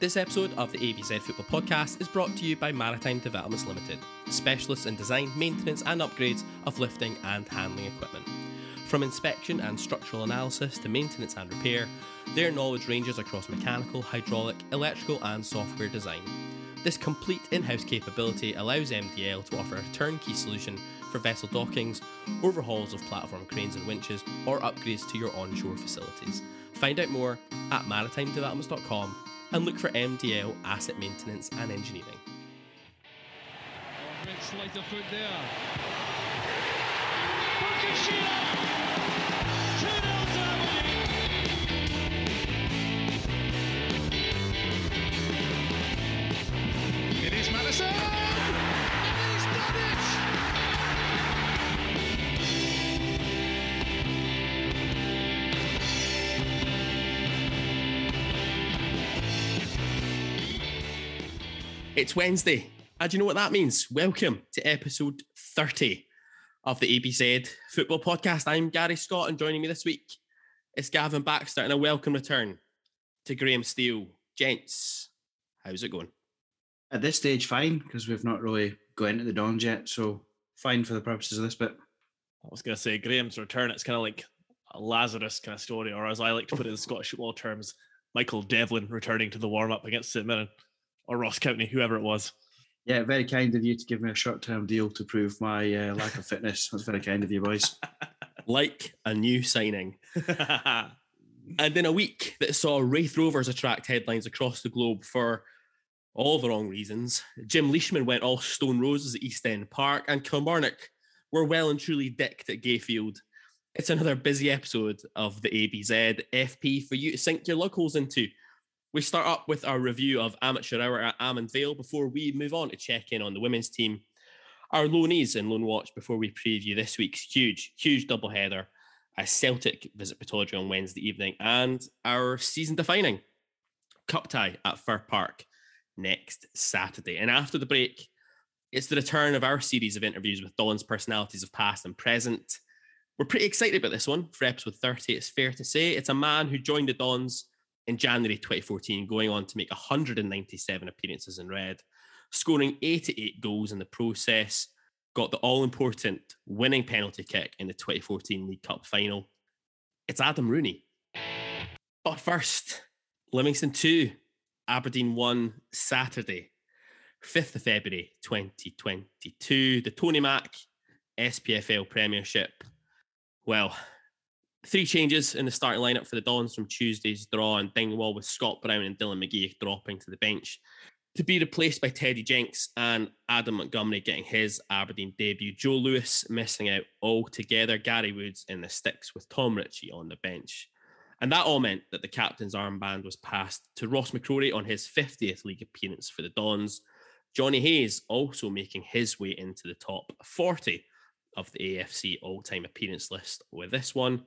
This episode of the ABZ Football Podcast is brought to you by Maritime Developments Limited, specialists in design, maintenance, and upgrades of lifting and handling equipment. From inspection and structural analysis to maintenance and repair, their knowledge ranges across mechanical, hydraulic, electrical, and software design. This complete in house capability allows MDL to offer a turnkey solution for vessel dockings, overhauls of platform cranes and winches, or upgrades to your onshore facilities. Find out more at maritimedevelopments.com and look for MDL Asset Maintenance and Engineering. Foot there. It's Wednesday. And do you know what that means? Welcome to episode 30 of the ABZ Football Podcast. I'm Gary Scott, and joining me this week is Gavin Baxter, and a welcome return to Graham Steele. Gents, how's it going? At this stage, fine, because we've not really got into the Dons yet, so fine for the purposes of this bit. I was going to say Graham's return. It's kind of like a Lazarus kind of story, or as I like to put it in Scottish football terms, Michael Devlin returning to the warm up against St Mirren or Ross County, whoever it was. Yeah, very kind of you to give me a short term deal to prove my uh, lack of fitness. That's very kind of you, boys. Like a new signing. And in a week that saw Raith Rovers attract headlines across the globe for all the wrong reasons, Jim Leishman went all Stone Roses at East End Park, and Kilmarnock were well and truly dicked at Gayfield. It's another busy episode of the ABZ FP for you to sink your lug holes into. We start up with our review of Amateur Hour at Almond Vale before we move on to check in on the women's team. Our loanees in Loan Watch before we preview this week's huge, huge doubleheader as Celtic visit Pittodrie on Wednesday evening and our season defining cup tie at Fir Park next Saturday. And after the break, it's the return of our series of interviews with Don's personalities of past and present. We're pretty excited about this one for episode 30, it's fair to say. It's a man who joined the Dons in January 2014, going on to make 197 appearances in red, scoring 88 goals in the process, got the all important winning penalty kick in the 2014 League Cup final. It's Adam Rooney. But first, Livingston 2, Aberdeen 1, Saturday, 5th of February 2022. The Tony Mac SPFL Premiership. Well, three changes in the starting lineup for the Dons from Tuesday's draw and Dingwall with Scott Brown and Dylan McGeouch dropping to the bench to be replaced by Teddy Jenks and Adam Montgomery getting his Aberdeen debut. Joe Lewis missing out altogether. Gary Woods in the sticks with Tom Ritchie on the bench. And that all meant that the captain's armband was passed to Ross McCrorie on his 50th league appearance for the Dons. Johnny Hayes also making his way into the top 40 of the AFC all time appearance list with this one.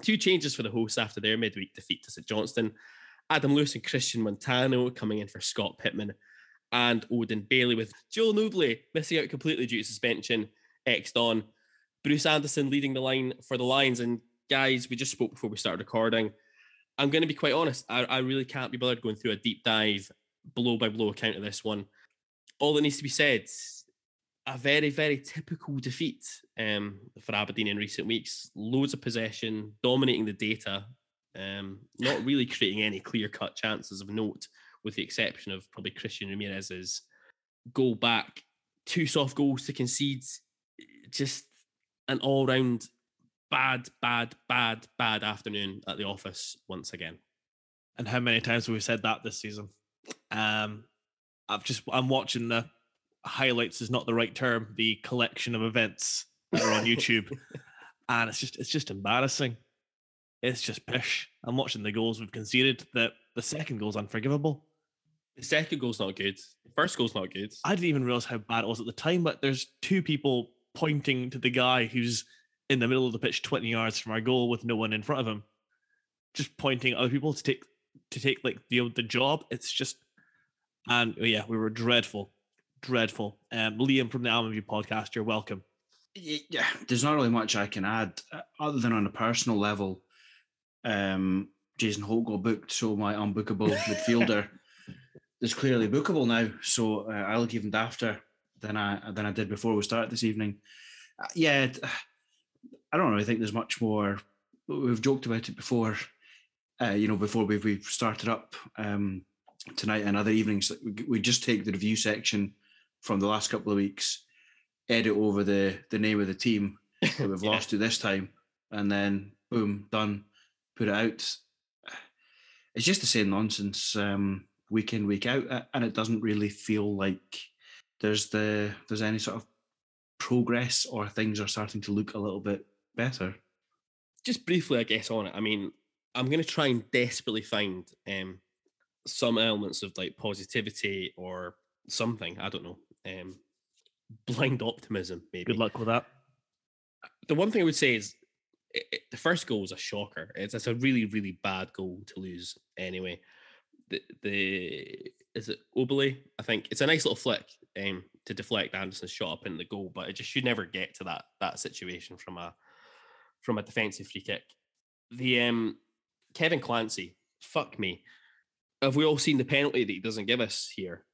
Two changes for the hosts after their midweek defeat to St Johnstone. Adam Lewis and Christian Montano coming in for Scott Pittman and Odin Bailey, with Joel Nouble missing out completely due to suspension, ex Don. Bruce Anderson leading the line for the Lions. And guys, we just spoke before we started recording. I'm going to be quite honest, I, I really can't be bothered going through a deep dive, blow by blow account of this one. All that needs to be said a very, very typical defeat um, for Aberdeen in recent weeks. Loads of possession, dominating the data, um, not really creating any clear cut chances of note, with the exception of probably Christian Ramirez's goal back, two soft goals to concede. Just an all round bad, bad, bad, bad afternoon at the office once again. And how many times have we said that this season? Um, I've just I'm watching the highlights is not the right term. The collection of events that are on YouTube, and it's just it's just embarrassing. It's just pish. I'm watching the goals we've conceded. That the second goal's unforgivable. The second goal's not good. The first goal's not good. I didn't even realize how bad it was at the time. But there's two people pointing to the guy who's in the middle of the pitch, 20 yards from our goal, with no one in front of him, just pointing at other people to take to take like the the job. It's just, and oh, yeah, we were dreadful, dreadful. Um, Liam from the Almond View podcast, you're welcome. Yeah, there's not really much I can add uh, other than on a personal level. Um, Jason Holt got booked, so my unbookable midfielder is clearly bookable now, so uh, I look even dafter than I than I did before we started this evening. Uh, yeah, I don't really think there's much more. We've joked about it before, uh, you know, before we've, we've started up um, tonight and other evenings. We, we just take the review section from the last couple of weeks, edit over the the name of the team that we've Yeah. lost to this time, and then boom, done, put it out. It's just the same nonsense um, week in week out, and it doesn't really feel like there's the there's any sort of progress or things are starting to look a little bit better. just briefly, I guess, on it. I mean, I'm going to try and desperately find um, some elements of like positivity or something. I don't know. Um, blind optimism, maybe. Good luck with that. The one thing I would say is i i- the first goal was a shocker. It's, it's a really, really bad goal to lose anyway. The, the is it Obileye? I think it's a nice little flick um, to deflect Anderson's shot up in the goal, but it just should never get to that that situation from a from a defensive free kick. The um, Kevin Clancy, fuck me. Have we all seen the penalty that he doesn't give us here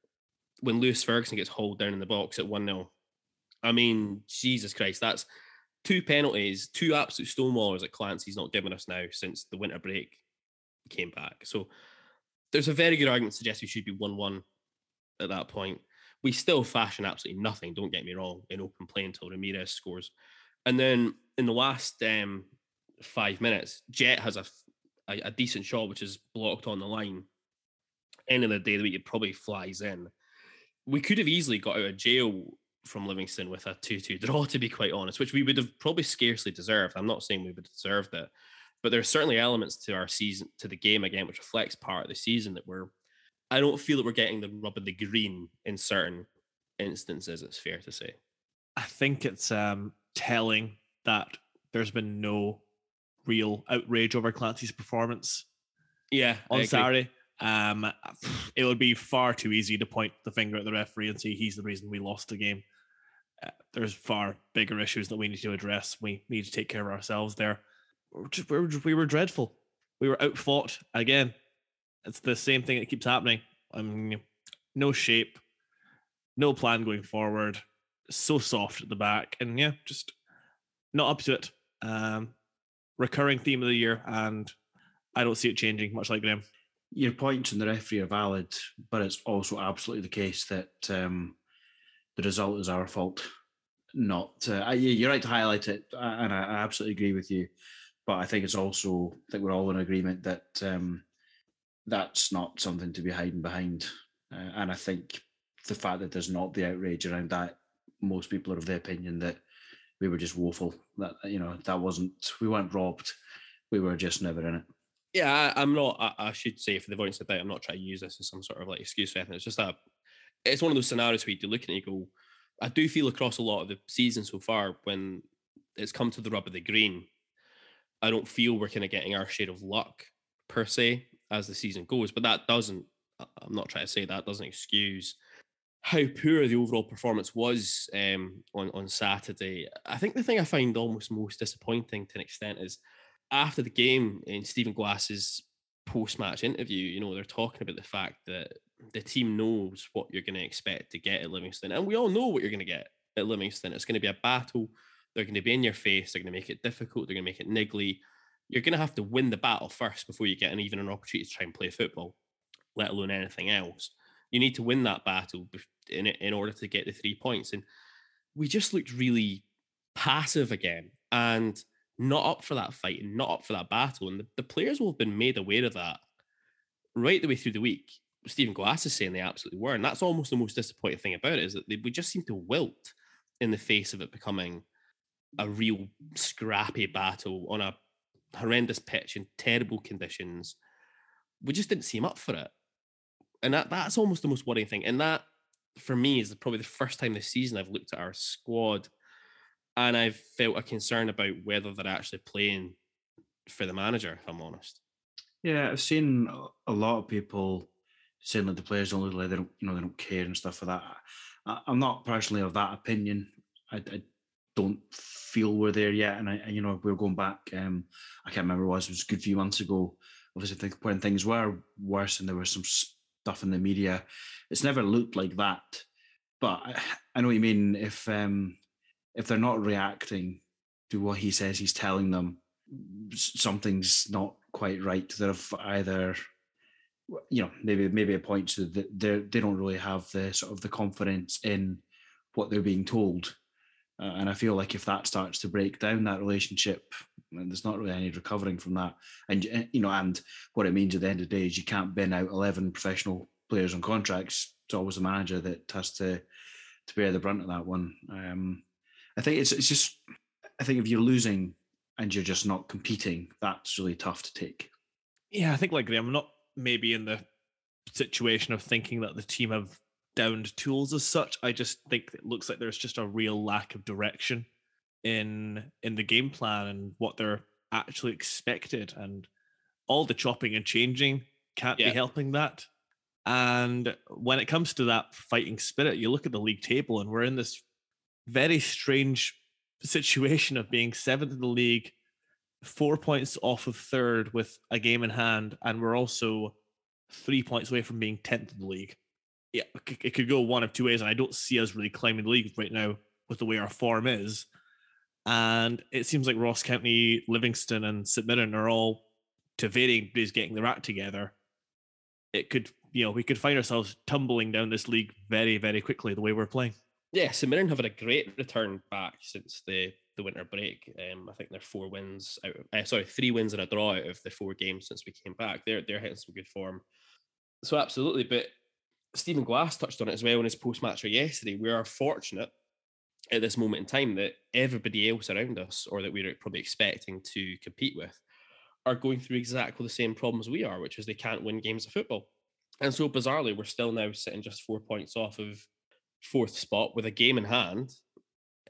when Lewis Ferguson gets hauled down in the box at 1 0? I mean, Jesus Christ, that's two penalties, two absolute stonewallers that Clancy's not given us now since the winter break came back. So there's a very good argument to suggest we should be 1 1 at that point. We still fashion absolutely nothing, don't get me wrong, in open play until Ramirez scores. And then in the last um, five minutes, Jet has a a decent shot, which is blocked on the line. End of the day, the week it probably flies in. We could have easily got out of jail from Livingston with a 2 2 draw, to be quite honest, which we would have probably scarcely deserved. I'm not saying we would have deserved it, but there are certainly elements to our season, to the game again, which reflects part of the season that we're, I don't feel that we're getting the rub of the green in certain instances, it's fair to say. I think it's um, telling that there's been no real outrage over Clancy's performance Yeah. On. Saturday. Um, it would be far too easy to point the finger at the referee and say he's the reason we lost the game. Uh, there's far bigger issues that we need to address. We need to take care of ourselves there. We're just, we, were, we were dreadful. We were outfought again. It's the same thing that keeps happening. I mean, no shape, no plan going forward. So soft at the back, and yeah, just not up to it. Um, recurring theme of the year, and I don't see it changing. Much like Graham. Your points on the referee are valid, but it's also absolutely the case that um, the result is our fault. Not uh, you- you're right to highlight it, and I, I absolutely agree with you. But I think it's also I think we're all in agreement that um, that's not something to be hiding behind. Uh, and I think the fact that there's not the outrage around that, most people are of the opinion that we were just woeful. That you know that wasn't we weren't robbed. We were just never in it. Yeah, I, I'm not. I, I should say, for the avoidance of doubt, I'm not trying to use this as some sort of like excuse for anything. It's just a. It's one of those scenarios where you look at it and you go, I do feel across a lot of the season so far when it's come to the rub of the green, I don't feel we're kind of getting our share of luck per se as the season goes. But that doesn't. I'm not trying to say that doesn't excuse how poor the overall performance was um, on on Saturday. I think the thing I find almost most disappointing to an extent is after the game in Stephen Glass's post match interview, you know, they're talking about the fact that the team knows what you're going to expect to get at Livingston. And we all know what you're going to get at Livingston. It's going to be a battle. They're going to be in your face. They're going to make it difficult. They're going to make it niggly. You're going to have to win the battle first before you get an, even an opportunity to try and play football, let alone anything else. You need to win that battle in, in order to get the three points. And we just looked really passive again. And not up for that fight and not up for that battle. And the, the players will have been made aware of that right the way through the week. Stephen Glass is saying they absolutely were. And that's almost the most disappointing thing about it is that they, we just seem to wilt in the face of it becoming a real scrappy battle on a horrendous pitch in terrible conditions. We just didn't seem up for it. And that that's almost the most worrying thing. And that, for me, is probably the first time this season I've looked at our squad and I've felt a concern about whether they're actually playing for the manager, if I'm honest. Yeah, I've seen a- lot of people saying that the players don't look like they don't, you know, they don't care and stuff like that. I, I'm not personally of that opinion. I, I don't feel we're there yet, and I, you know, we're going back. Um, I can't remember what it was. It was a good few months ago. Obviously, when things were worse and there was some stuff in the media. It's never looked like that. But I, I know what you mean. If um, if they're not reacting to what he says he's telling them, something's not quite right. They've either you know maybe maybe it points to that they they don't really have the sort of the confidence in what they're being told. Uh, and i feel like if that starts to break down that relationship and there's not really any recovering from that. And you know and what it means at the end of the day is you can't bin out 11 professional players on contracts. It's always the manager that has to to bear the brunt of that one. Um i think it's it's just i think if you're losing and you're just not competing that's really tough to take yeah i think like i'm not maybe in the situation of thinking that the team have downed tools as such. I just think it looks like there's just a real lack of direction in in the game plan and what they're actually expected and all the chopping and changing can't yeah. be helping that. And when it comes to that fighting spirit, you look at the league table and we're in this very strange situation of being seventh in the league four points off of third with a game in hand, and we're also three points away from being 10th in the league. Yeah, it could go one of two ways, and I don't see us really climbing the league right now with the way our form is. And it seems like Ross County, Livingston, and St Mirren are all to varying degrees getting their act together. It could, you know, we could find ourselves tumbling down this league very, very quickly the way we're playing. Yeah, St Mirren have had a great return back since the the winter break. Um, I think they're four wins out. Of, uh, sorry, three wins and a draw out of the four games since we came back. They're they're hitting some good form. So absolutely, but Stephen Glass touched on it as well in his post match yesterday. We are fortunate at this moment in time that everybody else around us, or that we're probably expecting to compete with, are going through exactly the same problems we are, which is they can't win games of football. And so bizarrely, we're still now sitting just four points off of fourth spot with a game in hand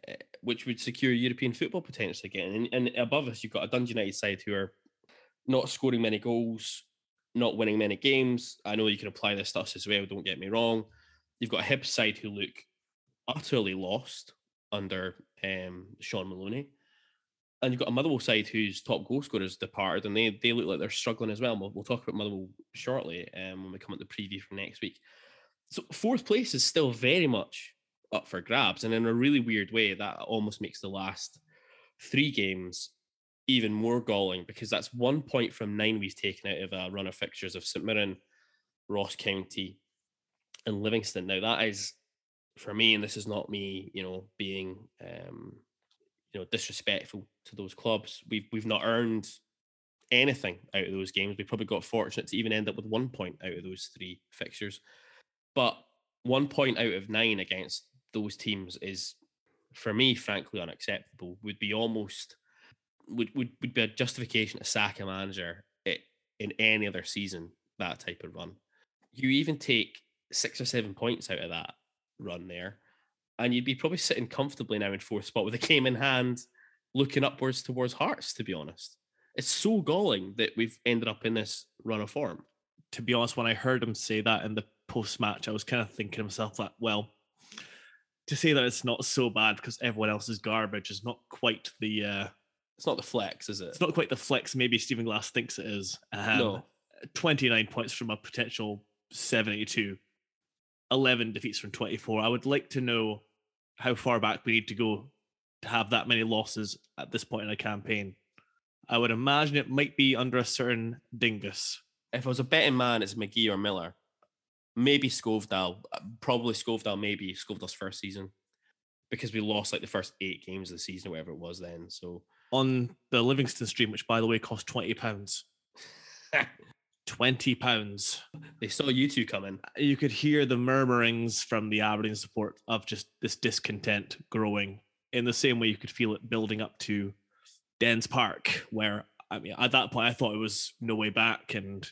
Eh, which would secure European football potentially again. And, and above us, you've got a Dundee United side who are not scoring many goals, not winning many games. I know you can apply this stuff as well. Don't get me wrong. You've got a Hibs side who look utterly lost under um, Shaun Maloney. And you've got a Motherwell side whose top goal scorer has departed, and they they look like they're struggling as well. We'll, we'll talk about Motherwell shortly um, when we come at the preview for next week. So fourth place is still very much up for grabs. And in a really weird way, that almost makes the last three games even more galling because that's one point from nine we've taken out of a run of fixtures of St Mirren, Ross County, and Livingston. Now that is for me, and this is not me, you know, being um, you know disrespectful to those clubs. We've we've not earned anything out of those games. We probably got fortunate to even end up with one point out of those three fixtures. But one point out of nine against those teams is, for me, frankly unacceptable. Would be almost would would, would be a justification to sack a manager in any other season. That type of run, you even take six or seven points out of that run there, and you'd be probably sitting comfortably now in fourth spot with a game in hand, looking upwards towards Hearts. To be honest, it's so galling that we've ended up in this run of form. To be honest, when I heard him say that in the post match, I was kind of thinking to myself that, well, to say that it's not so bad because everyone else is garbage is not quite the. Uh, it's not the flex, is it? It's not quite the flex. Maybe Stephen Glass thinks it is. Um, no. 29 points from a potential 72, 11 defeats from 24. I would like to know how far back we need to go to have that many losses at this point in a campaign. I would imagine it might be under a certain dingus. If I was a betting man, it's McGhee or Miller maybe Skovdahl, uh, probably Skovdahl, maybe Skovdahl's first season because we lost like the first eight games of the season, or whatever it was then. So on the Livingston stream, which by the way cost twenty pounds. Twenty pounds. They saw you two coming. Uh, you could hear the murmurings from the Aberdeen support of just this discontent growing. In the same way, you could feel it building up to Dens Park, where I mean, at that point, I thought it was no way back, and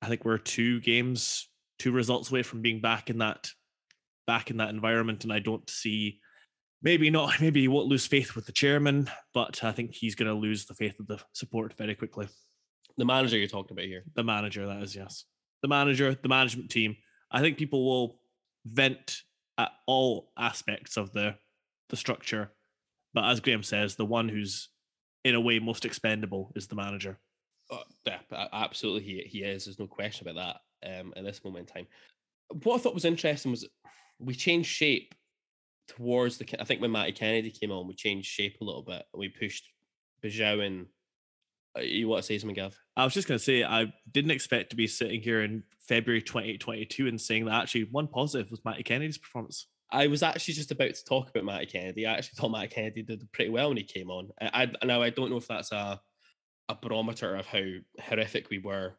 I think we're two games two results away from being back in that back in that environment, and I don't see maybe not maybe he won't lose faith with the chairman, but I think he's going to lose the faith of the support very quickly. The manager you're talking about here, the manager that is yes, the manager, the management team. I think people will vent at all aspects of the the structure, but as Graham says, the one who's in a way most expendable is the manager. Uh, yeah, absolutely, he he is. There's no question about that. Um, at this moment in time. What I thought was interesting was we changed shape towards the. I think when Matty Kennedy came on, we changed shape a little bit. We pushed Bijou in. Uh, You want to say something, Gav? I was just going to say, I didn't expect to be sitting here in February 2022 and saying that actually one positive was Matty Kennedy's performance. I was actually just about to talk about Matty Kennedy. I actually thought Matty Kennedy did pretty well when he came on. I, I now I don't know if that's a a barometer of how horrific we were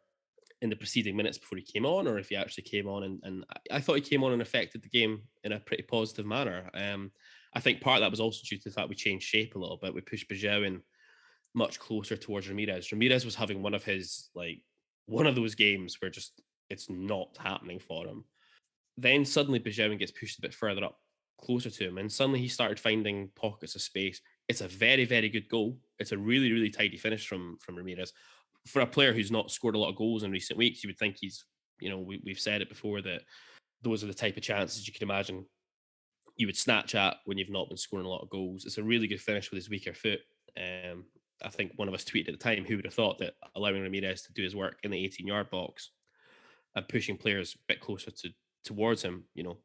in the preceding minutes before he came on, or if he actually came on and, and I- thought he came on and affected the game in a pretty positive manner. Um, I think part of that was also due to the fact we changed shape a little bit. We pushed Bijou in much closer towards Ramirez. Ramirez was having one of his like one of those games where just it's not happening for him. Then suddenly Besuijen gets pushed a bit further up, closer to him, and suddenly he started finding pockets of space. It's a very, very good goal. It's a really, really tidy finish from from Ramirez. For a player who's not scored a lot of goals in recent weeks, you would think he's, you know, we, we've said it before that those are the type of chances you can imagine you would snatch at when you've not been scoring a lot of goals. It's a really good finish with his weaker foot. Um, I think one of us tweeted at the time, who would have thought that allowing Ramirez to do his work in the 18 yard box and pushing players a bit closer to towards him, you know,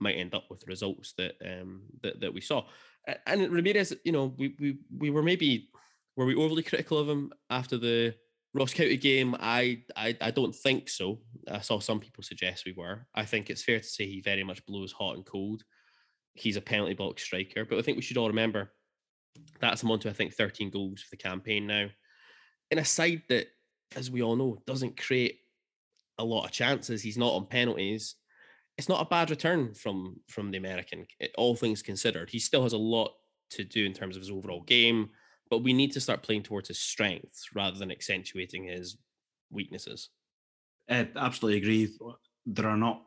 might end up with the results that um that, that we saw. And Ramirez, you know, we we we were maybe were we overly critical of him after the Ross County game? I I I don't think so. I saw some people suggest we were. I think it's fair to say he very much blows hot and cold. He's a penalty box striker, but I think we should all remember that's him on to I think 13 goals for the campaign now. In a side that, as we all know, doesn't create a lot of chances. He's not on penalties. It's not a bad return from from the American, all things considered. He still has a lot to do in terms of his overall game, but we need to start playing towards his strengths rather than accentuating his weaknesses. I absolutely agree. Uh, there are not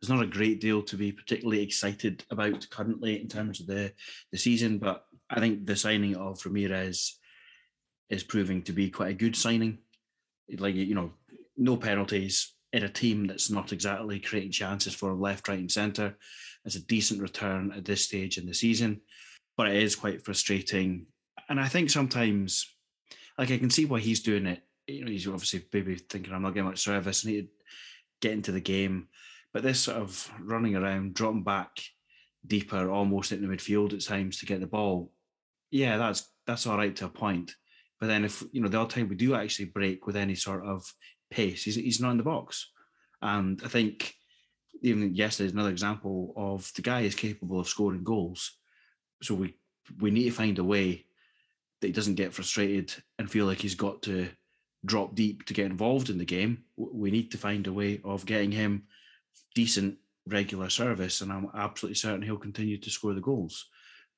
there's not a great deal to be particularly excited about currently in terms of the the season, but I think the signing of Ramirez is proving to be quite a good signing. Like you know, no penalties in a team that's not exactly creating chances for left, right, and centre. It's a decent return at this stage in the season, but it is quite frustrating. And I think sometimes, like I can see why he's doing it. You know, he's obviously maybe thinking I'm not getting much service. I need to get into the game. But this sort of running around, dropping back deeper, almost into midfield at times to get the ball, yeah, that's that's all right to a point. But then if you know the odd time we do actually break with any sort of pace, he's he's not in the box. And I think even yesterday is another example of the guy is capable of scoring goals. So we we need to find a way that he doesn't get frustrated and feel like he's got to drop deep to get involved in the game. We need to find a way of getting him decent regular service, and I'm absolutely certain he'll continue to score the goals.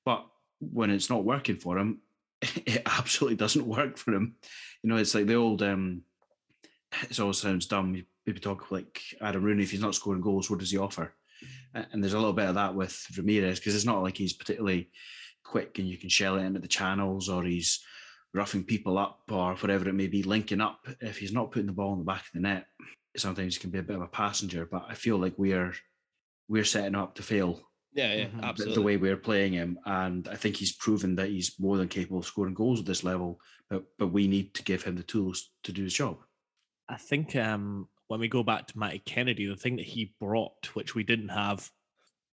But when it's not working for him, it absolutely doesn't work for him. You know, it's like the old. um It always sounds dumb. Maybe talk like Adam Rooney. If he's not scoring goals, what does he offer? And there's a little bit of that with Ramirez because it's not like he's particularly quick and you can shell it into the channels or he's roughing people up or whatever it may be, linking up. If he's not putting the ball in the back of the net, sometimes he can be a bit of a passenger. But I feel like we're we're setting up to fail Yeah, yeah, Mhm. the- absolutely. the way we're playing him. And I think he's proven that he's more than capable of scoring goals at this level. But but we need to give him the tools to do his job. I think um, when we go back to Matty Kennedy, the thing that he brought, which we didn't have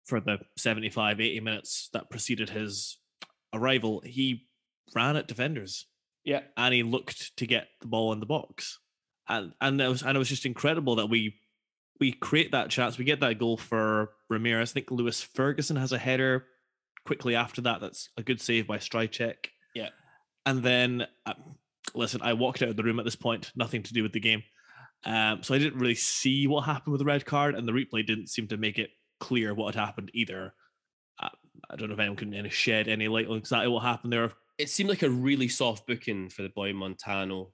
for the 75, 80 minutes that preceded his arrival, he ran at defenders yeah, and he looked to get the ball in the box. And and it was and it was just incredible that we we create that chance. We get that goal for Ramirez. I think Lewis Ferguson has a header quickly after that. That's a good save by Stryjek. Yeah. And then, uh, listen, I walked out of the room at this point, nothing to do with the game. Um, so I didn't really see what happened with the red card, and the replay didn't seem to make it clear what had happened either. I don't know if anyone can shed any light on exactly what happened there. it seemed like a really soft booking for the boy Montano,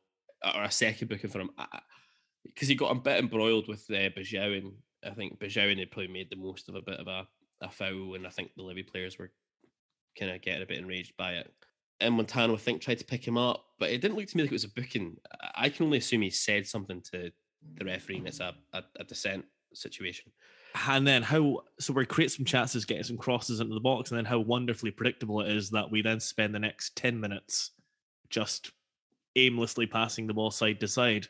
or a second booking for him, because he got a bit embroiled with uh, Besuijen. I think Besuijen had probably made the most of a bit of a, a foul, and I think the Livi players were kind of getting a bit enraged by it. And Montano, I think, tried to pick him up, but it didn't look to me like it was a booking. I- I can only assume he said something to the referee, and it's a, a, a dissent situation. And then how so we create some chances, getting some crosses into the box, and then how wonderfully predictable it is that we then spend the next 10 minutes just aimlessly passing the ball side to side.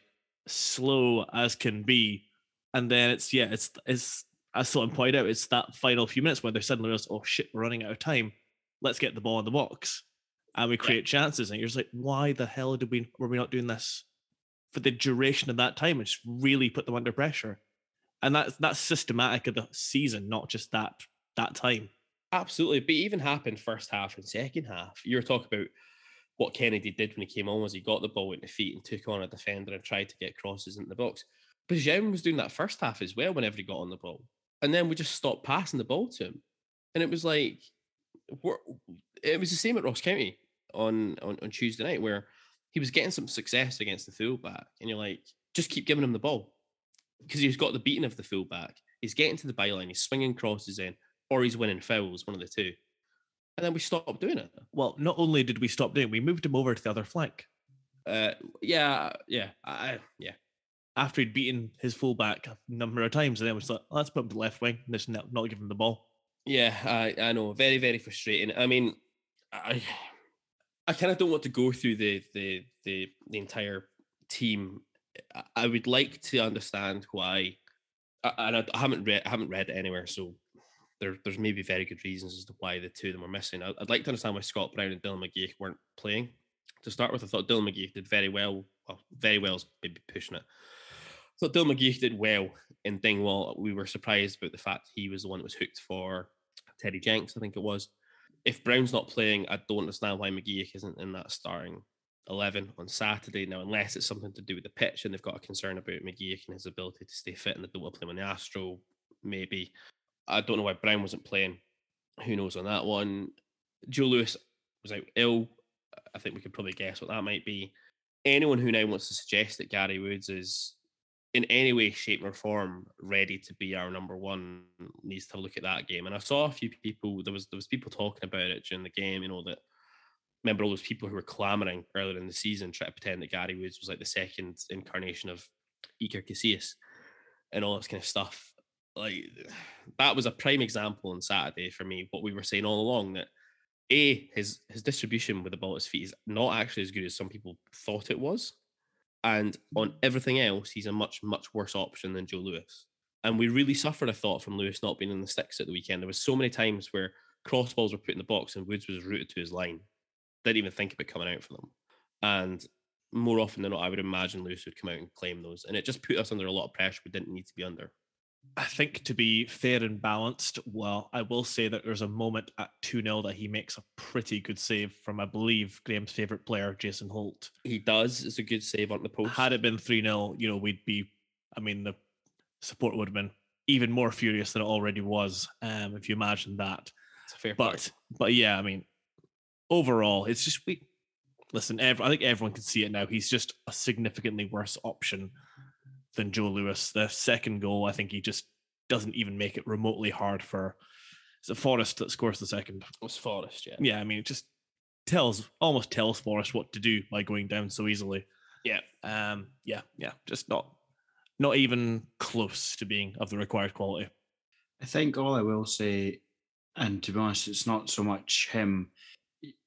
slow as can be, and then it's yeah, it's it's as someone pointed out, it's that final few minutes where they suddenly realize, oh shit, we're running out of time. Let's get the ball in the box, and we create chances. And you're just like, why the hell did we were we not doing this for the duration of that time? It's really put them under pressure, and that's that's systematic of the season, not just that that time. Absolutely. But it even happened first half and second half. You were talking about what Kennedy did when he came on was he got the ball into feet and took on a defender and tried to get crosses into the box. But Jean was doing that first half as well whenever he got on the ball. And then we just stopped passing the ball to him. And it was like it was the same at Ross County on, on, on Tuesday night where he was getting some success against the fullback. And you're like, just keep giving him the ball. Because he's got the beating of the fullback. He's getting to the byline, he's swinging crosses in, or he's winning fouls, one of the two. And then we stopped doing it. Well, not only did we stop doing, it, we moved him over to the other flank. Uh, yeah, yeah, I, yeah. After he'd beaten his fullback a number of times, and then we thought, let's put him to left wing just not, not give him the ball. Yeah, I, I know, very, very frustrating. I mean, I, I kind of don't want to go through the the the, the entire team. I, would like to understand why, and I, haven't read, I haven't read it anywhere, so there, there's maybe very good reasons as to why the two of them are missing. I'd, like to understand why Scott Brown and Dylan McGeouch weren't playing. To start with, I thought Dylan McGeouch did very well. Well, very well is maybe pushing it. I thought Dylan McGeouch did well in Dingwall. We were surprised about the fact he was the one that was hooked for Teddy Jenks, I think it was. If Brown's not playing, I don't understand why McGeouch isn't in that starting 11 on Saturday. Now, unless it's something to do with the pitch and they've got a concern about McGeouch and his ability to stay fit and they don't want to play him on the Astro, maybe. I don't know why Brown wasn't playing. Who knows on that one? Joe Lewis was out ill. I think we could probably guess what that might be. Anyone who now wants to suggest that Gary Woods is in any way, shape, or form ready to be our number one needs to look at that game. And I saw a few people. There was there was people talking about it during the game. You know that remember all those people who were clamoring earlier in the season, trying to pretend that Gary Woods was like the second incarnation of Iker Casillas and all this kind of stuff like that was a prime example on Saturday for me. What we were saying all along that a his his distribution with the ball at his feet is not actually as good as some people thought it was, and on everything else, he's a much much worse option than Joe Lewis. And we really suffered, I thought, from Lewis not being in the sticks at the weekend. There was so many times where cross balls were put in the box and Woods was rooted to his line. Didn't even think about coming out for them. And more often than not, I would imagine Lewis would come out and claim those. And it just put us under a lot of pressure we didn't need to be under. I think to be fair and balanced, well, I will say that there's a moment at 2 0 that he makes a pretty good save from, I believe, Graham's favourite player, Jason Holt. He does. It's a good save on the post. Had it been 3 0, you know, we'd be, I mean, the support would have been even more furious than it already was, um, if you imagine that. It's a fair but, point. but yeah, I mean, overall, it's just, we, listen, ev- I think everyone can see it now. He's just a significantly worse option than Joe Lewis. The second goal, I think he just doesn't even make it remotely hard for. It's a Forrest that scores the second. It was Forrest, yeah. Yeah, I mean, it just tells almost tells Forrest what to do by going down so easily. Yeah. Um. Yeah. Yeah. Just not not even close to being of the required quality. I think all I will say, and to be honest, it's not so much him.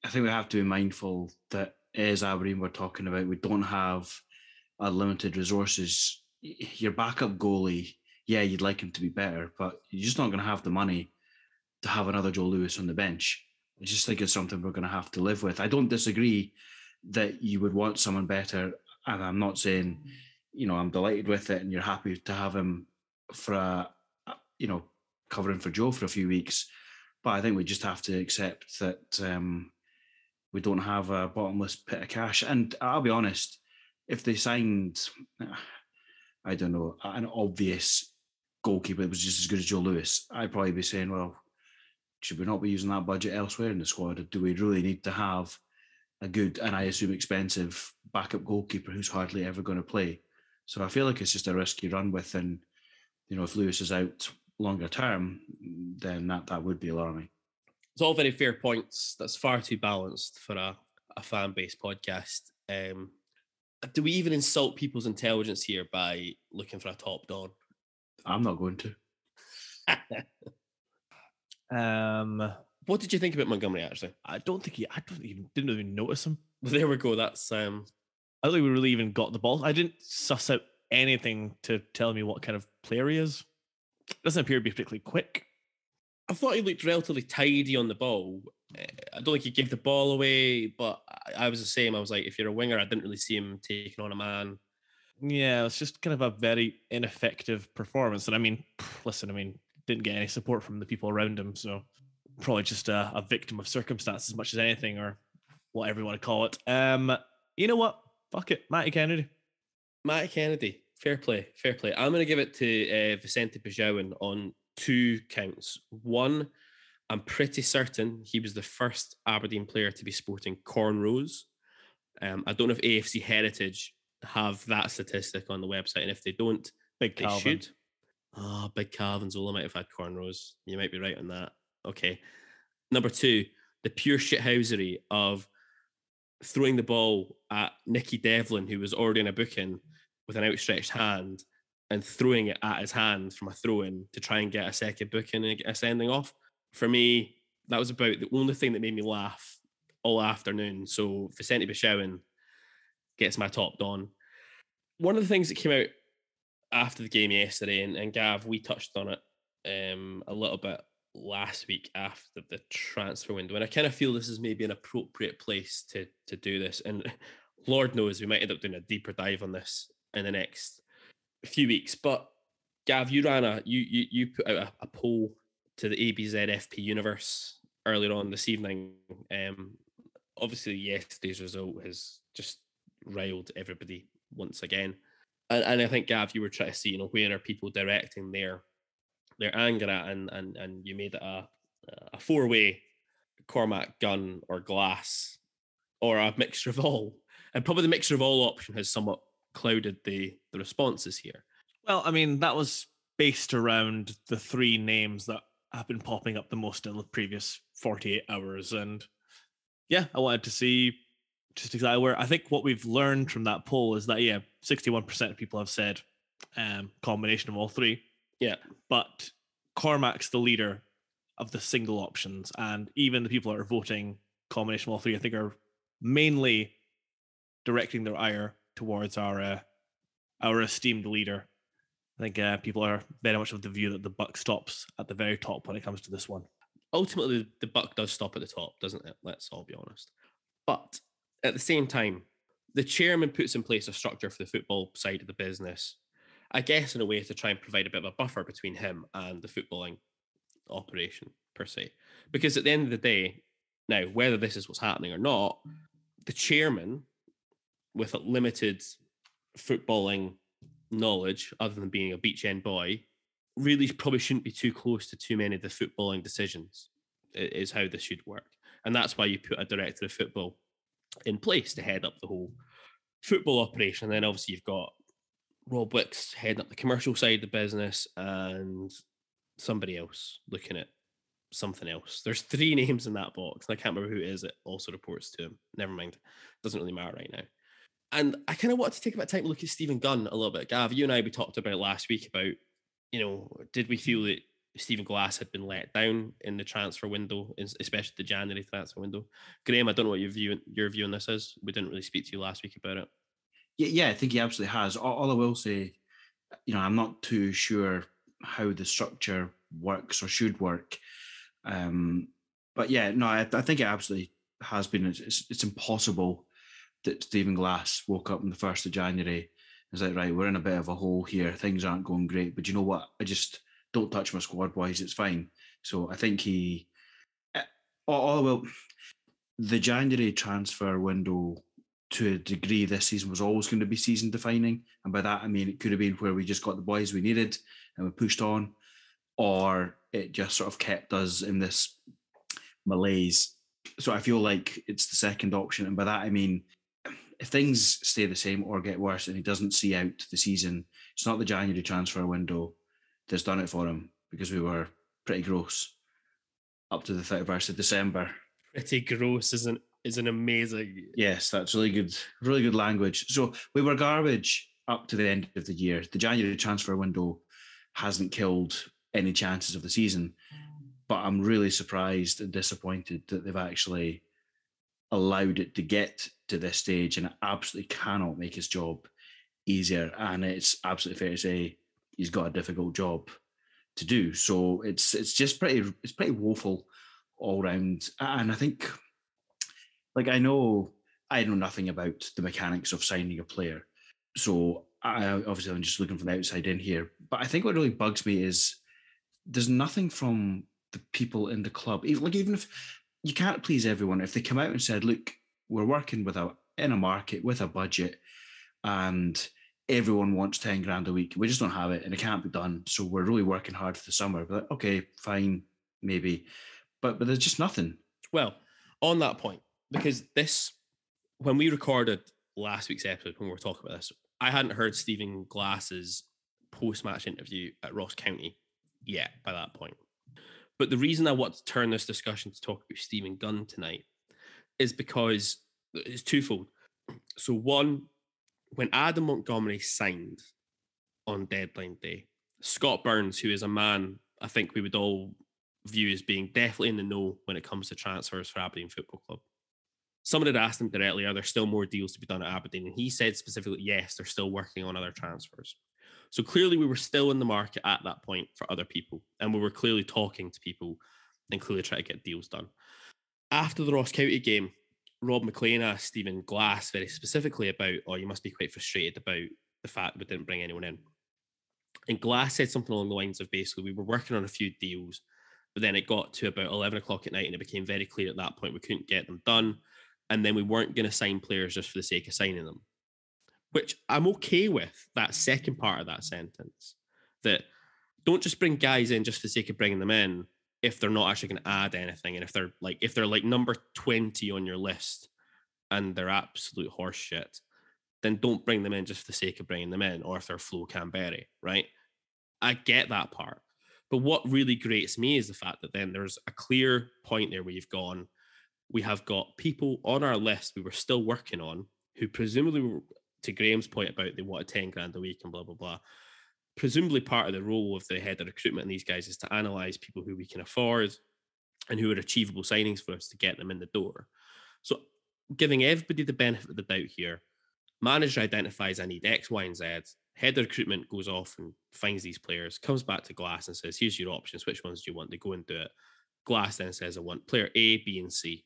I think we have to be mindful that as Aberdeen we're talking about, we don't have unlimited resources. Your backup goalie, yeah, you'd like him to be better, but you're just not going to have the money to have another Joe Lewis on the bench. I just think it's something we're going to have to live with. I don't disagree that you would want someone better, and I'm not saying, you know, I'm delighted with it, and you're happy to have him for a, you know, covering for Joe for a few weeks. But I think we just have to accept that um, we don't have a bottomless pit of cash. And I'll be honest, if they signed, I don't know, an obvious goalkeeper that was just as good as Joe Lewis, I'd probably be saying, well, should we not be using that budget elsewhere in the squad? Or do we really need to have a good and I assume expensive backup goalkeeper who's hardly ever going to play? So I feel like it's just a risky run with, and you know, if Lewis is out longer term, then that that would be alarming. It's all very fair points. That's far too balanced for a, a fan based podcast. Um, do we even insult people's intelligence here by looking for a top don? I'm not going to. Um. What did you think about Montgomery? Actually, I don't think he. I don't even didn't even notice him. there we go. That's um, I don't think we really even got the ball. I didn't suss out anything to tell me what kind of player he is. Doesn't appear to be particularly quick. I thought he looked relatively tidy on the ball. Eh, I don't think he gave the ball away, but I, I was the same. I was like, if you're a winger, I didn't really see him taking on a man. Yeah, it's just kind of a very ineffective performance. And I mean, listen, I mean, didn't get any support from the people around him, so probably just a, a victim of circumstance as much as anything, or whatever you want to call it. Um, you know what? Fuck it, Matty Kennedy. Matty Kennedy, fair play, fair play. I'm going to give it to uh, Vicente Besuijen on two counts. One, I'm pretty certain he was the first Aberdeen player to be sporting cornrows. Um, I don't know if AFC Heritage have that statistic on the website, and if they don't, Big they Calvin. should. Oh, Big Calvin Zola might have had cornrows. You might be right on that. Okay. Number two, the pure shithousery of throwing the ball at Nicky Devlin, who was already in a booking with an outstretched hand, and throwing it at his hand from a throw in to try and get a second booking and a sending off. For me, that was about the only thing that made me laugh all afternoon. So Vicente Besuijen gets my top don. One of the things that came out after the game yesterday, and, and Gav, we touched on it um, a little bit last week after the transfer window, and I kind of feel this is maybe an appropriate place to to do this. And Lord knows we might end up doing a deeper dive on this in the next few weeks. But Gav, you ran a you you you put out a, a poll to the ABZFP universe earlier on this evening. Um, obviously, yesterday's result has just riled everybody once again. And, and I think Gav, you were trying to see, you know, where are people directing their their anger at, and and and you made it a a four way Cormack Gunn or glass or a mixture of all. And probably the mixture of all option has somewhat clouded the the responses here. Well, I mean, that was based around the three names that have been popping up the most in the previous 48 hours. And yeah, I wanted to see just exactly where I think what we've learned from that poll is that, yeah, 61% of people have said um, combination of all three. Yeah. But Cormack's the leader of the single options. And even the people that are voting combination of all three, I think, are mainly directing their ire towards our uh, our esteemed leader. I think uh, people are very much of the view that the buck stops at the very top when it comes to this one. ultimately the buck does stop at the top, doesn't it? Let's all be honest. But at the same time, the chairman puts in place a structure for the football side of the business, I guess in a way to try and provide a bit of a buffer between him and the footballing operation per se. Because at the end of the day, now whether this is what's happening or not, the chairman with a limited footballing knowledge, other than being a beach end boy, really probably shouldn't be too close to too many of the footballing decisions is how this should work. And that's why you put a director of football in place to head up the whole football operation. And then obviously you've got rob wicks heading up the commercial side of the business and somebody else looking at something else. There's three names in that box and i can't remember who it is that also reports to him. Never mind. Doesn't really matter right now and i kind of want to take a bit of time to look at stephen gunn a little bit gav you and i we talked about last week about you know, did we feel that Stephen Glass had been let down in the transfer window, especially the January transfer window? Graham, I don't know what your view your view on this is. We didn't really speak to you last week about it. Yeah, yeah, I think he absolutely has. All, all I will say, you know, I'm not too sure how the structure works or should work. Um, but yeah, no, I, I think it absolutely has been. It's, it's, it's impossible that Stephen Glass woke up on the first of January. was like, right, we're in a bit of a hole here. Things aren't going great, but you know what? I just don't touch my squad, boys. It's fine. So I think he. Eh, oh, oh All, all The January transfer window to a degree this season was always going to be season defining. And by that, I mean, it could have been where we just got the boys we needed and we pushed on, or it just sort of kept us in this malaise. So I feel like it's the second option. And by that, I mean, if things stay the same or get worse and he doesn't see out the season, it's not the January transfer window that's done it for him because we were pretty gross up to the 31st of December. Pretty gross is an is an amazing. Yes, that's really good, really good language. So we were garbage up to the end of the year. The January transfer window hasn't killed any chances of the season, but I'm really surprised and disappointed that they've actually allowed it to get to this stage, and it absolutely cannot make his job easier. And it's absolutely fair to say he's got a difficult job to do. So it's it's just pretty it's pretty woeful all round. And I think, like I know I know nothing about the mechanics of signing a player, so I obviously I'm just looking from the outside in here. But I think what really bugs me is there's nothing from the people in the club. Even like even if you can't please everyone, if they come out and said, "Look, we're working with a in a market with a budget, and everyone wants 10 grand a week. We just don't have it and it can't be done. So we're really working hard for the summer. But okay, fine, maybe. But but there's just nothing. Well, on that point, because this when we recorded last week's episode when we were talking about this, I hadn't heard Stephen Glass's post-match interview at Ross County yet by that point. But the reason I want to turn this discussion to talk about Stephen Gunn tonight is because it's twofold. So one, when Adam Montgomery signed on deadline day, Scott Burns, who is a man I think we would all view as being definitely in the know when it comes to transfers for Aberdeen Football Club. Someone had asked him directly, are there still more deals to be done at Aberdeen? And he said specifically, yes, they're still working on other transfers. So clearly, we were still in the market at that point for other people, and we were clearly talking to people and clearly trying to get deals done. After the Ross County game, Rob McLean asked Stephen Glass very specifically about, oh, you must be quite frustrated about the fact we didn't bring anyone in. And Glass said something along the lines of basically, we were working on a few deals, but then it got to about 11 o'clock at night and it became very clear at that point we couldn't get them done. And then we weren't going to sign players just for the sake of signing them which I'm okay with that second part of that sentence. That don't just bring guys in just for the sake of bringing them in if they're not actually going to add anything, and if they're like if they're like number twenty on your list and they're absolute horseshit, then don't bring them in just for the sake of bringing them in, or if they're Flo Kamberi, right? I get that part. But what really grates me is the fact that then there's a clear point there where you've gone, we have got people on our list we were still working on who presumably to Graham's point about they wanted 10 grand a week and blah, blah, blah. Presumably, part of the role of the head of recruitment and these guys is to analyze people who we can afford and who are achievable signings for us to get them in the door. So, giving everybody the benefit of the doubt here, manager identifies I need X, Y, and Z. Head of recruitment goes off and finds these players, comes back to Glass and says, Here's your options. Which ones do you want? They go and do it. Glass then says, I want player A, B, and C.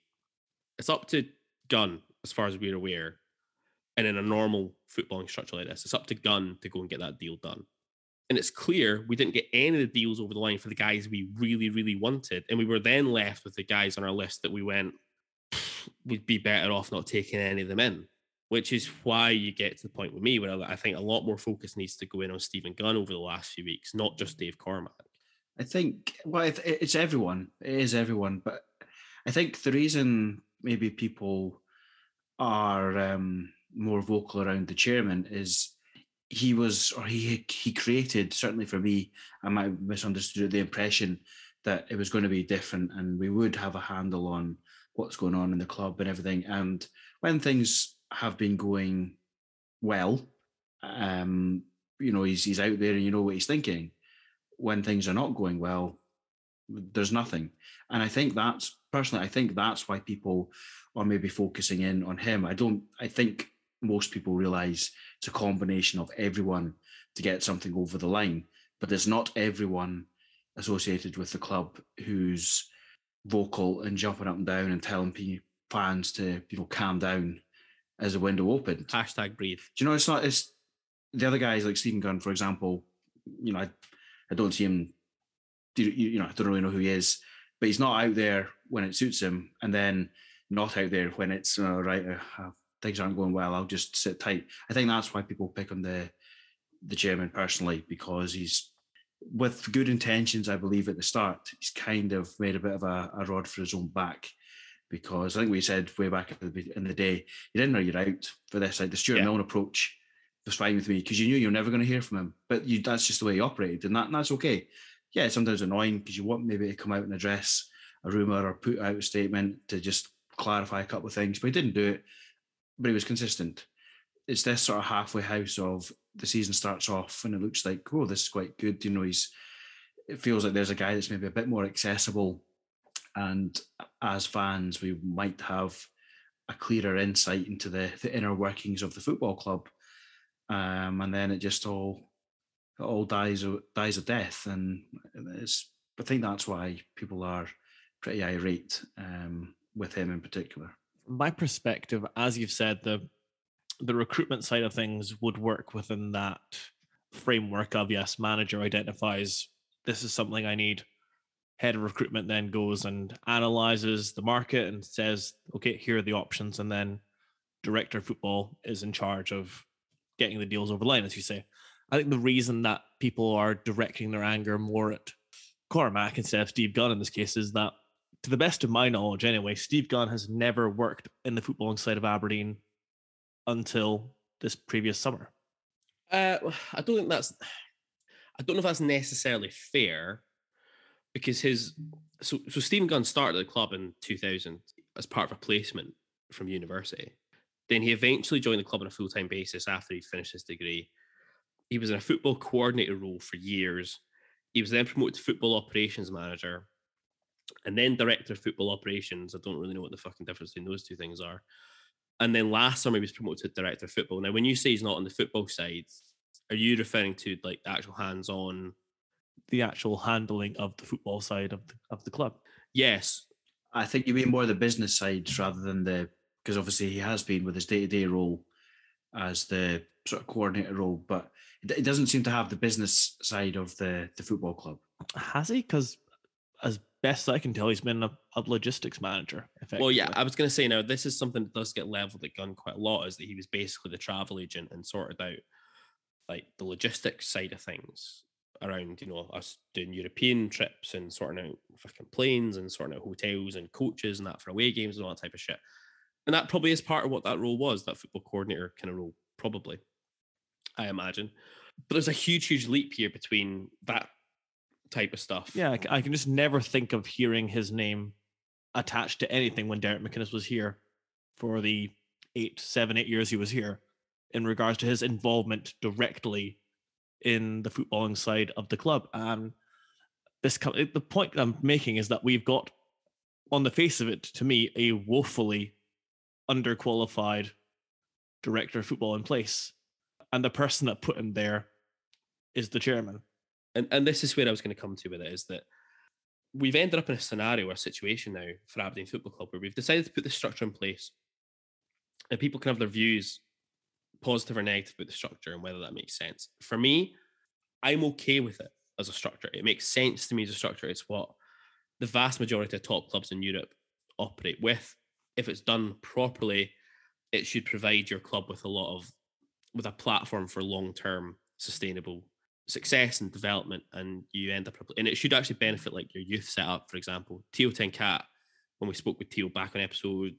It's up to Gunn, as far as we're aware, and in a normal footballing structure like this, it's up to Gunn to go and get that deal done. And it's clear we didn't get any of the deals over the line for the guys we really, really wanted. And we were then left with the guys on our list that we went, we'd be better off not taking any of them in, which is why you get to the point with me where I think a lot more focus needs to go in on Stephen Gunn over the last few weeks, not just Dave Cormack. I think, well, it's everyone. It is everyone. But I think the reason maybe people are um, more vocal around the chairman is he was or he he created certainly for me I might have misunderstood the impression that it was going to be different and we would have a handle on what's going on in the club and everything. And when things have been going well um you know he's he's out there and you know what he's thinking. When things are not going well there's nothing. And i think that's personally i think that's why people are maybe focusing in on him. I don't i think most people realize it's a combination of everyone to get something over the line, but there's not everyone associated with the club who's vocal and jumping up and down and telling fans to you know calm down as the window opened. Hashtag breathe. Do you know it's not it's the other guys like Stephen Gunn, for example. You know, I, I don't see him. You, you know, I don't really know who he is, but he's not out there when it suits him, and then not out there when it's uh, right. Uh, things aren't going well, I'll just sit tight. I think that's why people pick on the the chairman personally because he's with good intentions. I believe at the start, he's kind of made a bit of a, a rod for his own back because I think we said way back in the day, you're in or you're out for this. Like the Stuart yeah. Milne approach was fine with me because you knew you're never going to hear from him, but you, that's just the way he operated, and that and that's okay. Yeah, it's sometimes annoying because you want maybe to come out and address a rumor or put out a statement to just clarify a couple of things, but he didn't do it but he was consistent. It's this sort of halfway house of the season starts off and it looks like, oh, this is quite good. You know, he's it feels like there's a guy that's maybe a bit more accessible. And as fans, we might have a clearer insight into the, the inner workings of the football club, um, and then it just all it all dies dies a death, and it's. I think that's why people are pretty irate um, with him in particular. My perspective, as you've said, the the recruitment side of things would work within that framework of yes, manager identifies this is something I need. Head of recruitment then goes and analyzes the market and says, okay, here are the options. And then director of football is in charge of getting the deals over the line, as you say. I think the reason that people are directing their anger more at Cormack instead of Steve Gunn in this case is that, to the best of my knowledge anyway, Steve Gunn has never worked in the footballing side of Aberdeen until this previous summer. Uh, I don't think that's. I don't know if that's necessarily fair, because his so so Stephen Gunn started the club in 2000 as part of a placement from university. Then he eventually joined the club on a full time basis after he finished his degree. He was in a football coordinator role for years. He was then promoted to football operations manager, and then director of football operations. I don't really know what the fucking difference between those two things are. And then last summer he was promoted to director of football. Now, when you say he's not on the football side, are you referring to like the actual hands-on? The actual handling of the football side of the, of the club. Yes, I think you mean more the business side rather than the because obviously he has been with his day to day role as the sort of coordinator role, but it it doesn't seem to have the business side of the the football club. Has he? Because as best I can tell, he's been a, a logistics manager. Well, yeah. I was going to say now this is something that does get leveled at Gunn quite a lot is that he was basically the travel agent and sorted out like the logistics side of things around, you know, us doing European trips and sorting out fucking planes and sorting out hotels and coaches and that for away games and all that type of shit. And that probably is part of what that role was, that football coordinator kind of role, probably, I imagine. But there's a huge, huge leap here between that type of stuff. Yeah, I can just never think of hearing his name attached to anything when Derek McInnes was here for the eight, seven, eight years he was here in regards to his involvement directly in the footballing side of the club. And this the point I'm making is that we've got, on the face of it, to me, a woefully underqualified director of football in place. And the person that put him there is the chairman. And and this is where I was going to come to with it is that we've ended up in a scenario or a situation now for Aberdeen Football Club where we've decided to put the structure in place, and people can have their views, positive or negative, about the structure and whether that makes sense. For me, I'm okay with it as a structure. It makes sense to me as a structure. It's what the vast majority of top clubs in Europe operate with. If it's done properly, it should provide your club with a lot of with a platform for long term sustainable success and development and you end up and it should actually benefit like your youth setup for example. Teo cat when we spoke with teal back on episode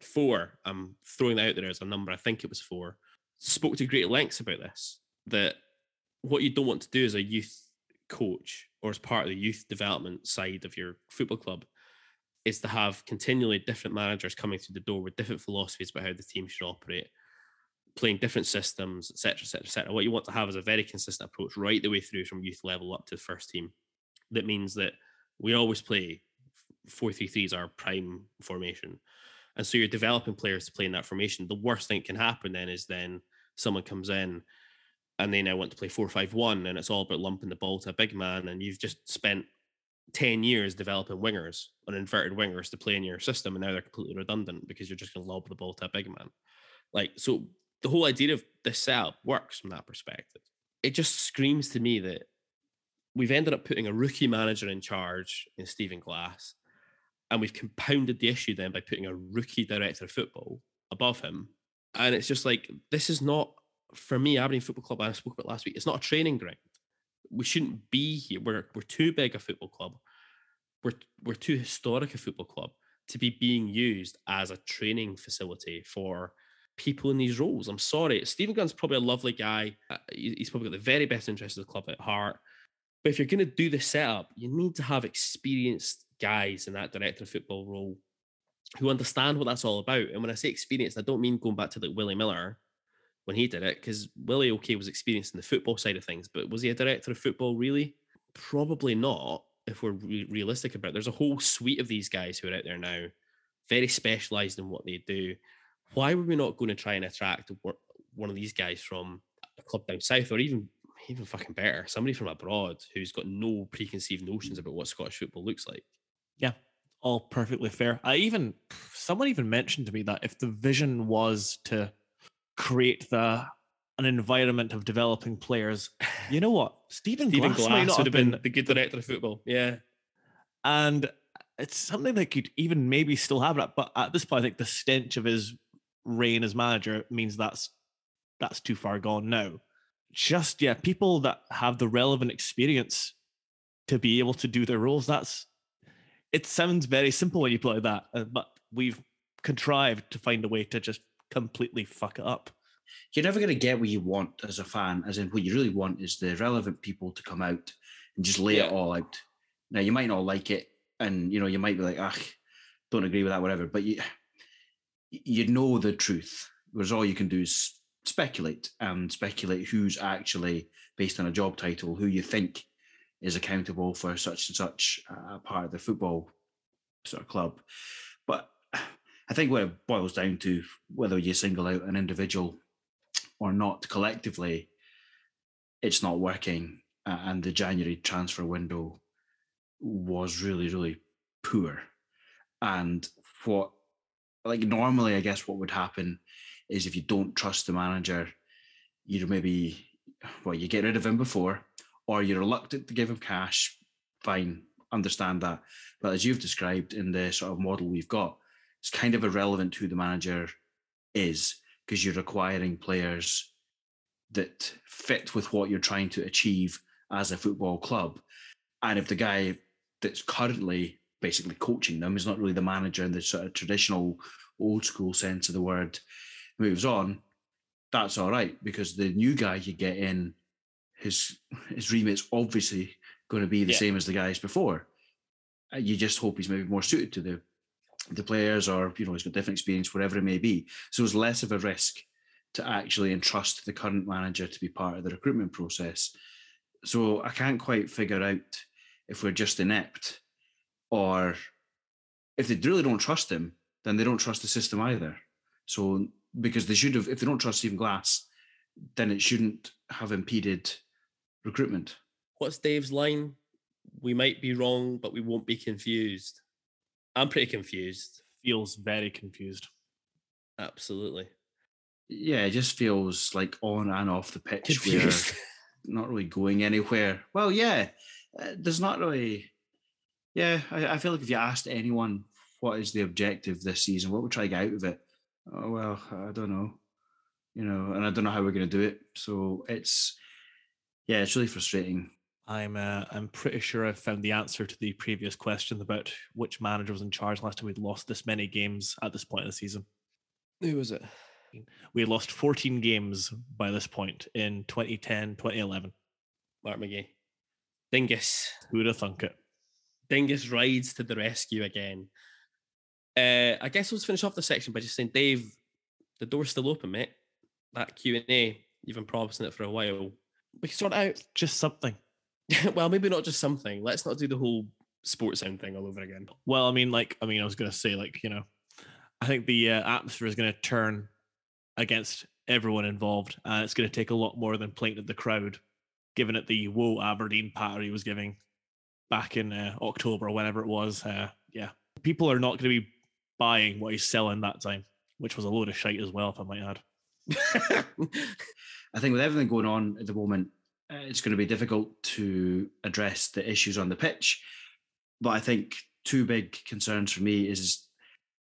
four I'm throwing that out there as a number I think it was four spoke to great lengths about this that what you don't want to do as a youth coach or as part of the youth development side of your football club is to have continually different managers coming through the door with different philosophies about how the team should operate playing different systems, etc., etc., etc. What you want to have is a very consistent approach right the way through from youth level up to the first team. That means that we always play four three three is our prime formation, and so you're developing players to play in that formation. The worst thing that can happen then is then someone comes in and they now want to play four five one, and it's all about lumping the ball to a big man, and you've just spent 10 years developing wingers on inverted wingers to play in your system and now they're completely redundant because you're just going to lob the ball to a big man like so the whole idea of this setup works from that perspective. It just screams to me that we've ended up putting a rookie manager in charge in Stephen Glass, and we've compounded the issue then by putting a rookie director of football above him. And it's just like this is not for me, Aberdeen Football Club. I spoke about last week. It's not a training ground. We shouldn't be here. We're we're too big a football club. We're we're too historic a football club to be being used as a training facility for people in these roles. I'm sorry. Stephen Gunn's probably a lovely guy. Uh, He's probably got the very best interests of the club at heart. But if you're going to do the setup, you need to have experienced guys in that director of football role who understand what that's all about. And when I say experienced, I don't mean going back to like Willie Miller when he did it, because Willie, okay, was experienced in the football side of things, but was he a director of football really? Probably not, if we're re- realistic about it. There's a whole suite of these guys who are out there now very specialised in what they do. Why were we not going to try and attract one- of these guys from a club down south, or even even fucking better, somebody from abroad who's got no preconceived notions about what Scottish football looks like? Yeah, all perfectly fair. I even someone even mentioned to me that if the vision was to create the an environment of developing players, you know what, Stephen, Stephen Glass, might Glass not would have been been, the good director of football. Yeah. and it's something that could even maybe still have it. But at this point, I think the stench of his reign as manager means that's that's too far gone now. Just yeah, people that have the relevant experience to be able to do their roles. That's it sounds very simple when you put it like that, uh, but we've contrived to find a way to just completely fuck it up. You're never going to get what you want as a fan, as in what you really want is the relevant people to come out and just lay it all out. Now, you might not like it, and you know, you might be like, ah, don't agree with that, whatever, but you you know the truth. Whereas all you can do is speculate and speculate who's actually based on a job title, who you think is accountable for such and such uh, part of the football sort of club. But I think what it boils down to, whether you single out an individual or not collectively, it's not working. And the January transfer window was really, really poor. And what, like, normally, I guess what would happen is if you don't trust the manager, you maybe, well, you get rid of him before, or you're reluctant to give him cash. Fine, understand that. But as you've described in the sort of model we've got, it's kind of irrelevant who the manager is because you're acquiring players that fit with what you're trying to achieve as a football club. And if the guy that's currently basically coaching them is not really the manager in the sort of traditional old school sense of the word, moves on, that's all right because the new guy you get in, his his remit's obviously going to be the Yeah. same as the guys before. Uh, You just hope he's maybe more suited to the the players, or you know, he's got different experience, whatever it may be. So it's less of a risk to actually entrust the current manager to be part of the recruitment process. So I can't quite figure out if we're just inept or if they really don't trust him, then they don't trust the system either. So because they should have, if they don't trust Stephen Glass, then it shouldn't have impeded recruitment. What's Dave's line? We might be wrong, but we won't be confused. I'm pretty confused. Feels very confused. Absolutely. Yeah, it just feels like on and off the pitch where Confused. not really going anywhere. Well, yeah, uh, there's not really. Yeah, I, I feel like if you asked anyone what is the objective this season, what we try to get out of it, oh well, I don't know, you know, and I don't know how we're going to do it. So it's, yeah, it's really frustrating. I'm uh, I'm pretty sure I've found the answer to the previous question about which manager was in charge last time we'd lost this many games at this point in the season. Who was it? We had lost 14 games by this point in 2010, 2011. Mark McGhee. Dingus. Who would have thunk it? Dingus rides to the rescue again. Uh, I guess let's finish off the section by just saying, Dave, the door's still open, mate. That Q and A, you've been promising it for a while. We can sort it out. Just something. well, maybe not just something. Let's not do the whole sports sound thing all over again. Well, I mean, like, I mean, I was going to say, like, you know, I think the uh, atmosphere is going to turn against everyone involved, and it's going to take a lot more than playing to the crowd, given it the whoa Aberdeen patter he was giving back in uh, October, whenever it was. Uh, yeah, people are not going to be buying what he's selling that time, which was a load of shite as well, if I might add. I think with everything going on at the moment, uh, it's going to be difficult to address the issues on the pitch. But I think two big concerns for me is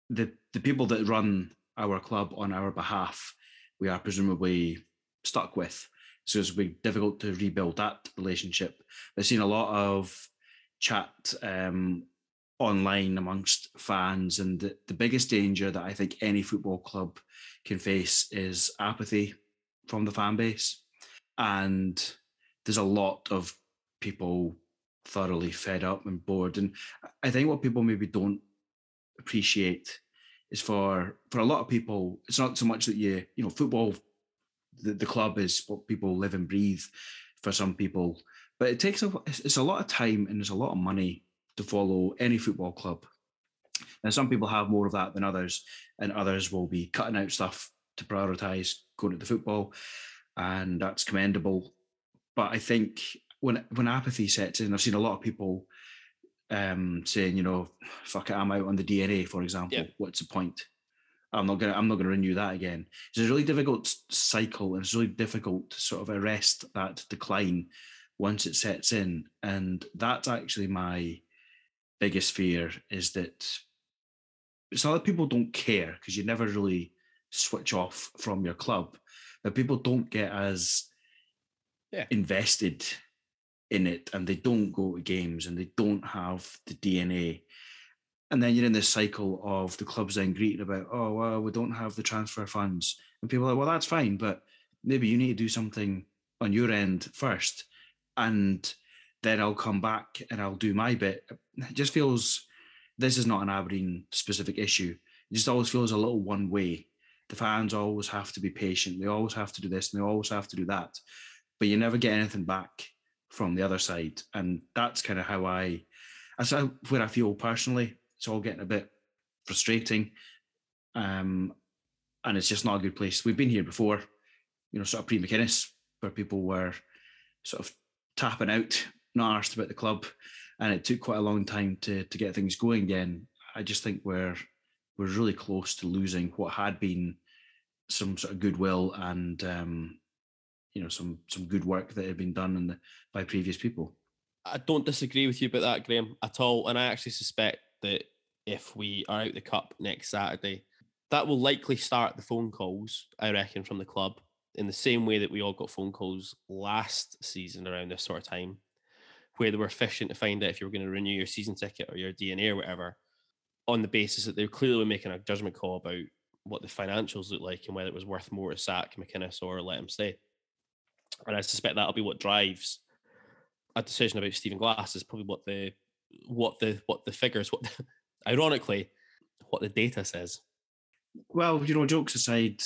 the the people that run our club on our behalf. We are presumably stuck with, so it's going to be difficult to rebuild that relationship. I've seen a lot of chat um, online amongst fans, and the, the biggest danger that I think any football club can face is apathy from the fan base. And there's a lot of people thoroughly fed up and bored. And I think what people maybe don't appreciate is for for a lot of people, it's not so much that you, you know, football, the, the club is what people live and breathe for some people. But it takes a it's a lot of time and there's a lot of money to follow any football club. And some people have more of that than others, and others will be cutting out stuff to prioritize going to the football, and that's commendable. But I think when when apathy sets in, I've seen a lot of people um, saying, you know, fuck it, I'm out on the DNA, for example. Yeah. What's the point? I'm not gonna I'm not gonna renew that again. It's a really difficult cycle, and it's really difficult to sort of arrest that decline once it sets in. And that's actually my biggest fear is that it's not that people don't care because you never really switch off from your club, but people don't get as Yeah. invested in it and they don't go to games and they don't have the DNA. And then you're in this cycle of the clubs then greeting about, oh, well, we don't have the transfer funds. And people are like, well, that's fine, but maybe you need to do something on your end first. And then I'll come back and I'll do my bit. It just feels this is not an Aberdeen specific issue. It just always feels a little one way. The fans always have to be patient. They always have to do this and they always have to do that. But you never get anything back from the other side. And that's kind of how I, that's where I feel personally. It's all getting a bit frustrating. Um, and it's just not a good place. We've been here before, you know, sort of pre McInnes, where people were sort of tapping out, not asked about the club, and it took quite a long time to to get things going again. I just think we're we're really close to losing what had been some sort of goodwill and um, you know some some good work that had been done in the, by previous people. I don't disagree with you about that, Graham, at all. And I actually suspect that if we are out the cup next Saturday, that will likely start the phone calls, I reckon, from the club in the same way that we all got phone calls last season around this sort of time, where they were fishing to find out if you were going to renew your season ticket or your DNA or whatever, on the basis that they were clearly making a judgment call about what the financials look like and whether it was worth more to sack McInnes or let him stay. And I suspect that'll be what drives a decision about Stephen Glass is probably what the what the what the figures what ironically what the data says. Well, you know, jokes aside,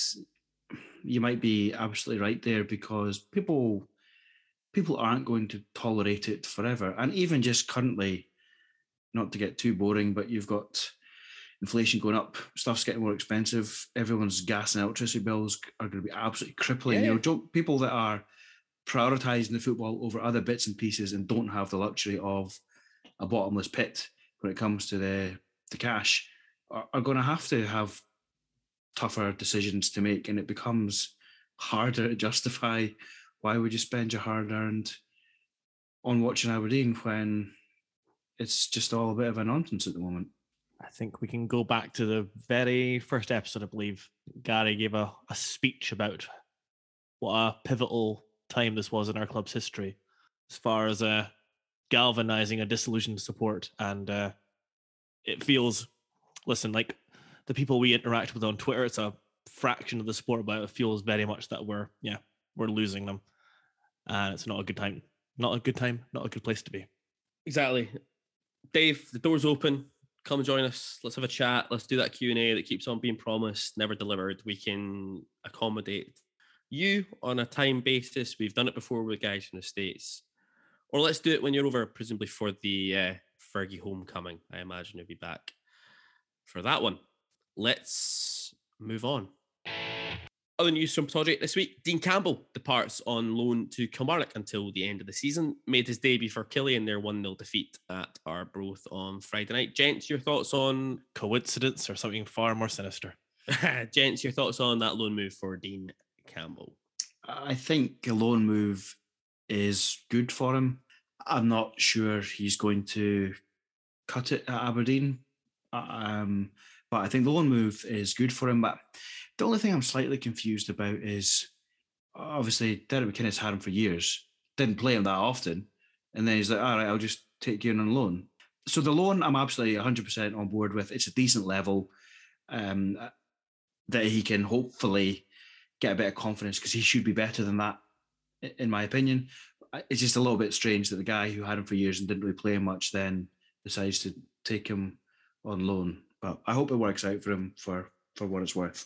you might be absolutely right there because people people aren't going to tolerate it forever. And even just currently, not to get too boring, but you've got inflation going up, stuff's getting more expensive, everyone's gas and electricity bills are going to be absolutely crippling. Yeah, You know, people that are prioritizing the football over other bits and pieces and don't have the luxury of a bottomless pit when it comes to the the cash are, are going to have to have tougher decisions to make and it becomes harder to justify why would you spend your hard earned on watching Aberdeen when it's just all a bit of a nonsense at the moment. I think we can go back to the very first episode, I believe. Gary gave a, a speech about what a pivotal time this was in our club's history as far as uh, galvanizing a disillusioned support. And uh, it feels, listen, like the people we interact with on Twitter, it's a fraction of the sport, but it feels very much that we're, yeah, we're losing them. And it's not a good time. Not a good time, not a good place to be. Exactly. Dave, the door's open. Come join us. Let's have a chat. Let's do that Q and A that keeps on being promised, never delivered. We can accommodate you on a time basis. We've done it before with guys from the states, or let's do it when you're over, presumably for the uh, Fergie homecoming. I imagine you'll be back for that one. Let's move on. Other news from Project this week Dean Campbell departs on loan to Kilmarnock until the end of the season. Made his debut for Killian, their 1 0 defeat at Arbroath on Friday night. Gents, your thoughts on. Coincidence or something far more sinister? Gents, your thoughts on that loan move for Dean Campbell? I think a loan move is good for him. I'm not sure he's going to cut it at Aberdeen, um, but I think the loan move is good for him. But the only thing I'm slightly confused about is obviously Derek McInnes had him for years, didn't play him that often, and then he's like, all right, I'll just take you in on loan. So the loan, I'm absolutely 100% on board with. It's a decent level um, that he can hopefully get a bit of confidence because he should be better than that, in my opinion. It's just a little bit strange that the guy who had him for years and didn't really play much then decides to take him on loan. But I hope it works out for him for for what it's worth.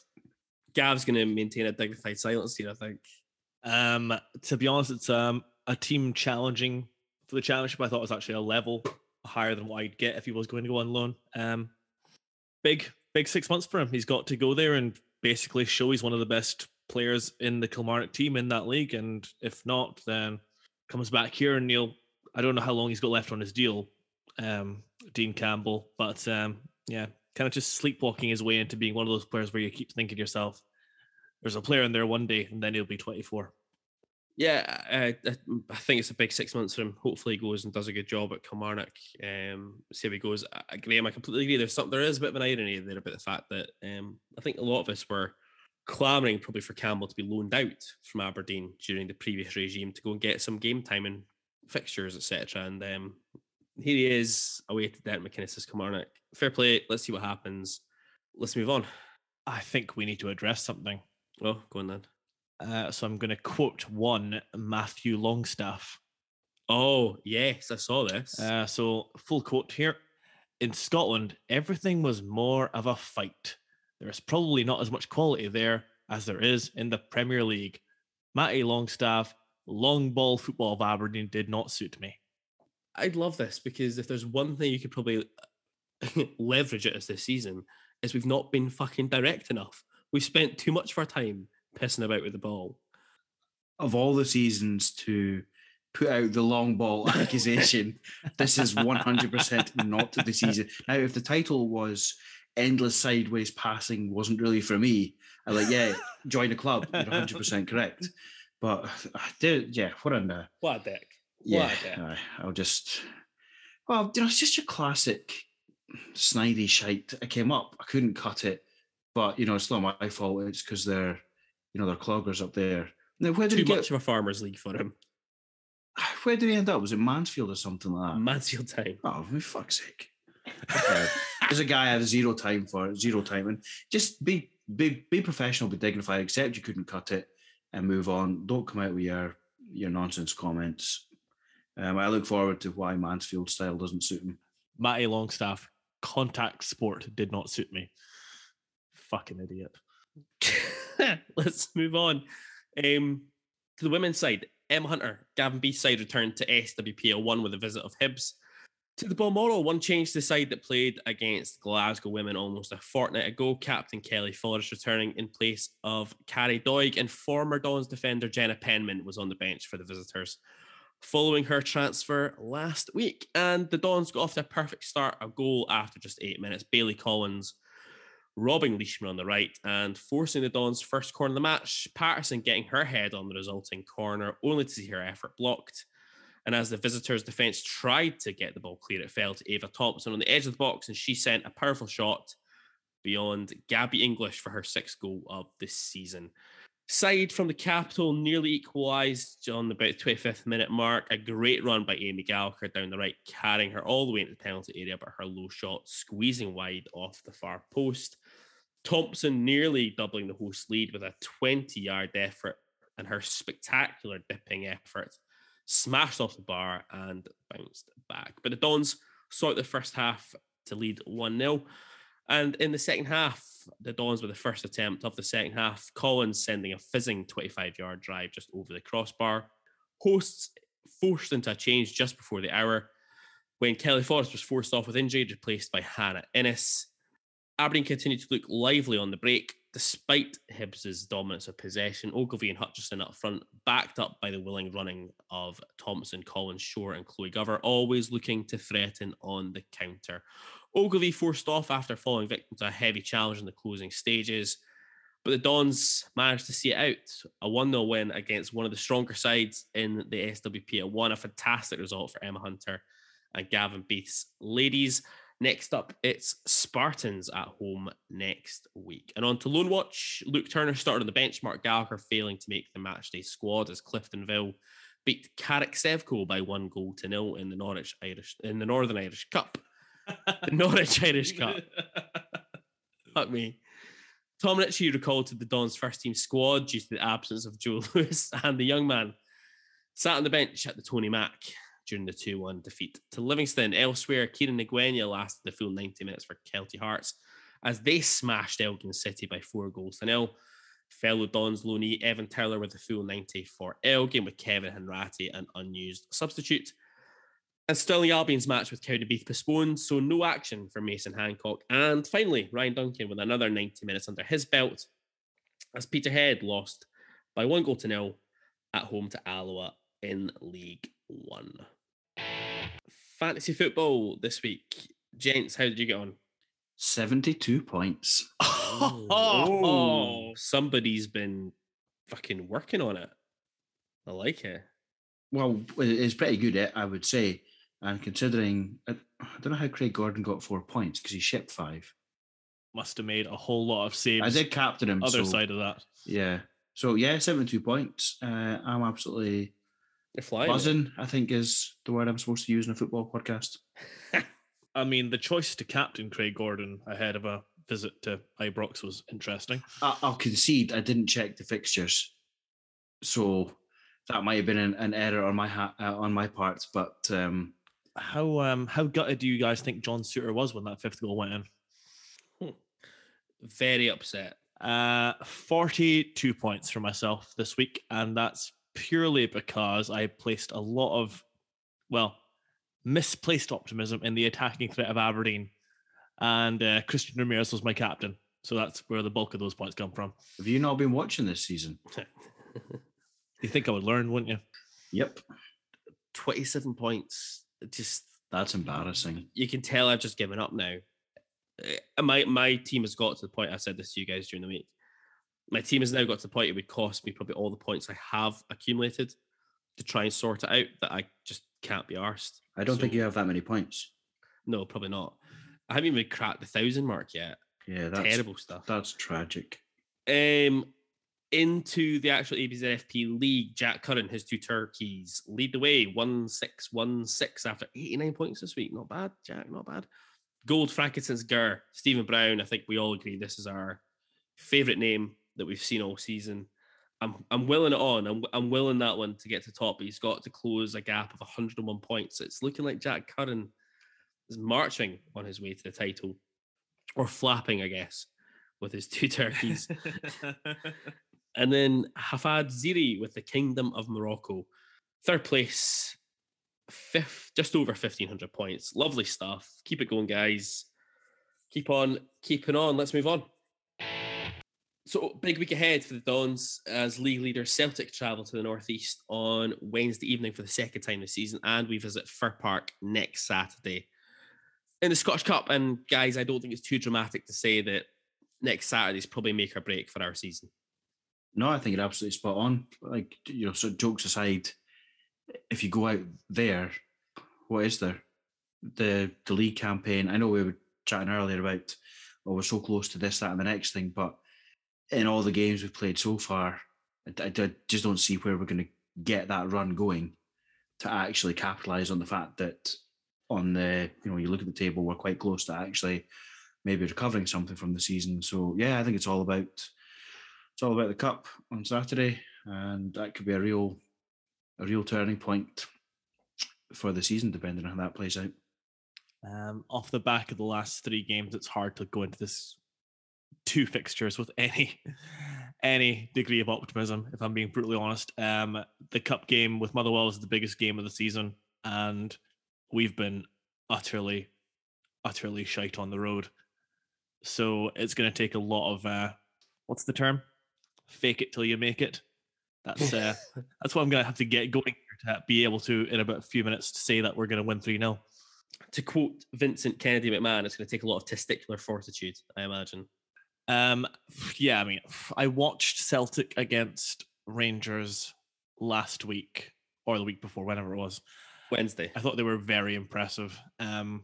Gav's going to maintain a dignified silence here, I think. Um, to be honest, it's um a team challenging for the championship. I thought it was actually a level higher than what I'd get if he was going to go on loan. Um, big, big six months for him. He's got to go there and basically show he's one of the best players in the Kilmarnock team in that league. And if not, then comes back here and he'll. I don't know how long he's got left on his deal, um, Dean Campbell, but um, yeah, kind of just sleepwalking his way into being one of those players where you keep thinking yourself, "There's a player in there one day, and then he'll be 24." Yeah, I, I, think it's a big six months for him. Hopefully, he goes and does a good job at Kilmarnock. Um, see how he goes. I, Graham, I completely agree. There's some, there is a bit of an irony there about the fact that um, I think a lot of us were clamouring probably for Campbell to be loaned out from Aberdeen during the previous regime to go and get some game time and fixtures, etc. And um, here he is away to Derek McInnes's Kilmarnock. Fair play. Let's see what happens. Let's move on. I think we need to address something. Oh, go on then. Uh, so I'm going to quote one Matthew Longstaff. Oh, yes, I saw this. Uh, so, full quote here. In Scotland, everything was more of a fight. There is probably not as much quality there as there is in the Premier League. Matty Longstaff, long ball football of Aberdeen did not suit me. I'd love this because if there's one thing you could probably uh, leverage it as this season, is we've not been fucking direct enough. We've spent too much of our time pissing about with the ball. Of all the seasons to put out the long ball accusation, this is 100% not the season. Now, if the title was Endless Sideways Passing wasn't really for me, I'm like, yeah, join the club. You're 100% correct. But uh, I did, yeah, what a. What a dick. Yeah, What a dick. aye, I'll just. Well, you know, it's just your classic snidey shite. I came up, I couldn't cut it, but you know, it's not my fault. It's because they're, you know, they're cloggers up there. Now, where did Too he get? much of a farmers league for him. Where did he end up? Was it Mansfield or something like that? Mansfield time. Oh, for fuck's sake! There's a guy I have zero time for, zero time, and just be be be professional, be dignified. Accept you couldn't cut it, and move on. Don't come out with your your nonsense comments. Um, I look forward to why Mansfield style doesn't suit him. Matty Longstaff, contact sport did not suit me. Fucking idiot. Let's move on. Um, to the women's side, Emma Hunter, Gavin Beith's side returned to SWPL 1 with a visit of Hibs. To the Balmoral, one change to the side that played against Glasgow women almost a fortnight ago. Captain Kelly Forrest returning in place of Carrie Doig, and former Dons defender Jenna Penman was on the bench for the visitors following her transfer last week. And the Dons got off to a perfect start, a goal after just eight minutes. Bailey Collins robbing Leishman on the right and forcing the Dons' first corner of the match. Patterson getting her head on the resulting corner, only to see her effort blocked. And as the visitors' defence tried to get the ball clear, it fell to Ava Thompson on the edge of the box, and she sent a powerful shot beyond Gabby English for her sixth goal of this season. Side from the capital nearly equalised on about 25th minute mark. A great run by Amy Gallagher down the right, carrying her all the way into the penalty area, but her low shot squeezing wide off the far post. Thompson nearly doubling the host lead with a 20 yard effort, and her spectacular dipping effort smashed off the bar and bounced back. But the Dons saw out the first half to lead 1 0. And in the second half, the Dons were the first attempt of the second half. Collins sending a fizzing 25 yard drive just over the crossbar. Hosts forced into a change just before the hour when Kelly Forrest was forced off with injury, replaced by Hannah Innes. Aberdeen continued to look lively on the break, despite Hibs's dominance of possession. Ogilvie and Hutchison up front, backed up by the willing running of Thompson, Collins, Shore, and Chloe Gover, always looking to threaten on the counter. Ogilvie forced off after falling victim to a heavy challenge in the closing stages. But the Dons managed to see it out. A 1 0 win against one of the stronger sides in the SWP at one. A fantastic result for Emma Hunter and Gavin Beith's ladies. Next up, it's Spartans at home next week. And on to Loan Watch, Luke Turner started on the bench, Mark Gallagher failing to make the matchday squad as Cliftonville beat Carrick Sevco by one goal to nil in the Norwich Irish in the Northern Irish Cup. The a Irish Cup. Fuck me. Tom Ritchie recalled to the Dons first team squad due to the absence of Joe Lewis, and the young man sat on the bench at the Tony Mac during the 2 1 defeat to Livingston. Elsewhere, Kieran Ngwenya lasted the full 90 minutes for Kelty Hearts as they smashed Elgin City by four goals to nil. Fellow Dons loanee Evan Taylor with the full 90 for Elgin with Kevin Henratti an unused substitute. And Stirling Albion's match with Cowdenbeath postponed, so no action for Mason Hancock. And finally, Ryan Duncan with another 90 minutes under his belt as Peterhead lost by one goal to nil at home to Alloa in League One. Fantasy football this week. Gents, how did you get on? 72 points. Oh, somebody's been fucking working on it. I like it. Well, it's pretty good, eh, I would say. And considering, I I don't know how Craig Gordon got four points because he shipped five. Must have made a whole lot of saves. I did captain him. Other so, side of that. Yeah. So, yeah, 72 points. Uh, I'm absolutely You're flying. mate. buzzing, I think is the word I'm supposed to use in a football podcast. I mean, the choice to captain Craig Gordon ahead of a visit to Ibrox was interesting. I, I'll concede I didn't check the fixtures. So that might have been an, an error on my ha- uh, on my part, but um, How um how gutted do you guys think John Souttar was when that fifth goal went in? Very upset. Uh, 42 points for myself this week, and that's purely because I placed a lot of, well, misplaced optimism in the attacking threat of Aberdeen, and uh, Christian Ramirez was my captain. So that's where the bulk of those points come from. have you not been watching this season? You think I would learn, wouldn't you? Yep. 27 points. Just That's embarrassing. you can tell I've just given up now. Uh, My my team has got to the point. I said this to you guys during the week. My team has now got to the point it would cost me probably all the points I have accumulated to try and sort it out. That I just can't be arsed. I don't think you have that many points. No, probably not. I haven't even cracked the thousand mark yet. Yeah, that's Terrible stuff. That's tragic. Um, into the actual ABZFP league, Jack Curran, his two turkeys, lead the way one six one six after eighty nine points this week. Not bad, Jack. Not bad. Gold frankincense Gur, Stephen Brown. I think we all agree this is our favorite name that we've seen all season. I'm I'm willing it on. I'm I'm willing that one to get to top. But he's got to close a gap of 101 points. It's looking like Jack Curran is marching on his way to the title, or flapping, I guess, with his two turkeys. And then Hafad Ziri with the Kingdom of Morocco. Third place, fifth, just over 1,500 points. Lovely stuff. Keep it going, guys. Keep on keeping on. Let's move on. So, big week ahead for the Dons as league leader Celtic travel to the Northeast on Wednesday evening for the second time this season, and we visit Fir Park next Saturday in the Scottish Cup. And, guys, I don't think it's too dramatic to say that next Saturday is probably make or break for our season. No, I think you're absolutely spot on. Like you know, so jokes aside, if you go out there, what is there? The the league campaign. I know we were chatting earlier about, oh, we're so close to this, that, and the next thing, but in all the games we've played so far, I- I just don't see where we're going to get that run going to actually capitalize on the fact that on the you know you look at the table, we're quite close to actually maybe recovering something from the season. So yeah, I think it's all about it's all about the cup on Saturday, and that could be a real, a real turning point for the season, depending on how that plays out. Um, off the back of the last three games, it's hard to go into this two fixtures with any any degree of optimism. If I'm being brutally honest, um, the cup game with Motherwell is the biggest game of the season, and we've been utterly, utterly shite on the road. So it's going to take a lot of uh, what's the term? Fake it till you make it. That's uh, that's what I'm going to have to get going to be able to in about a few minutes to say that we're going to win three 0 to quote Vincent Kennedy McMahon, it's going to take a lot of testicular fortitude, I imagine. Um, yeah, I mean, I watched Celtic against Rangers last week or the week before, whenever it was. Wednesday. I thought they were very impressive. Um,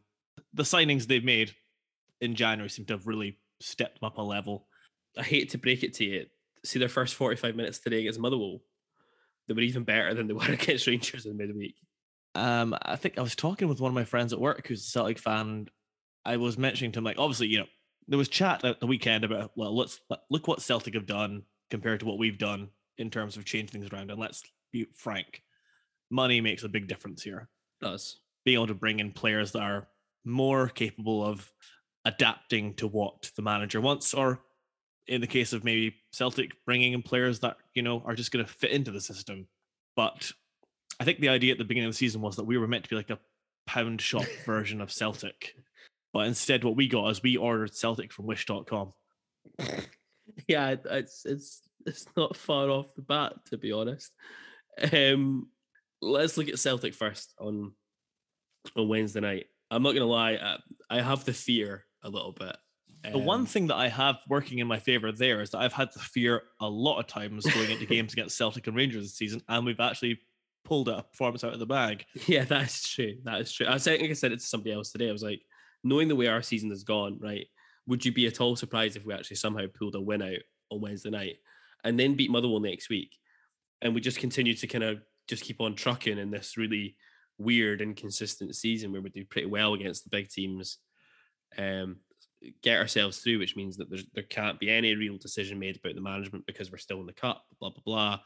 the signings they've made in January seem to have really stepped them up a level. I hate to break it to you. See their first 45 minutes today against Motherwell. They were even better than they were against Rangers in midweek. Um, I think I was talking with one of my friends at work who's a Celtic fan. I was mentioning to him, like, obviously, you know, there was chat at the weekend about, well, let's look what Celtic have done compared to what we've done in terms of changing things around. And let's be frank, money makes a big difference here. Does. Being able to bring in players that are more capable of adapting to what the manager wants, or in the case of maybe Celtic, bringing in players that, you know, are just going to fit into the system. But I think the idea at the beginning of the season was that we were meant to be like a pound shop version of Celtic. But instead, what we got is we ordered Celtic from Wish.com. yeah, it's it's it's not far off the bat to be honest. Um, let's look at Celtic first on on Wednesday night. I'm not gonna lie, I, I have the fear a little bit. The one Um, thing that I have working in my favor there is that I've had the fear a lot of times going into games against Celtic and Rangers this season, and we've actually pulled a performance out of the bag. Yeah, that's true. That is true. I was saying, like I said it to somebody else today. I was like, knowing the way our season has gone, right? Would you be at all surprised if we actually somehow pulled a win out on Wednesday night and then beat Motherwell next week, and we just continue to kind of just keep on trucking in this really weird, inconsistent season where we do pretty well against the big teams, um, get ourselves through, which means that there's, there can't be any real decision made about the management because we're still in the cup, blah blah blah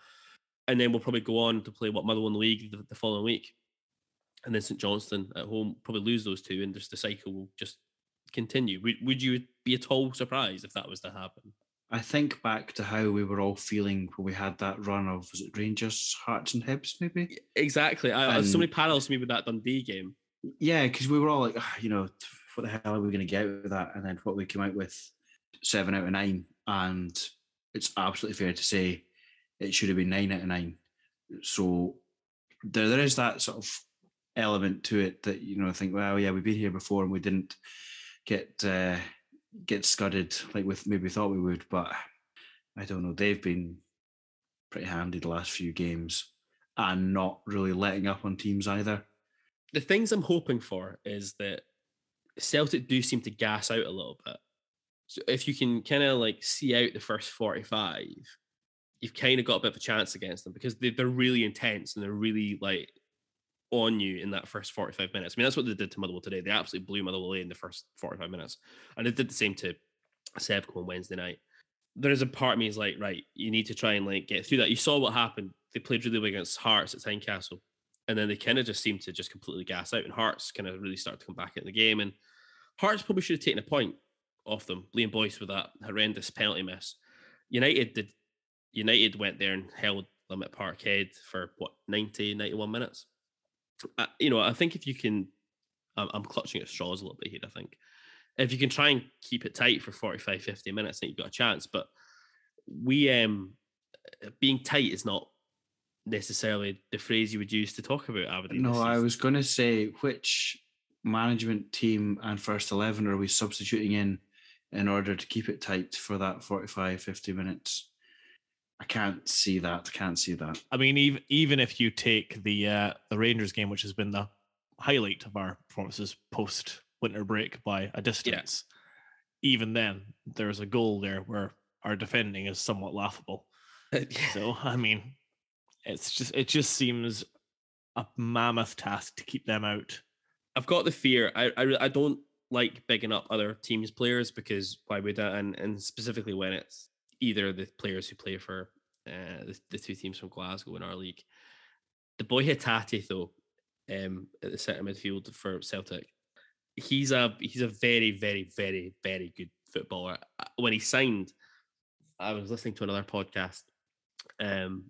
and then we'll probably go on to play what Motherwell in the league the, the following week, and then St Johnstone at home. Probably lose those two, and just the cycle will just continue. Would, would you be at all surprised if that was to happen? I think back to how we were all feeling when we had that run of was it Rangers, Hearts, and Hibs, maybe. Exactly. I, I- so many parallels to me with that Dundee game. Yeah, because we were all like, "Ah, you know, what the hell are we going to get of that? And then what we came out with, seven out of nine, and it's absolutely fair to say it should have been nine out of nine. So there, there is that sort of element to it that you know, I think, well, yeah, we've been here before and we didn't get uh, get scudded like with maybe thought we would, but I don't know. They've been pretty handy the last few games and not really letting up on teams either. The things I'm hoping for is that Celtic do seem to gas out a little bit. So if you can kind of like see out the first 45, you've kind of got a bit of a chance against them because they, they're really intense and they're really like on you in that first 45 minutes. I mean, that's what they did to Motherwell today. They absolutely blew Motherwell away in the first 45 minutes. And they did the same to Sevco on Wednesday night. There is a part of me is like, right, you need to try and like get through that. You saw what happened. They played really well against Hearts at Tynecastle. And then they kind of just seemed to just completely gas out. And Hearts kind of really started to come back in the game. And Hearts probably should have taken a point off them. Liam Boyce with that horrendous penalty miss. United did United went there and held them at Parkhead for what 90, 91 minutes. Uh, you know, I think if you can, I'm, I'm clutching at straws a little bit here. I think if you can try and keep it tight for 45, 50 minutes, I think you've got a chance. But we, um, being tight is not necessarily the phrase you would use to talk about Aberdeen. No, I was going to say which management team and first 11 are we substituting in in order to keep it tight for that 45, 50 minutes? I can't see that. Can't see that. I mean, even even if you take the uh, the Rangers game, which has been the highlight of our performances post winter break by a distance, even then there's a goal there where our defending is somewhat laughable. So I mean, it's just it just seems a mammoth task to keep them out. I've got the fear. I I, I don't like bigging up other teams' players because why would I? And and specifically when it's either the players who play for uh, the, the two teams from Glasgow in our league. The boy Hatate though, um, at the centre midfield for Celtic, he's a he's a very very very very good footballer. Uh, When he signed, I was listening to another podcast, um,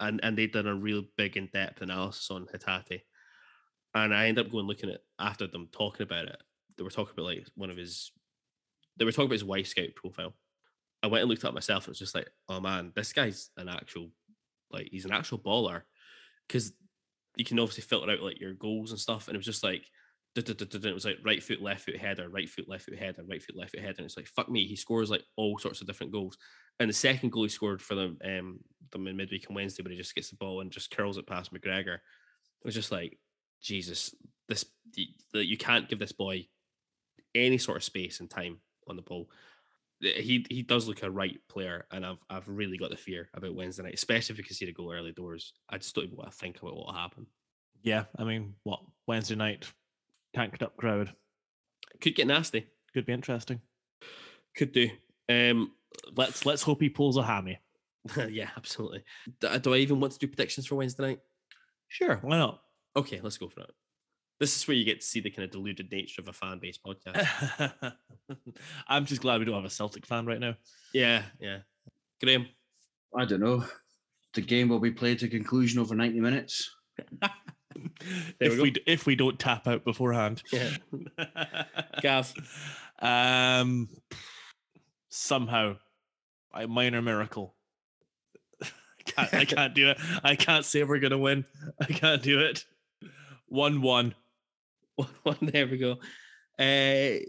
and and they'd done a real big in depth analysis on Hatate and I ended up going looking at after them talking about it. They were talking about like one of his, they were talking about his Wyscout profile. I went and looked at myself. And it was just like, oh man, this guy's an actual, like he's an actual baller, because you can obviously filter out like your goals and stuff. And it was just like, it was like right foot, left foot header, right foot, left foot header, right foot, left foot header. And it's like, fuck me, he scores like all sorts of different goals. And the second goal he scored for them, um, them in midweek on Wednesday, where he just gets the ball and just curls it past McGregor. It was just like, Jesus, this that you can't give this boy any sort of space and time on the ball. Uh, He he does look a right player, and I've I've really got the fear about Wednesday night, especially if we can see the goal early doors. I just don't even want to think about what will happen. Yeah, I mean, what Wednesday night, tanked up crowd Could get nasty. could be interesting. Could do. Um, Let's let's hope he pulls a hammy. yeah, absolutely. Do, do I even want to do predictions for Wednesday night? Sure, why not? Okay, let's go for it. This is where you get to see the kind of deluded nature of a fan based podcast. I'm just glad we don't have a Celtic fan right now. yeah, yeah. Graham, I don't know. The game will be played to conclusion over 90 minutes. if we we, if we don't tap out beforehand. Yeah. Gav. Um, somehow, a minor miracle. I can't, I can't do it. I can't say we're gonna win. I can't do it. One one. One, one, there we go. Uh,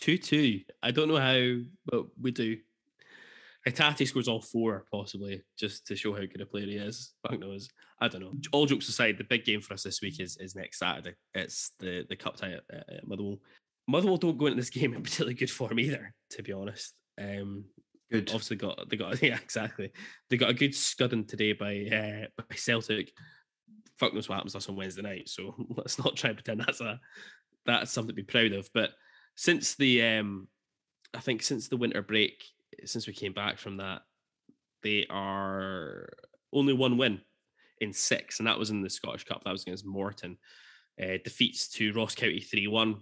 two two. I don't know how, but we do. Hatate scores all four, possibly, just to show how good a player he is. Fuck knows. I don't know. All jokes aside, the big game for us this week is, is next Saturday. It's the the cup tie at, at Motherwell. Motherwell don't go into this game in particularly good form either, to be honest. Um, Good. obviously got they got yeah exactly they got a good scudding today by uh, by Celtic. Fuck knows what happens to us on Wednesday night, so let's not try and pretend that's a that's something to be proud of. But since the um, I think since the winter break, since we came back from that, they are only one win in six, and that was in the Scottish Cup. That was against Morton. Uh, defeats to Ross County three one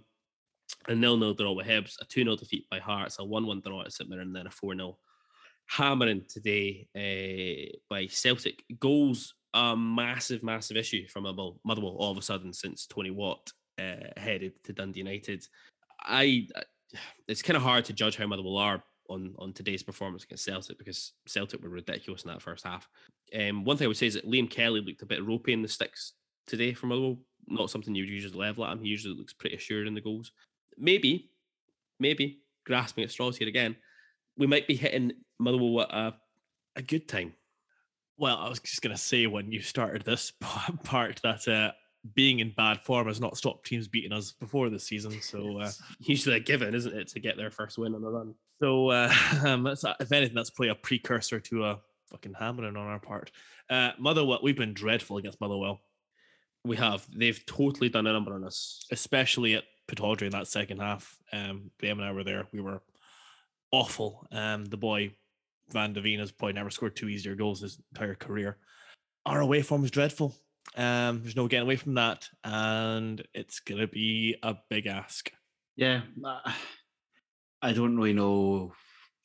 a nil nil draw with Hibs, a 2 0 defeat by Hearts, a 1 1 draw at St Mirren, and then a 4 0 hammering today uh, by Celtic. Goals, a massive, massive issue from Motherwell, Motherwell all of a sudden since Tony Watt uh, headed to Dundee United. I, I- It's kind of hard to judge how Motherwell are on, on today's performance against Celtic because Celtic were ridiculous in that first half. Um, one thing I would say is that Liam Kelly looked a bit ropey in the sticks today for Motherwell. Not something you would usually level at him. He usually looks pretty assured in the goals maybe, maybe grasping at straws here again, we might be hitting Motherwell at a, a good time. Well, I was just gonna say when you started this part that uh, being in bad form has not stopped teams beating us before this season. So, uh, usually a given, isn't it, to get their first win on the run? So uh, um, that's, if anything, that's probably a precursor to a fucking hammering on our part. Uh, Motherwell, we've been dreadful against Motherwell. We have. They've totally done a number on us. especially at Pittodrie in that second half. Um, Graham and I were there. We were awful. Um, the boy Van de Veen has probably never scored two easier goals his entire career. Our away form is dreadful. Um, there's no getting away from that, and it's gonna be a big ask. Yeah, I- don't really know.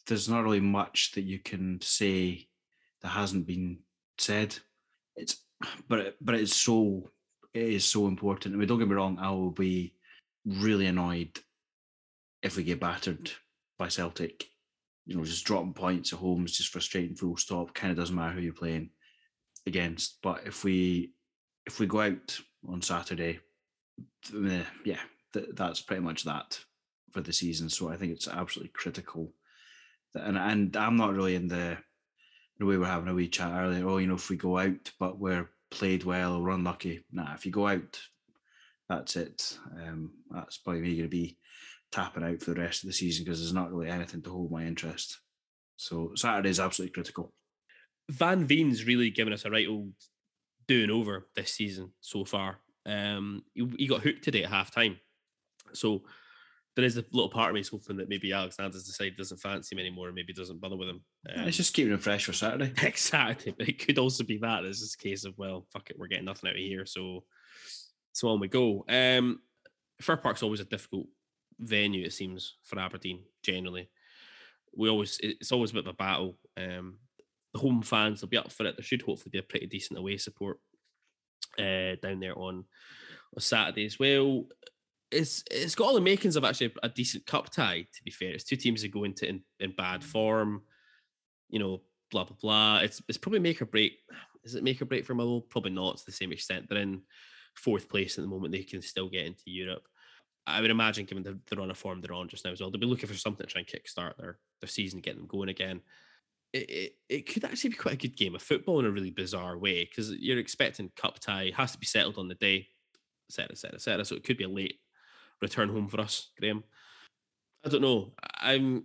There's not really much that you can say that hasn't been said. It's, but it, but it's so it is so important. I mean, don't get me wrong. I will be really annoyed if we get battered by Celtic. You know, just dropping points at home is just frustrating. Full stop. Kind of doesn't matter who you're playing against. But if we if we go out on Saturday, yeah, that's pretty much that for the season. So I think it's absolutely critical. That, and and I'm not really in the the way we're having a wee chat earlier. Oh, you know, if we go out but we're played well or unlucky. Nah, if you go out, that's it. Um, that's probably me going to be tapping out for the rest of the season because there's not really anything to hold my interest. So Saturday is absolutely critical. Van Veen's really given us a right old doing over this season so far. Um, he, he got hooked today at half time. So there is a little part of me is hoping that maybe Alexander's decided doesn't fancy him anymore and maybe doesn't bother with him. Um, it's just keeping him fresh for Saturday. Exactly, but it could also be that it's just a case of well, fuck it, we're getting nothing out of here, so so on we go. Um, Fir Park's always a difficult venue, it seems, for Aberdeen. Generally, we always it's always a bit of a battle. Um, the home fans will be up for it. There should hopefully be a pretty decent away support uh, down there on on Saturday as well. It's it's got all the makings of actually a decent cup tie. To be fair, it's two teams that go into in, in bad mm. form you know, blah blah blah. It's it's probably make or break. Is it make or break for Motherwell? Probably not to the same extent. They're in fourth place at the moment. They can still get into Europe. I would imagine, given the, the run of form they're on just now as well, they'll be looking for something to try and kickstart their their season, get them going again. It, it, it could actually be quite a good game of football in a really bizarre way because you're expecting cup tie has to be settled on the day, etc. etc. etc. So it could be a late return home for us, Graham. I don't know. I'm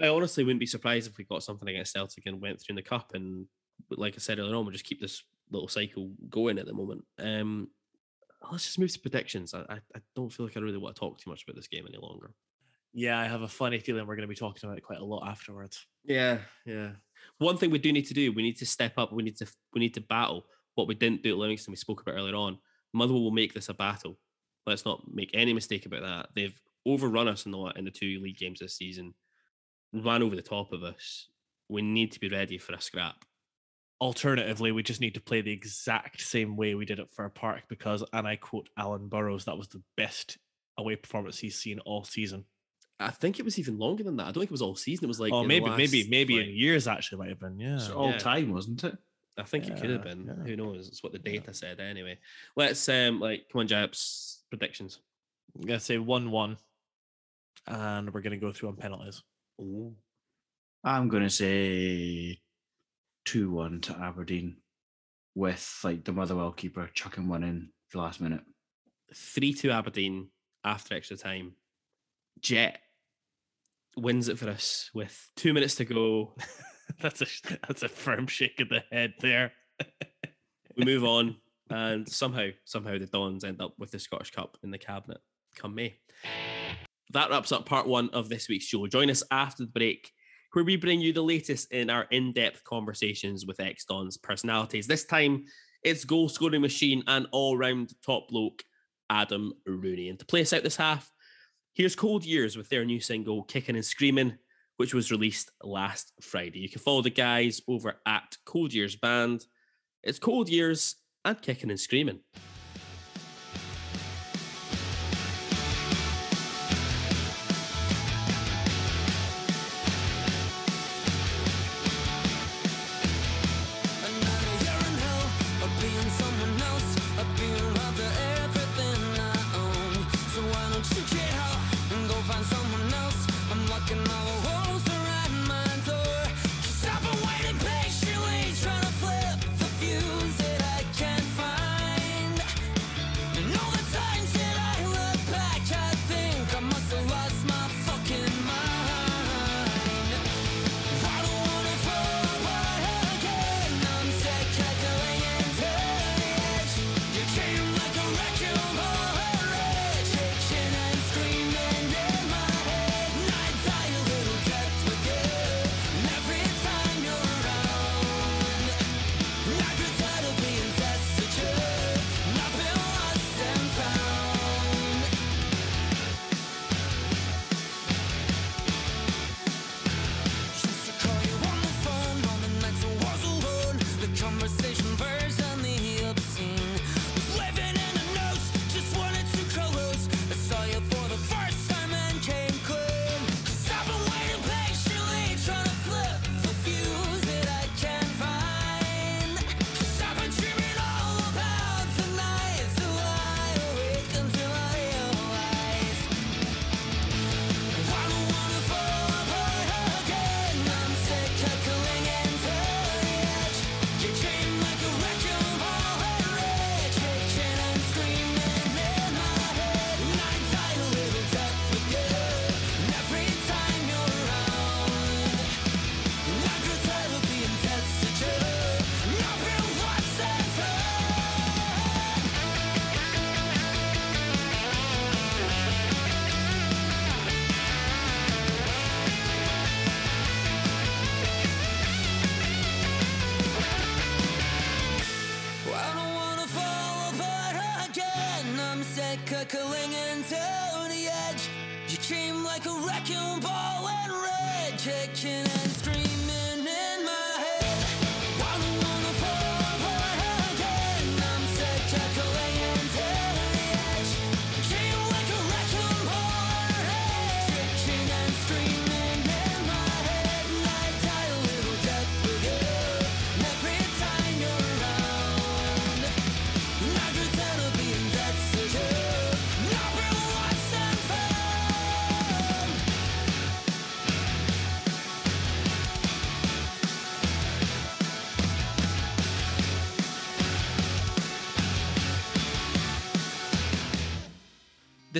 I honestly wouldn't be surprised if we got something against Celtic and went through in the cup. And like I said earlier on, we'll just keep this little cycle going at the moment. Um, let's just move to predictions. I, I, I don't feel like I really want to talk too much about this game any longer. Yeah, I have a funny feeling we're going to be talking about it quite a lot afterwards. Yeah, yeah. One thing we do need to do, we need to step up. We need to we need to battle what we didn't do at Livingston. We spoke about earlier on. Motherwell will make this a battle. Let's not make any mistake about that. They've overrun us in the in the two league games this season, ran over the top of us. We need to be ready for a scrap alternatively, we just need to play the exact same way we did at Fir Park because, and I quote Alan Burrows, that was the best away performance he's seen all season. I think it was even longer than that. I don't think it was all season. It was like oh, in the maybe, maybe, maybe like- in years actually might have been. Yeah. It's all Yeah. time, wasn't it? I think it could have been. yeah. Who knows? It's what the Yeah. data said anyway. Let's um like come on, Japs predictions. I'm gonna say one-one, and we're gonna go through on penalties. Ooh. I'm going to say 2 1 to Aberdeen with like the Motherwell keeper chucking one in the last minute. Three two Aberdeen after extra time. Jet wins it for us with two minutes to go. that's a that's a firm shake of the head there. We move on, and somehow, somehow the Dons end up with the Scottish Cup in the cabinet come May. That wraps up part one of this week's show. Join us after the break, where we bring you the latest in our in-depth conversations with ex Dons personalities. This time, it's goal scoring machine and all-round top bloke Adam Rooney. And to play us out this half, here's Cold Years with their new single "Kicking and Screaming." Which was released last Friday. You can follow the guys over at Cold Years Band. It's cold years and kicking and screaming.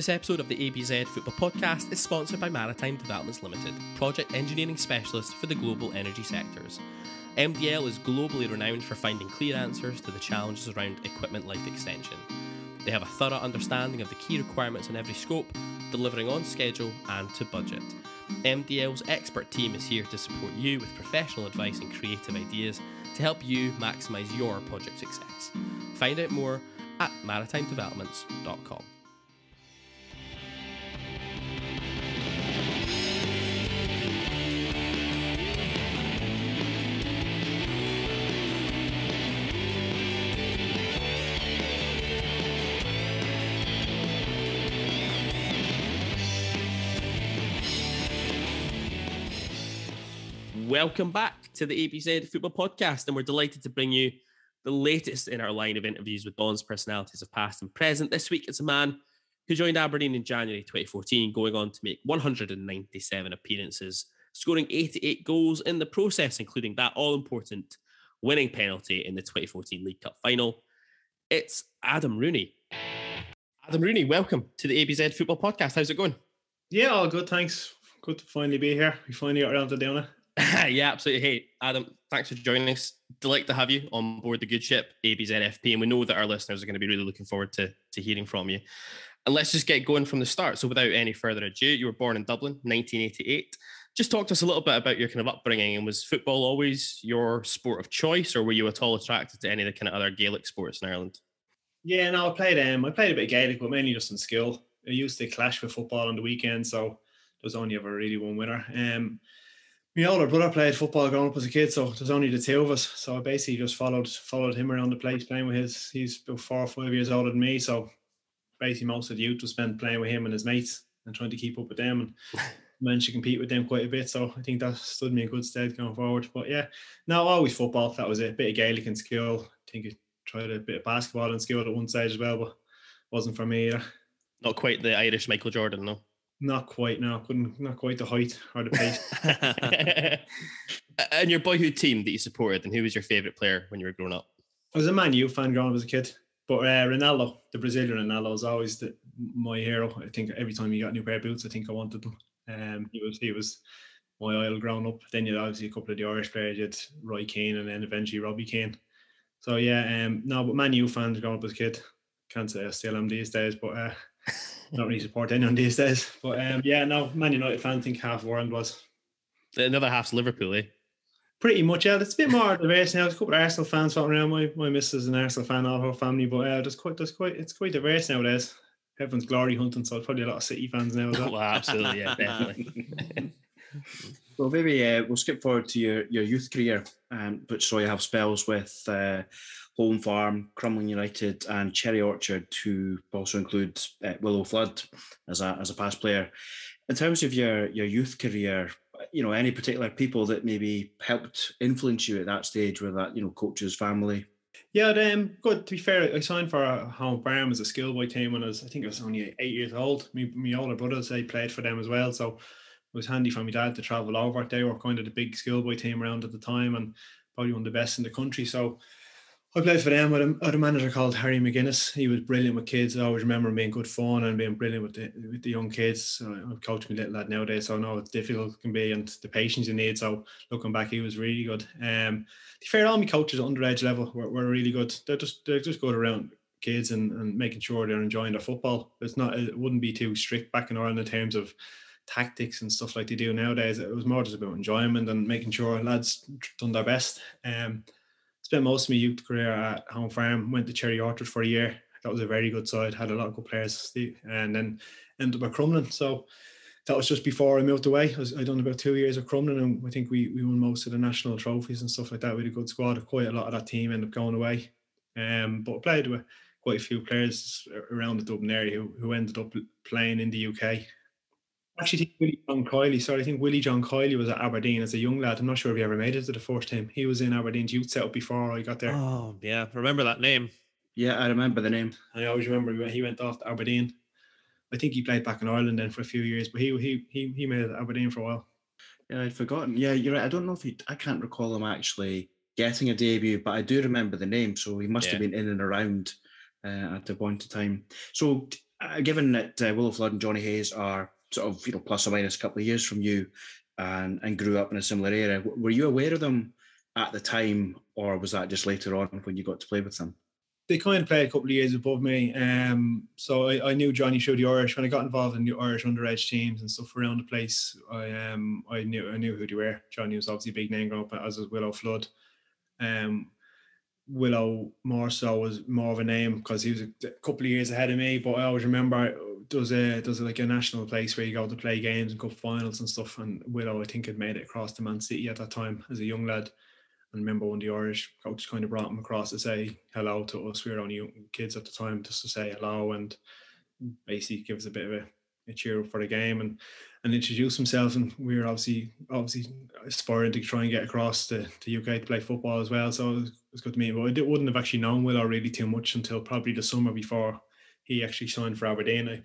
This episode of the ABZ Football Podcast is sponsored by Maritime Developments Limited, project engineering specialist for the global energy sectors. MDL is globally renowned for finding clear answers to the challenges around equipment life extension. They have a thorough understanding of the key requirements in every scope, delivering on schedule and to budget. MDL's expert team is here to support you with professional advice and creative ideas to help you maximise your project success. Find out more at maritimedevelopments.com. Welcome back to the ABZ Football Podcast, and we're delighted to bring you the latest in our line of interviews with Don's personalities of past and present. This week, it's a man who joined Aberdeen in January 2014, going on to make 197 appearances, scoring 88 goals in the process, including that all important winning penalty in the 2014 League Cup final. It's Adam Rooney. Adam Rooney, welcome to the ABZ Football Podcast. How's it going? Yeah, all good. Thanks. Good to finally be here. We finally got around to doing it. yeah, absolutely. Hey, Adam, thanks for joining us. Delight to have you on board the good ship, ABZFP. And we know that our listeners are going to be really looking forward to, to hearing from you. And let's just get going from the start. So, without any further ado, you were born in Dublin, 1988. Just talk to us a little bit about your kind of upbringing. And was football always your sport of choice, or were you at all attracted to any of the kind of other Gaelic sports in Ireland? Yeah, no, I played um I played a bit of Gaelic, but mainly just in school. I used to clash with football on the weekend, so there was only ever really one winner. Um my older brother played football growing up as a kid, so there's only the two of us. So I basically just followed followed him around the place playing with his he's about four or five years older than me. So basically most of the youth was spent playing with him and his mates and trying to keep up with them and managed to compete with them quite a bit. So I think that stood me in good stead going forward. But yeah, no, always football. That was it. A bit of Gaelic in school. I think I tried a bit of basketball in school at one stage as well, but wasn't for me either. Not quite the Irish Michael Jordan, no. Not quite, no. Couldn't not quite the height or the pace. and your boyhood team that you supported, and who was your favourite player when you were growing up? I was a Man U fan growing up as a kid. But uh, Ronaldo, the Brazilian Ronaldo, was always the, my hero. I think every time he got a new pair of boots, I think I wanted them. Um, he was he was my idol growing up. Then you had obviously a couple of the Irish players, you had Roy Keane and then eventually Robbie Keane. So yeah, um, no, but Man U fans growing up as a kid. Can't say I still am these days, but uh, not really support anyone these days. But um, yeah, no, Man United fan. I think half the world was Another half's Liverpool, eh? pretty much. Yeah, it's a bit more diverse now. There's a couple of Arsenal fans floating around. My my missus is an Arsenal fan, all her family. But uh, there's quite there's quite it's quite diverse nowadays. Everyone's glory hunting, so it's probably a lot of City fans now as well. well, absolutely, yeah, definitely. Well, maybe uh, we'll skip forward to your, your youth career, um, which saw you have spells with uh, Home Farm, Crumlin United, and Cherry Orchard, to also include uh, Willo Flood as a as a past player. In terms of your your youth career, you know, any particular people that maybe helped influence you at that stage, whether that you know coaches, family. Yeah, um, good. To be fair, I signed for uh, Home Farm as a schoolboy team when I was, I think I was only eight years old. Me, my older brothers, they played for them as well, so it was handy for my dad to travel over. They were kind of the big schoolboy team around at the time, and probably one of the best in the country. So I played for them with a, a manager called Harry McGuinness. He was brilliant with kids. I always remember him being good fun and being brilliant with the with the young kids. So I've coached my little lad nowadays, so I know how difficult it can be and the patience you need. So looking back, he was really good. Um, to be fair, all my coaches at underage level were, were really good. They're just they're just good around kids and, and making sure they're enjoying their football. It's not it wouldn't be too strict back in Ireland in terms of tactics and stuff like they do nowadays. It was more just about enjoyment and making sure lads done their best. Um, spent most of my youth career at Home Farm. Went to Cherry Orchard for a year. That was a very good side. Had a lot of good players, and then ended up at Crumlin. So that was just before I moved away. I was I done about two years at Crumlin, and I think we we won most of the national trophies and stuff like that. Had a good squad. Quite a lot of that team ended up going away. Um, but I played with quite a few players around the Dublin area who, who ended up playing in the UK. Actually, think Willie John Kiley. Sorry, I think Willie John Kiley was at Aberdeen as a young lad. I'm not sure if he ever made it to the first team. He was in Aberdeen's youth setup before I got there. Oh yeah, remember that name? Yeah, I remember the name. I always remember he went- he went off to Aberdeen. I think he played back in Ireland then for a few years, but he he he he made it at Aberdeen for a while. Yeah, I'd forgotten. Yeah, you're right. I don't know if he. I can't recall him actually getting a debut, but I do remember the name. So he must have been in and around uh, at the point in time. So, uh, given that uh, Willo Flood and Johnny Hayes are sort of you know plus or minus a couple of years from you, and and grew up in a similar area, were you aware of them at the time, or was that just later on when you got to play with them? They kind of played a couple of years above me, um, so I, I knew Johnny through the Irish. When I got involved in the Irish underage teams and stuff around the place, I um I knew I knew who they were. Johnny was obviously a big name growing up, as was Willo Flood. Um, Willo more so was more of a name because he was a a couple of years ahead of me. But I always remember uh, there's a there's like a national place where you go to play games and cup finals and stuff. And Willo, I think, had made it across to Man City at that time as a young lad. And remember when the Irish coach kind of brought him across to say hello to us. We were only kids at the time, just to say hello and basically give us a bit of a cheer up for the game and and introduce himself. And we were obviously obviously aspiring to try and get across to, to UK to play football as well. So it was, good to meet him. But I wouldn't have actually known Willo really too much until probably the summer before he actually signed for Aberdeen. I,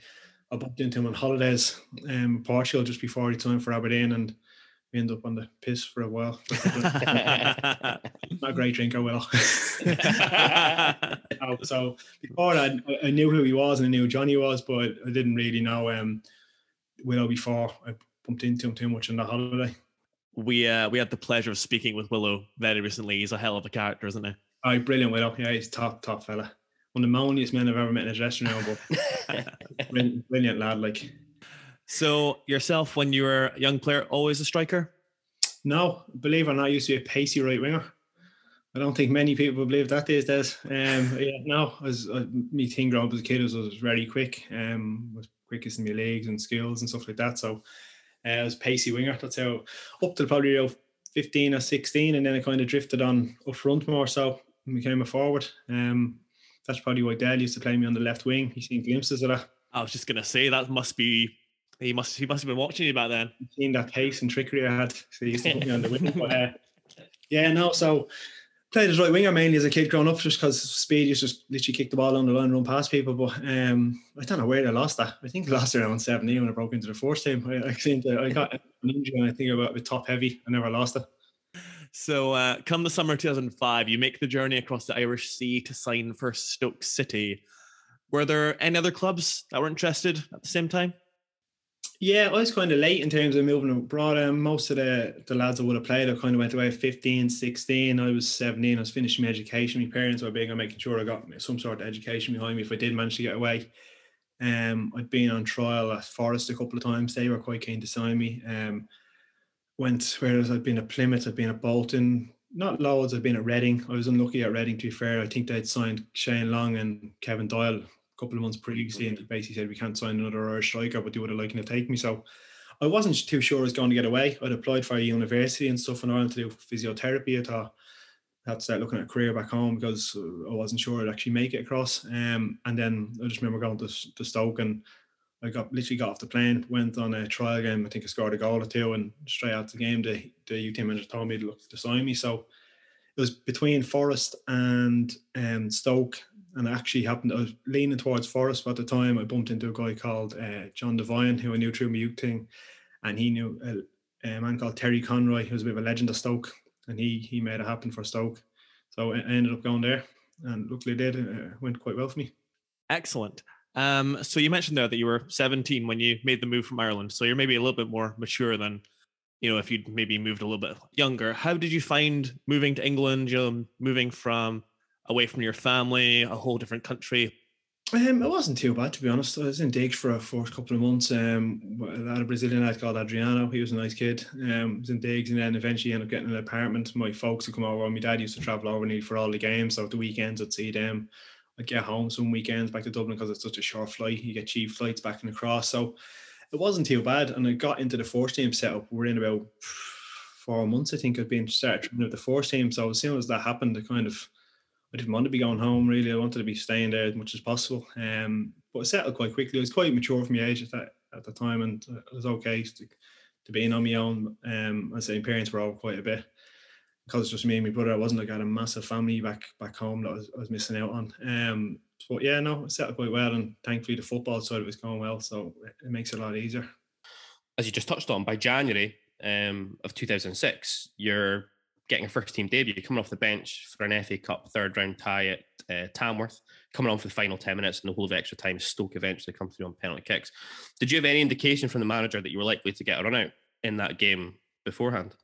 I bumped into him on holidays um, Portugal just before he signed for Aberdeen and we ended up on the piss for a while. Not a great drinker, Willo. Oh, so before that, I- I knew who he was and I knew who Johnny was, but I didn't really know um, Willo before I bumped into him too much on the holiday. we uh, we had the pleasure of speaking with Willo very recently. He's a hell of a character, isn't he? Oh, brilliant Willo. Yeah, he's top, top fella. One of the moaniest men I've ever met in a dressing room, but brilliant, brilliant lad. Like, So yourself, when you were a young player, always a striker. no, believe it or not, I used to be a pacey right winger. I don't think many people believe that these days. Um, yeah, no, as uh, me thing growing up as a kid was, was very quick. Um, was quickest in my legs and skills and stuff like that. So uh, I was pacey winger. That's how up to probably around 15 or 16, and then I kind of drifted on up front more. So and became a forward. Um, that's probably why Dad used to play me on the left wing. He's seen glimpses of that. I was just gonna say that must be he must he must have been watching you back then. seen that pace and trickery I had. So he used to put me on the wing. But, uh, yeah, no, so played as right winger mainly as a kid growing up just because speed used to just literally kick the ball on the line and run past people. But um, I don't know where I lost that. I think I lost around 17 when I broke into the first team. I, I, seemed to, I got an injury and I think I got a bit top heavy. I never lost it. So uh, come the summer 2005, you make the journey across the Irish Sea to sign for Stoke City. Were there any other clubs that were interested at the same time? Yeah, I was kind of late in terms of moving abroad. Um, most of the, the lads I would have played, I kind of went away at 15, 16. I was 17. I was finishing my education. My parents were big on making sure I got some sort of education behind me if I did manage to get away. Um, I'd been on trial at Forest a couple of times. They were quite keen to sign me. Um, went whereas I'd been at Plymouth, I'd been at Bolton, not loads. I'd been at Reading. I was unlucky at Reading. To be fair, I think they'd signed Shane Long and Kevin Doyle a couple of months previously, and basically said we can't sign another Irish striker, but they would have liked to take me. So I wasn't too sure I was going to get away. I'd applied for a university and stuff in Ireland to do physiotherapy. I thought I had to start looking at a career back home because I wasn't sure I'd actually make it across. Um, and then I just remember going to, to Stoke and I got literally got off the plane, went on a trial game. I think I scored a goal or two, and straight out the game, the the U team manager told me to look to sign me. So it was between Forest and um, Stoke, and I actually happened. I was leaning towards Forest but at the time. I bumped into a guy called uh, John Devine, who I knew through my youth thing, and he knew a, a man called Terry Conroy, who was a bit of a legend of Stoke, and he he made it happen for Stoke. So I I ended up going there, and luckily it did. It went quite well for me. Excellent. Um, so you mentioned there that you were 17 when you made the move from Ireland. So you're maybe a little bit more mature than, you know, if you'd maybe moved a little bit younger. How did you find moving to England? You know, moving from away from your family, a whole different country. Um, it wasn't too bad to be honest. I was in Diggs for a first couple of months. Um, I had a Brazilian lad called Adriano. He was a nice kid. Um, was in Diggs, and then eventually ended up getting an apartment. My folks would come over. My dad used to travel over nearly for all the games, so the weekends I'd see them. I'd get home some weekends back to Dublin because it's such a short flight. You get cheap flights back and across, so it wasn't too bad. And I got into the first team setup. We're in about four months, I think. I'd been started with the first team. So as soon as that happened, I kind of I didn't want to be going home really. I wanted to be staying there as much as possible. Um, but I settled quite quickly. I was quite mature for my age at that at the time, and it was okay to, to being on my own. Um, I say parents were over quite a bit because it's just me and my brother. I wasn't like I had a massive family back back home that I was, I was missing out on. Um, but yeah, no, I settled quite well, and thankfully the football side it's going well, so it, it makes it a lot easier. As you just touched on, by January um, of 2006, you're getting a first team debut, coming off the bench for an FA Cup third round tie at uh, Tamworth, coming on for the final 10 minutes and the whole of extra time. Stoke eventually come through on penalty kicks. Did you have any indication from the manager that you were likely to get a run out in that game beforehand?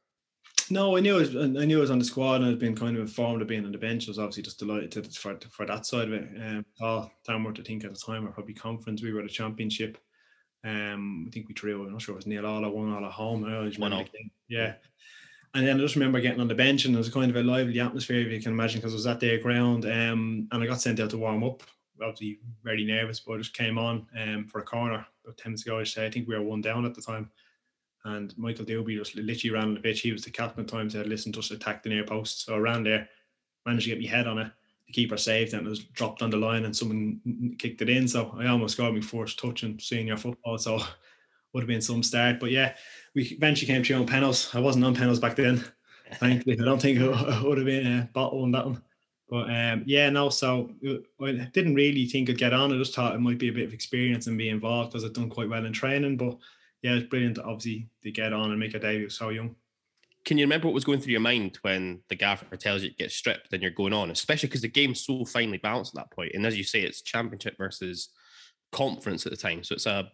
No, I knew it was, I knew it was on the squad and I'd been kind of informed of being on the bench. I was obviously just delighted to, for, for that side of it. Um, Paul Tamworth, I think at the time, were probably conference. We were the championship. Um, I think we drew, I'm not sure it was nil all or one all at home. I always One all. Yeah. And then I just remember getting on the bench and it was kind of a lively atmosphere, if you can imagine, because I was at their ground. Um, and I got sent out to warm up. Obviously, very nervous, but I just came on um, for a corner about 10 minutes ago. I say, I think we were one down at the time. And Michael Duberry just literally ran on the pitch. He was the captain at the time, said, listen, just attack the near post. So I ran there, managed to get my head on it. the keeper saved and it was dropped on the line and someone kicked it in. So I almost got my first touch in senior football. So would have been some start. But yeah, we eventually came through on penalties. I wasn't on penalties back then. Thankfully, I don't think it would have been a bottle on that one. But um, yeah, no. So I didn't really think I'd get on. I just thought it might be a bit of experience and be involved because I'd done quite well in training. But yeah, it's brilliant, obviously, to get on and make a debut so young. Can you remember what was going through your mind when the gaffer tells you to get stripped and you're going on, especially because the game's so finely balanced at that point? And as you say, it's championship versus conference at the time. So it's a,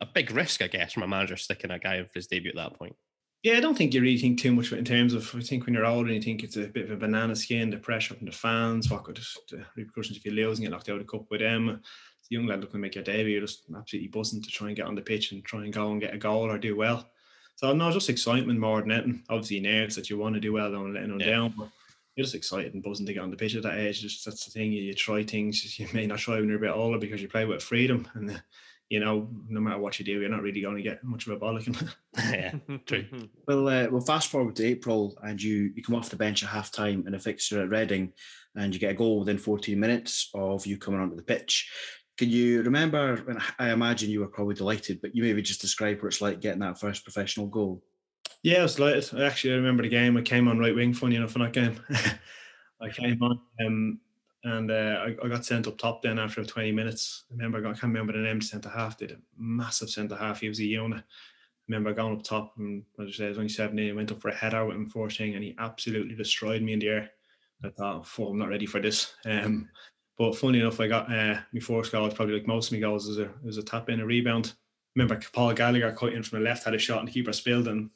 a big risk, I guess, from a manager sticking a guy in for his debut at that point. Yeah, I don't think you really think too much in terms of. I think when you're older, you think it's a bit of a banana skin, the pressure from the fans, what could the repercussions if you lose and get knocked out of the cup with them. Young lad looking to make your debut, you're just absolutely buzzing to try and get on the pitch and try and go and get a goal or do well. So no, just excitement more than anything. Obviously nerves that you want to do well, don't let anyone Yeah. down. But you're just excited and buzzing to get on the pitch at that age. Just that's the thing. You, you try things you may not try when you're a bit older because you play with freedom and. You know, no matter what you do, you're not really going to get much of a bollocking. yeah, true. Well, uh, well, fast forward to April, and you you come off the bench at half time in a fixture at Reading, and you get a goal within 14 minutes of you coming onto the pitch. Can you remember? And I imagine you were probably delighted, but you maybe just describe what it's like getting that first professional goal. Yeah, I was delighted. I actually remember the game. I came on right wing, funny enough, in that game. I came on um, and uh, I, I got sent up top then after 20 minutes. I remember, I got- can't remember the name centre half, did a massive centre half. He was a unit. I remember going up top and as I said, I was only 17. I went up for a header with him first thing and he absolutely destroyed me in the air. I thought, oh, I'm not ready for this. Um, but funny enough, I got uh, my first goal, probably like most of my goals, was a, was a tap in, a rebound. remember Paul Gallagher cut in from the left, had a shot and the keeper spilled and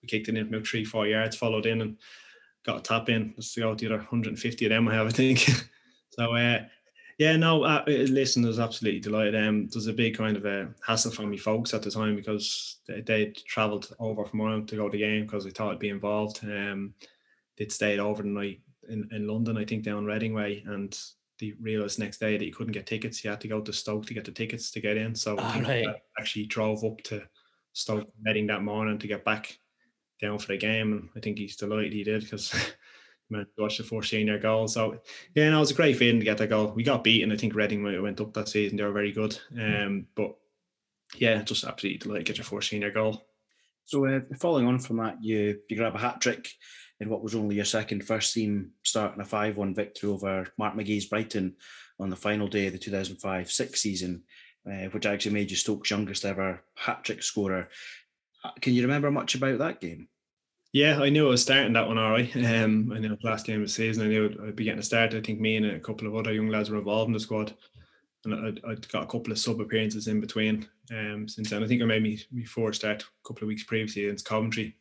we kicked it in about three, four yards, followed in and got a tap in. Let's go the other 150 of them I have, I think. so uh, yeah, no, uh, listen, I was absolutely delighted. Um, there was a big kind of a hassle for me folks at the time because they, they'd travelled over from Ireland to go to the game because they thought I'd be involved. Um, they'd stayed over the night in, in London, I think down Reading Way, and they realised next day that you couldn't get tickets. You had to go to Stoke to get the tickets to get in. So Ah, right. Actually drove up to Stoke Reading that morning to get back down for the game, and I think he's delighted he did because man watched the first senior goal. So yeah, no, it was a great feeling to get that goal. We got beaten. I think Reading went up that season. They were very good. Um, but yeah, just absolutely delighted to get your first senior goal. So, uh, following on from that, you you grab a hat trick in what was only your second first team start in a 5 1 victory over Mark McGhee's Brighton on the final day of the 2005 6 season, uh, which actually made you Stoke's youngest ever hat trick scorer. Uh, Can you remember much about that game? Yeah, I knew I was starting that one all right. Um, I it was last game of the season. I knew I'd- be getting a start. I think me and a couple of other young lads were involved in the squad. And I'd, I'd got a couple of sub appearances in between um, since then. I think I made me, me four start a couple of weeks previously against Coventry.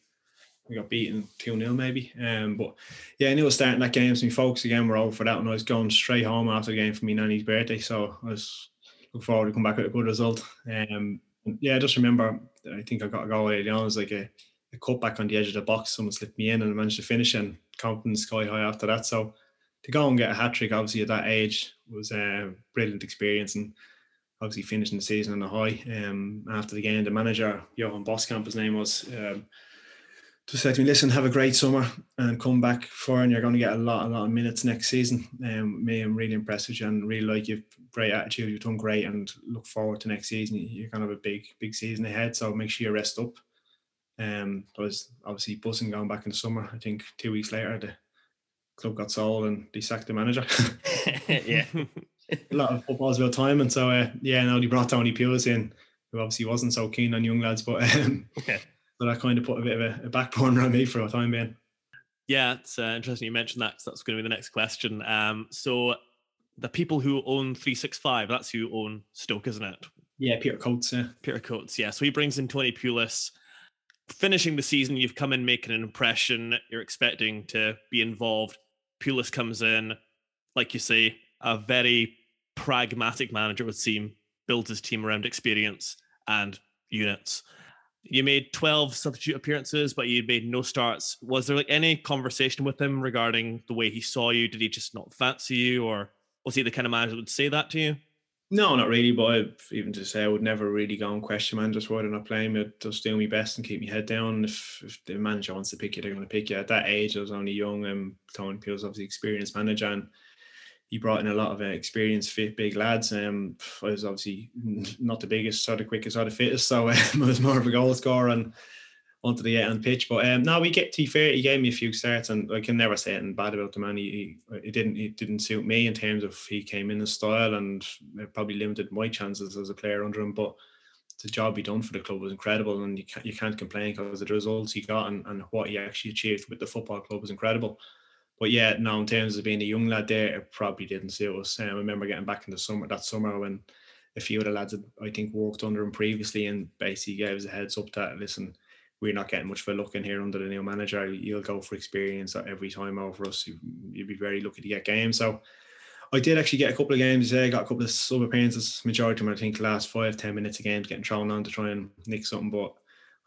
We got beaten 2 0 maybe. Um, but yeah, I knew I was starting that game. So my folks again were over for that. And I was going straight home after the game for my nanny's birthday. So I was looking forward to come back with a good result. Um, yeah, I just remember, I think I got a goal early on. It was like a, cut back on the edge of the box. Someone slipped me in and I managed to finish and confidence sky high after that. So to go and get a hat trick, obviously at that age, was a brilliant experience and obviously finishing the season on a high. Um, after the game, the manager, Johan Boskamp, his name was, um, just said to me, listen, have a great summer and come back for and you're going to get a lot, a lot of minutes next season. Um, me, I'm really impressed with you and really like you've great attitude. You've done great and look forward to next season. You're going to have a big, big season ahead. So make sure you rest up. Um, I was obviously buzzing going back in the summer. I think two weeks later, the club got sold and they sacked the manager. yeah. a lot of football's about time. And So uh, yeah, now they brought Tony Pulis in, who obviously wasn't so keen on young lads, but um, Yeah. so that kind of put a bit of a, a back burner on me for a time being. Yeah, it's uh, interesting you mentioned that 'cause that's going to be the next question. Um, so the people who own 365, that's who own Stoke, isn't it? Yeah, Peter Coates. Yeah. Peter Coates, yeah. So he brings in Tony Pulis. Finishing the season, you've come in making an impression. You're expecting to be involved. Pulis comes in, like you say, a very pragmatic manager would seem, builds his team around experience and units. You made 12 substitute appearances, but you made no starts. Was there like any conversation with him regarding the way he saw you? Did he just not fancy you, or was he the kind of manager that would say that to you? No, not really. But I, even to say, I would never really go and question managers why they're not playing. I'd just do my best and keep my head down. If, if the manager wants to pick you, they're going to pick you. At that age, I was only young. and Tony Pulis, obviously experienced manager, and he brought in a lot of uh, experienced, fit, big lads. Um, I was obviously not the biggest, or the quickest, or the fittest, so um, I was more of a goal scorer and wanted the on pitch. But um, now we get to fair, he gave me a few starts, and I can never say anything bad about the man. He, he didn't it didn't suit me in terms of he came in his style, and probably limited my chances as a player under him. But the job he done for the club was incredible, and you can't you can't complain because the results he got and, and what he actually achieved with the football club was incredible. But yeah, now in terms of being a young lad there, it probably didn't suit us. Um, I remember getting back in the summer that summer when a few of the lads had, I think worked under him previously and basically gave us a heads up that listen, we're not getting much of a look in here under the new manager. You'll go for experience every time over us. You, you'd be very lucky to get games. So I did actually get a couple of games today. Got a couple of sub appearances. Majority of them, I think, the last five, ten minutes of games getting thrown on to try and nick something. But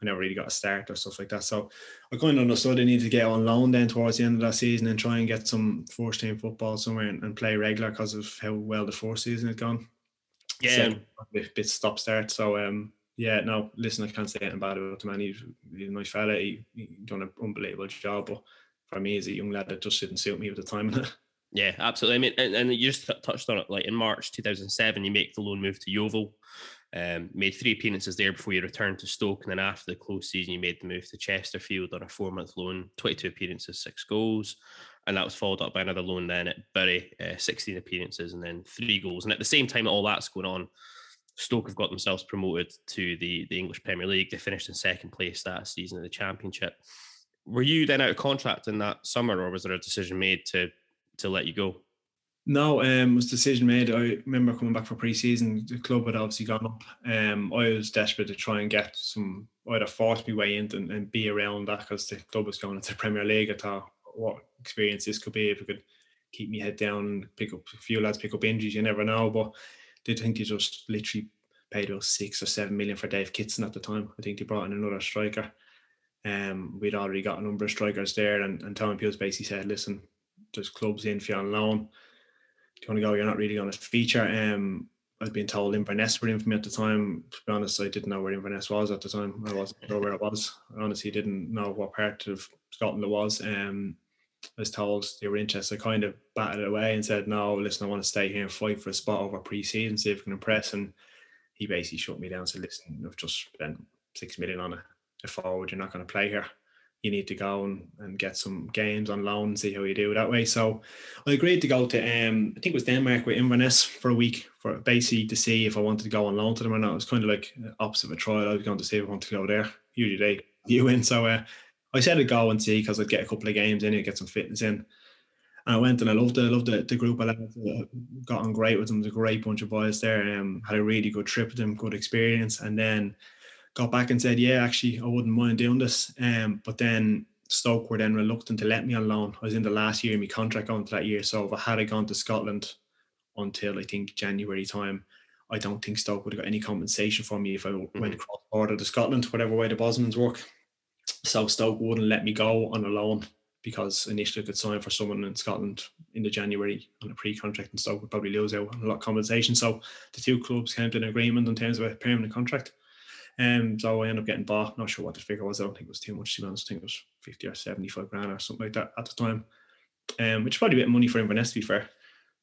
I never really got a start or stuff like that. So I kind of understood I needed to get on loan then towards the end of that season and try and get some first team football somewhere and, and play regular because of how well the fourth season had gone. Yeah. So, a bit, bit stop start. So um yeah, no, listen, I can't say anything bad about the man. He's, he's a nice fella. He, he done an unbelievable job. But for me, as a young lad, that just didn't suit me at the time. Yeah, absolutely. I mean, and, and you just touched on it. Like in March 2007, you make the loan move to Yeovil. Um, made three appearances there before you returned to Stoke, and then after the close season, you made the move to Chesterfield on a four-month loan, 22 appearances, six goals, and that was followed up by another loan then at Bury, uh, 16 appearances, and then three goals. And at the same time, all that's going on, Stoke have got themselves promoted to the the English Premier League. They finished in second place that season of the Championship. Were you then out of contract in that summer, or was there a decision made to to let you go? No, um, was decision made. I remember coming back for pre-season. The club had obviously gone up. Um, I was desperate to try and get some. I'd have forced my way in and, and be around that because the club was going into the Premier League. I thought what experience this could be if I could keep my head down pick up a few lads, pick up injuries. You never know, but they think they just literally paid us six or seven million for Dave Kitson at the time. I think they brought in another striker. Um, we'd already got a number of strikers there, and, and Tony Pulis basically said, "Listen, there's clubs in for you on loan. Do you want to go? You're not really going to feature. Um, I was being told Inverness were in for me at the time. To be honest, I didn't know where Inverness was at the time. I wasn't sure where it was. I honestly didn't know what part of Scotland it was. Um, was told they were interested. Kind of batted it away and said, "No, listen, I want to stay here and fight for a spot over pre-season, see if I can impress." And he basically shut me down. and Said, "Listen, I've just spent six million on a, a forward. You're not going to play here." you need to go and, and get some games on loan and see how you do that way. So I agreed to go to um I think it was Denmark with Inverness for a week for basically to see if I wanted to go on loan to them or not. It was kind of like opposite of a trial. I was going to see if I wanted to go there. Usually they you in. So uh, I said I'd go and see because I'd get a couple of games in and get some fitness in. And I went and I loved it. I loved the, the group. I lads. got on great with them. It was a great bunch of boys there. Um, had a really good trip with them, good experience. And then got back and said, yeah, actually, I wouldn't mind doing this. Um, but then Stoke were then reluctant to let me on loan. I was in the last year of my contract going to that year. So if I had gone to Scotland until I think January time, I don't think Stoke would have got any compensation for me if I mm-hmm. went across border to Scotland, whatever way the Bosmans work. So Stoke wouldn't let me go on a loan because initially I could sign for someone in Scotland in the January on a pre-contract and Stoke would probably lose out on a lot of compensation. So the two clubs came to an agreement in terms of a permanent contract. Um, so I ended up getting bought. Not sure what the figure was. I don't think it was too much. To be honest, I think it was fifty or seventy-five grand or something like that at the time. Um, which is probably a bit of money for Inverness to be fair,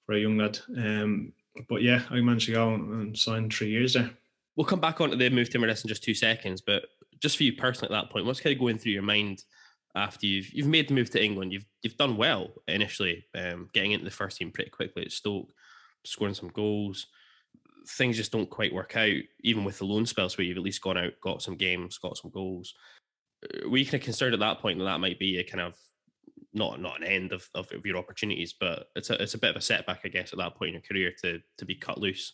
for a young lad. Um, but yeah, I managed to go and sign three years there. We'll come back onto the move to Inverness in just two seconds. But just for you personally at that point, what's kind of going through your mind after you've you've made the move to England? You've you've done well initially, um, getting into the first team pretty quickly at Stoke, scoring some goals things just don't quite work out, even with the loan spells where you've at least gone out, got some games, got some goals. Uh, were you kind of concerned at that point that that might be a kind of not not an end of, of your opportunities, but it's a it's a bit of a setback, I guess, at that point in your career to to be cut loose.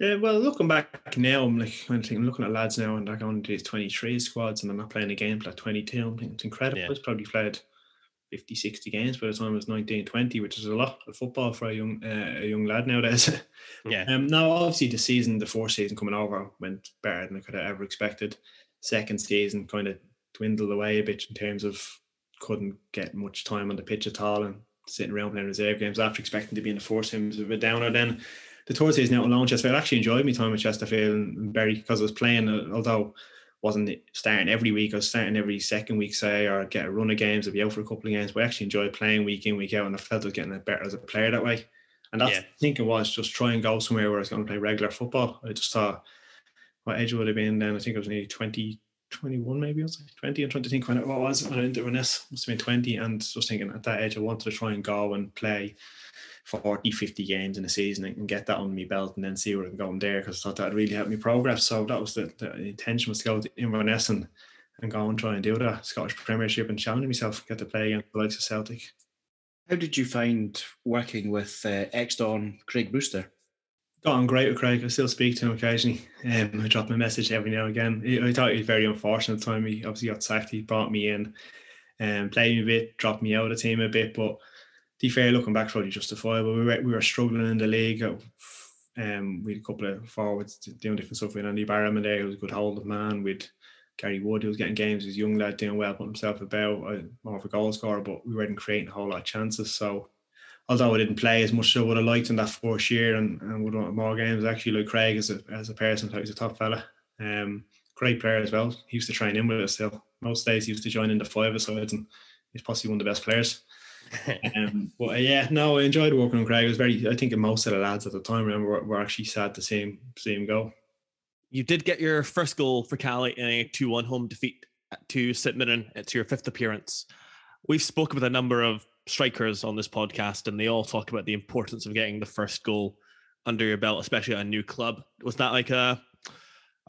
Yeah, well, looking back now, I'm like, I'm looking at lads now, and they're going to these 23 squads, and I'm not playing a game for 22. I think it's incredible. Yeah. It's probably played 50, 60 games by the time I was 19, 20, which is a lot of football for a young uh, a young lad nowadays. yeah. Um, now, obviously, the season, the fourth season coming over went better than I could have ever expected. Second season kind of dwindled away a bit in terms of couldn't get much time on the pitch at all and sitting around playing reserve games after expecting to be in the fourth season was a bit downer. Then the third season out alone, Chesterfield, I actually enjoyed my time at Chesterfield and Bury because I was playing, uh, although wasn't starting every week. I was starting every second week, say, or get a run of games. I'd be out for a couple of games. But I actually enjoyed playing week in, week out, and I felt I was getting better as a player that way. And that's Yeah. thinking was just try and go somewhere where I was going to play regular football. I just thought what age would have been then? I think it was nearly 20, 21 maybe. I was like 20. I'm trying to think when it what was it when I entered Inverness. Must have been 20. And just thinking at that age, I wanted to try and go and play 40, 50 games in a season and, get that on my belt and then see where I'm going there because I thought that would really help me progress. So that was the, the intention was to go to Inverness and, and go and try and do the Scottish Premiership and challenge myself, get to play against the likes of Celtic. How did you find working with uh, ex-Don Craig Brewster? got on great with Craig. I still speak to him occasionally. Um, I drop him a message every now and again. I thought he was very unfortunate at the time. He obviously got sacked. He brought me in and played me a bit, dropped me out of the team a bit. But be fair, looking back, probably justifiable. We were, we were struggling in the league. Um, we had a couple of forwards doing different stuff. We had Andy Barrowman there, who was a good hold of man. We'd Gary Wood, who was getting games. A young lad doing well, putting himself about. I, more of a goal scorer, but we weren't creating a whole lot of chances. So although I didn't play as much as I would have liked in that first year and, and would want more games, actually like Craig as a as a person, he's a top fella. Um, great player as well. He used to train in with us still. Most days he used to join in the five sides and he's possibly one of the best players. Um, but uh, yeah, no, I enjoyed working on Craig. It was very I think most of the lads at the time remember were, were actually sad to see him see him go. You did get your first goal for Caley in a 2 1 home defeat to St Mirren. It's your fifth appearance. We've spoken with a number of strikers on this podcast, and they all talk about the importance of getting the first goal under your belt, especially at a new club. Was that like a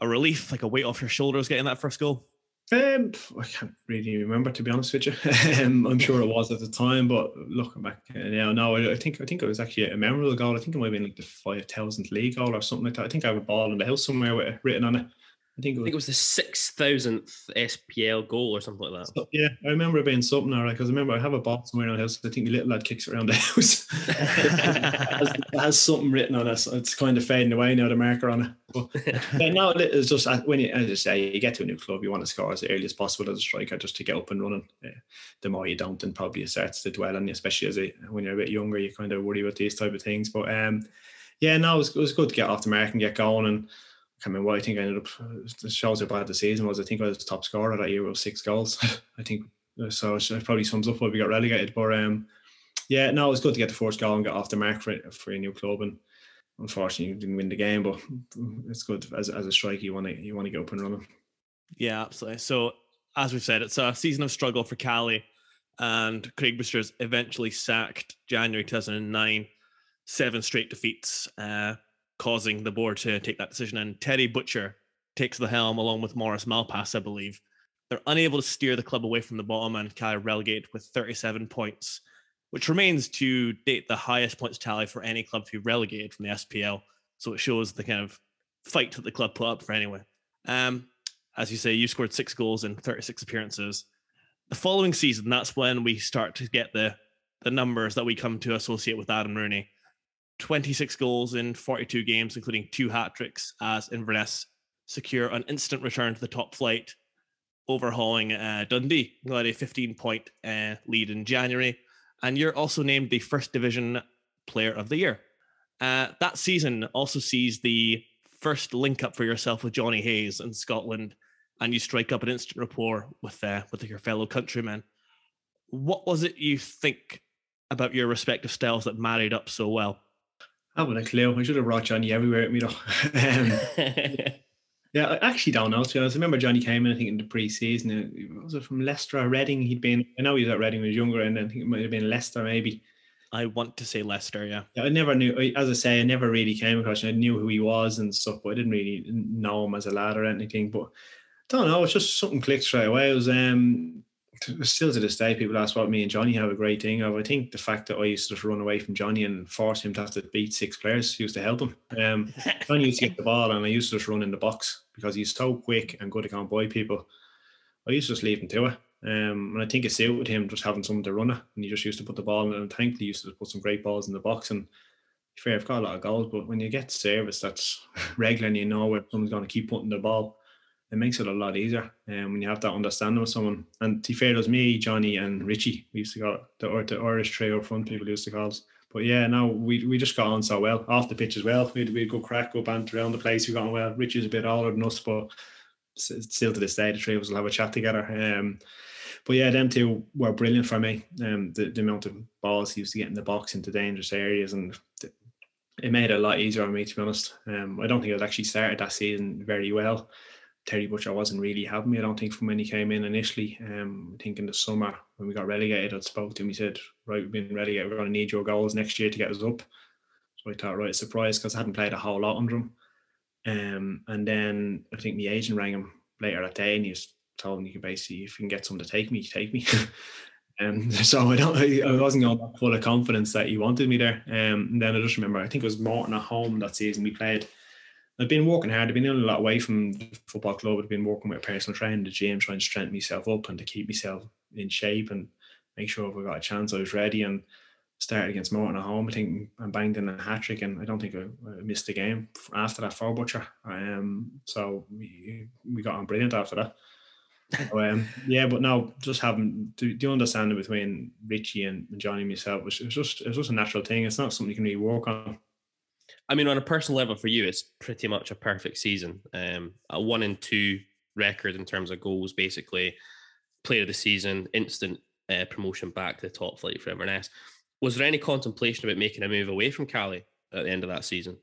a relief, like a weight off your shoulders getting that first goal? Um, I can't really remember to be honest with you. um, I'm sure it was at the time, but looking back uh, now, no, I, I think I think it was actually a memorable goal. I think it might have been like the five thousandth league goal or something like that. I think I have a ball in the house somewhere with it written on it. I think it I was. think it was the six thousandth SPL goal or something like that. so- yeah, I remember it being something alright because I remember I have a box somewhere in the house. I think the little lad kicks it around the house. it, has, it has something written on it. So it's kind of fading away now. The marker on it. But yeah, no, it's just when you, as I say, you get to a new club, you want to score as early as possible as a striker, just to get up and running. Yeah. The more you don't, then probably it starts to dwell on you, especially as a, when you're a bit younger, you kind of worry about these type of things. But um, yeah, no, it was, it was good to get off the mark and get going. And I remember what I think I ended up. It shows how bad the season was. I think I was top scorer that year with six goals. I think so. It probably sums up why we got relegated. But um, yeah, no, it was good to get the first goal and get off the mark for for a new club. And unfortunately, didn't win the game, but it's good as as a striker. You want to you want to get up and running. Yeah, absolutely. So, as we've said, it's a season of struggle for Caley, and Craig Brewster's eventually sacked January 2009, seven straight defeats, uh, causing the board to take that decision. And Terry Butcher takes the helm along with Maurice Malpas, I believe. They're unable to steer the club away from the bottom, and Caley relegated with 37 points, which remains to date the highest points tally for any club to be relegated from the SPL. So it shows the kind of fight that the club put up for anyway. Um, as you say, you scored six goals in 36 appearances. The following season, that's when we start to get the the numbers that we come to associate with Adam Rooney. 26 goals in 42 games, including two hat tricks, as Inverness secure an instant return to the top flight, overhauling uh, Dundee, who had a 15 point uh, lead in January. And you're also named the first division player of the year. Uh, that season also sees the first link up for yourself with Johnny Hayes in Scotland, and you strike up an instant rapport with uh, with your fellow countrymen. What was it you think about your respective styles that married up so well? I haven't a clue. I should have brought Johnny everywhere with me though. um, Yeah, I actually don't know. To be honest, I remember Johnny came in. I think in the pre-season. Was it from Leicester or Reading? He'd been. I know he was at Reading when he was younger, and I think it might have been Leicester maybe. I want to say Leicester, yeah. Yeah, I never knew. As I say, I never really came across. him. I knew who he was and stuff, but I didn't really know him as a lad or anything. But I don't know. It's just something clicked straight away. It was um, still to this day, people ask what me and Johnny have a great thing of. I think the fact that I used to just run away from Johnny and force him to have to beat six players used to help him. Um, Johnny used to get the ball, and I used to just run in the box because he's so quick and good at going by people. I used to just leave him to it. Um, and I think it suited him just having someone to run it. And he just used to put the ball in. And thankfully, he used to put some great balls in the box. And fair, I've got a lot of goals, but when you get service that's regular and you know where someone's going to keep putting the ball, it makes it a lot easier. And um, when you have that understanding with someone, and to fair, it me, Johnny, and Richie. We used to call the, or the Irish trio front people used to call us. But yeah, now we, we just got on so well off the pitch as well. We had, we had good crack, go banter around the place. We got on well. Richie's a bit older than us, but still to this day, the three of us will have a chat together. Um, but yeah, them two were brilliant for me. Um, the, the amount of balls he used to get in the box into dangerous areas and the, it made it a lot easier on me to be honest. Um, I don't think I'd actually started that season very well. Terry Butcher wasn't really having me. I don't think from when he came in initially. Um, I think in the summer when we got relegated, I spoke to him. He said, "Right, we've been relegated. We're going to need your goals next year to get us up." So I thought, right, surprise because I hadn't played a whole lot under him. Um, and then I think the agent rang him later that day and he just told him you can basically if you can get someone to take me, take me. Um, so I don't, I, wasn't going full of confidence that he wanted me there. Um, and then I just remember, I think it was Morton at home that season we played. I've been working hard. I've been in a lot away from the football club. I've been working with a personal trainer, the gym, trying to strengthen myself up and to keep myself in shape and make sure if I got a chance, I was ready. And started against Morton at home. I think I banged in a hat trick, and I don't think I, I missed the game after that for Butcher. Um, so we, we got on brilliant after that. So, um, yeah, but no, just having do, do you understand it between Richie and, and Johnny and myself? It's, it's just it's just a natural thing. It's not something you can really work on. I mean, on a personal level for you, it's pretty much a perfect season. Um, a one and two record in terms of goals, basically. Player of the season, instant uh, promotion back to the top flight for Inverness. Was there any contemplation about making a move away from Caley at the end of that season?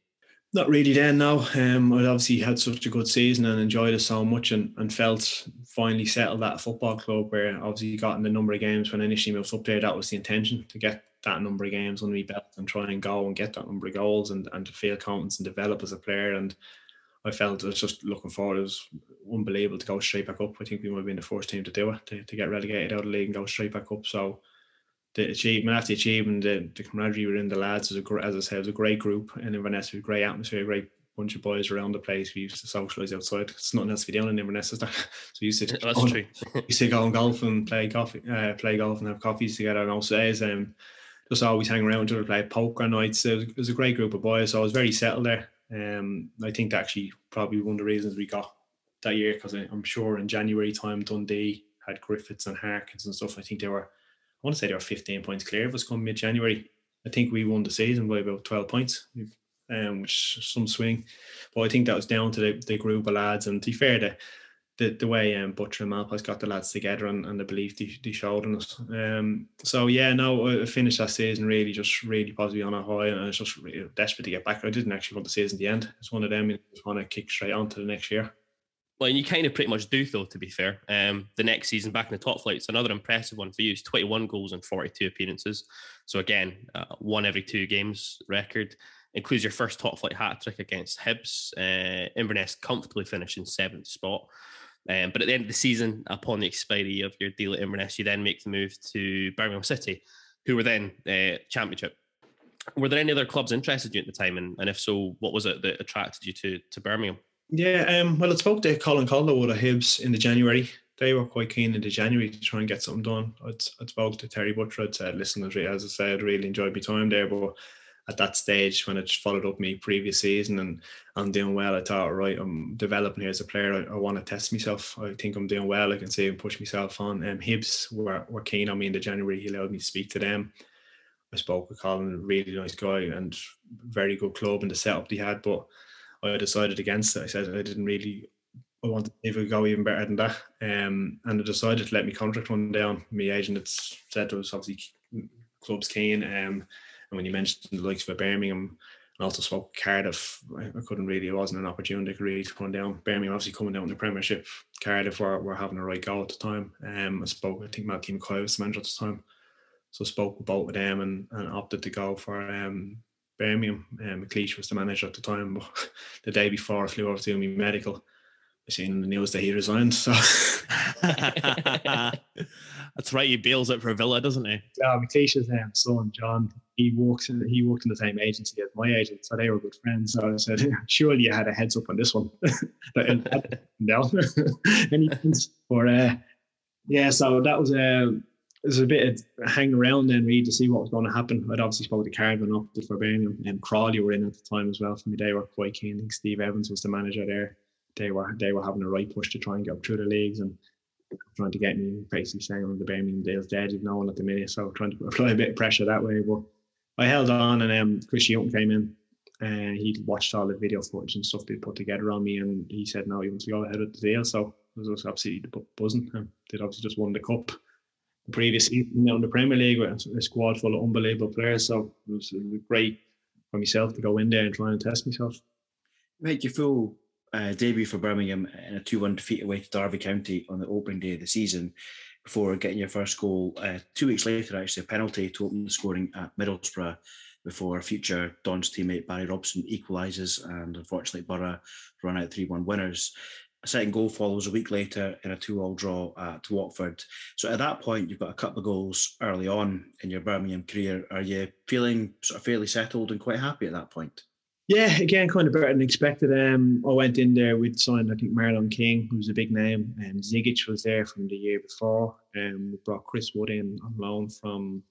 Not really then, no. Um, I'd obviously had such a good season and enjoyed it so much and, and felt finally settled at a football club where obviously got in the number of games when I initially moved up there. That was the intention to get that number of games under my belt and try and go and get that number of goals and, and to feel confidence and develop as a player. And I felt I was just looking forward. It was unbelievable to go straight back up. I think we might have been the first team to do it, to, to get relegated out of the league and go straight back up. So the achievement after the achievement, the, the camaraderie within the lads was a great, as I said, it was a great group and Inverness a great atmosphere, a great bunch of boys around the place. We used to socialise outside. It's nothing else to be doing in Inverness, is there? So we used to That's go, true. used to go and golf and play coffee, uh, play golf and have coffees together. And also days, um, just always hang around to play poker nights. It was, it was a great group of boys. So I was very settled there. Um, I think that actually probably one of the reasons we got that year because I'm sure in January time Dundee had Griffiths and Harkins and stuff. I think they were I want to say they were 15 points clear of us come mid January. I think we won the season by about 12 points, um, which some swing. But I think that was down to the, the group of lads. And to be fair, the, the, the way um, Butcher and Malpas got the lads together and, and the belief they, they showed in us. Um, so, yeah, no, I finished that season really just really positively on a high. And I was just really desperate to get back. I didn't actually want the season to end. It's one of them. I just want to kick straight on to the next year. Well, and you kind of pretty much do, though, to be fair. Um, the next season back in the top flight, it's another impressive one for you. It's 21 goals and 42 appearances. So, again, uh, one every two games record. Includes your first top flight hat trick against Hibs. Uh, Inverness comfortably finished in seventh spot. Um, but at the end of the season, upon the expiry of your deal at Inverness, you then make the move to Birmingham City, who were then uh, Championship. Were there any other clubs interested in you at the time? And, and if so, what was it that attracted you to, to Birmingham? Yeah, um, well, I spoke to Colin Calderwood at Hibs in the January. They were quite keen in the January to try and get something done. I'd spoke to Terry Butcher. I'd said, listen, as I said, really enjoyed my time there. But at that stage, when I just followed up me previous season and I'm doing well, I thought, right, I'm developing here as a player. I, I want to test myself. I think I'm doing well. I can see and push myself on. Um, Hibs were, were keen on me in the January. He allowed me to speak to them. I spoke with Colin, really nice guy and very good club and the setup they had. But I decided against it. I said I didn't really. I wanted if we go even better than that, um, and I decided to let me contract run down. My agent had said there was obviously clubs keen, um, and when you mentioned the likes of Birmingham, and also spoke Cardiff, I, I couldn't really. It wasn't an opportunity to really run down. Birmingham obviously coming down in the Premiership. Cardiff were, were having a right go at the time. Um, I spoke. I think Malcolm Mackay was the manager at the time, so I spoke with both of them and, and opted to go for um Birmingham. Um, McLeish was the manager at the time, but the day before I flew over to do my medical, I seen in the news that he resigned. So That's right. He bails out for Villa, doesn't he? yeah, McLeish's um, son John, he works in he worked in the same agency as my agent, so they were good friends. So I said, surely you had a heads up on this one. no, any but uh, yeah, so that was a. um there's a bit of hang around then really to see what was going to happen. I'd obviously spoke to Cardman up for Birmingham and Crawley were in at the time as well for me. They were quite keen. I think Steve Evans was the manager there. They were they were having a right push to try and get up through the leagues and trying to get me basically saying on the Birmingham Dale's dead, you've no one at the minute. So trying to apply a bit of pressure that way. But I held on and um Chris Hughton came in and he watched all the video footage and stuff they put together on me and he said no, he wants to go ahead with the deal. So it was absolutely buzzing. They'd obviously just won the cup the previous season in the Premier League with a squad full of unbelievable players. So it was great, for myself to go in there and try and test myself. Make your full uh, debut for Birmingham in a 2 1 defeat away to Derby County on the opening day of the season before getting your first goal uh, two weeks later, actually, a penalty to open the scoring at Middlesbrough before future Don's teammate Barry Robson equalises and unfortunately Boro run out 3 1 winners. A second goal follows a week later in a 2 all draw at Watford. So at that point, you've got a couple of goals early on in your Birmingham career. Are you feeling sort of fairly settled and quite happy at that point? Yeah, again, kind of better than expected. Um, I went in there. We'd signed, I think, Marlon King, who was a big name, and um, Zigic was there from the year before. Um, we brought Chris Wood in on loan from,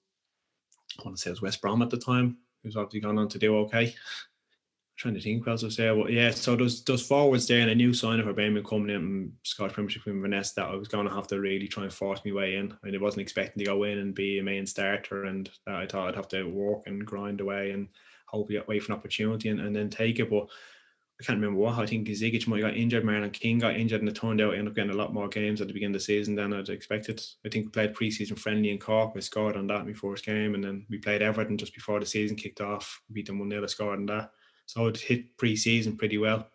I want to say it was West Brom at the time. Who's obviously gone on to do okay. trying to think who else was there. But yeah, so those those forwards there and a new sign for Birmingham coming in and Scottish Premiership from Inverness that I was going to have to really try and force my way in. I mean, I wasn't expecting to go in and be a main starter, and I thought I'd have to walk and grind away and hopefully wait for an opportunity and, and then take it. But I can't remember what. I think Zigic might got injured, Marlon King got injured, and it turned out I ended up getting a lot more games at the beginning of the season than I'd expected. I think we played preseason friendly in Cork. we scored on that in my first game, and then we played Everton just before the season kicked off. We beat them 1 0, scored on that. So I'd hit pre-season pretty well.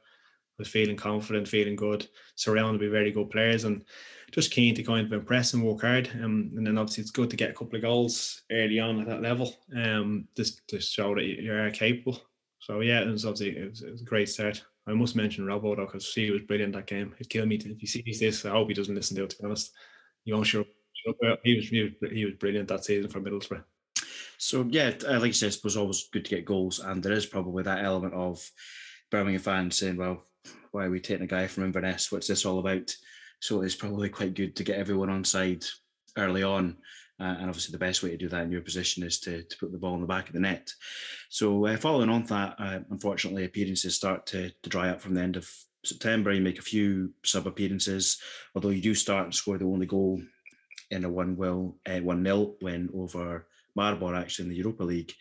Was feeling confident, feeling good, surrounded by very good players, and just keen to kind of impress and work hard. Um, and then obviously it's good to get a couple of goals early on at that level, um, just to show that you are capable. So yeah, it was obviously it was, it was a great start. I must mention Robbo though, because he was brilliant that game. It killed me to, if he sees this. I hope he doesn't listen to it. To be honest, you won't sure. He was, he was he was brilliant that season for Middlesbrough. So yeah, uh, like you said, it was always good to get goals, and there is probably that element of Birmingham fans saying, "Well, why are we taking a guy from Inverness? What's this all about?" So it's probably quite good to get everyone on side early on. Uh, and obviously, the best way to do that in your position is to, to put the ball in the back of the net. So, uh, following on that, uh, unfortunately, appearances start to, to dry up from the end of September. You make a few sub appearances, although you do start and score the only goal in a 1 will, uh, 1 0 win over Maribor actually in the Europa League.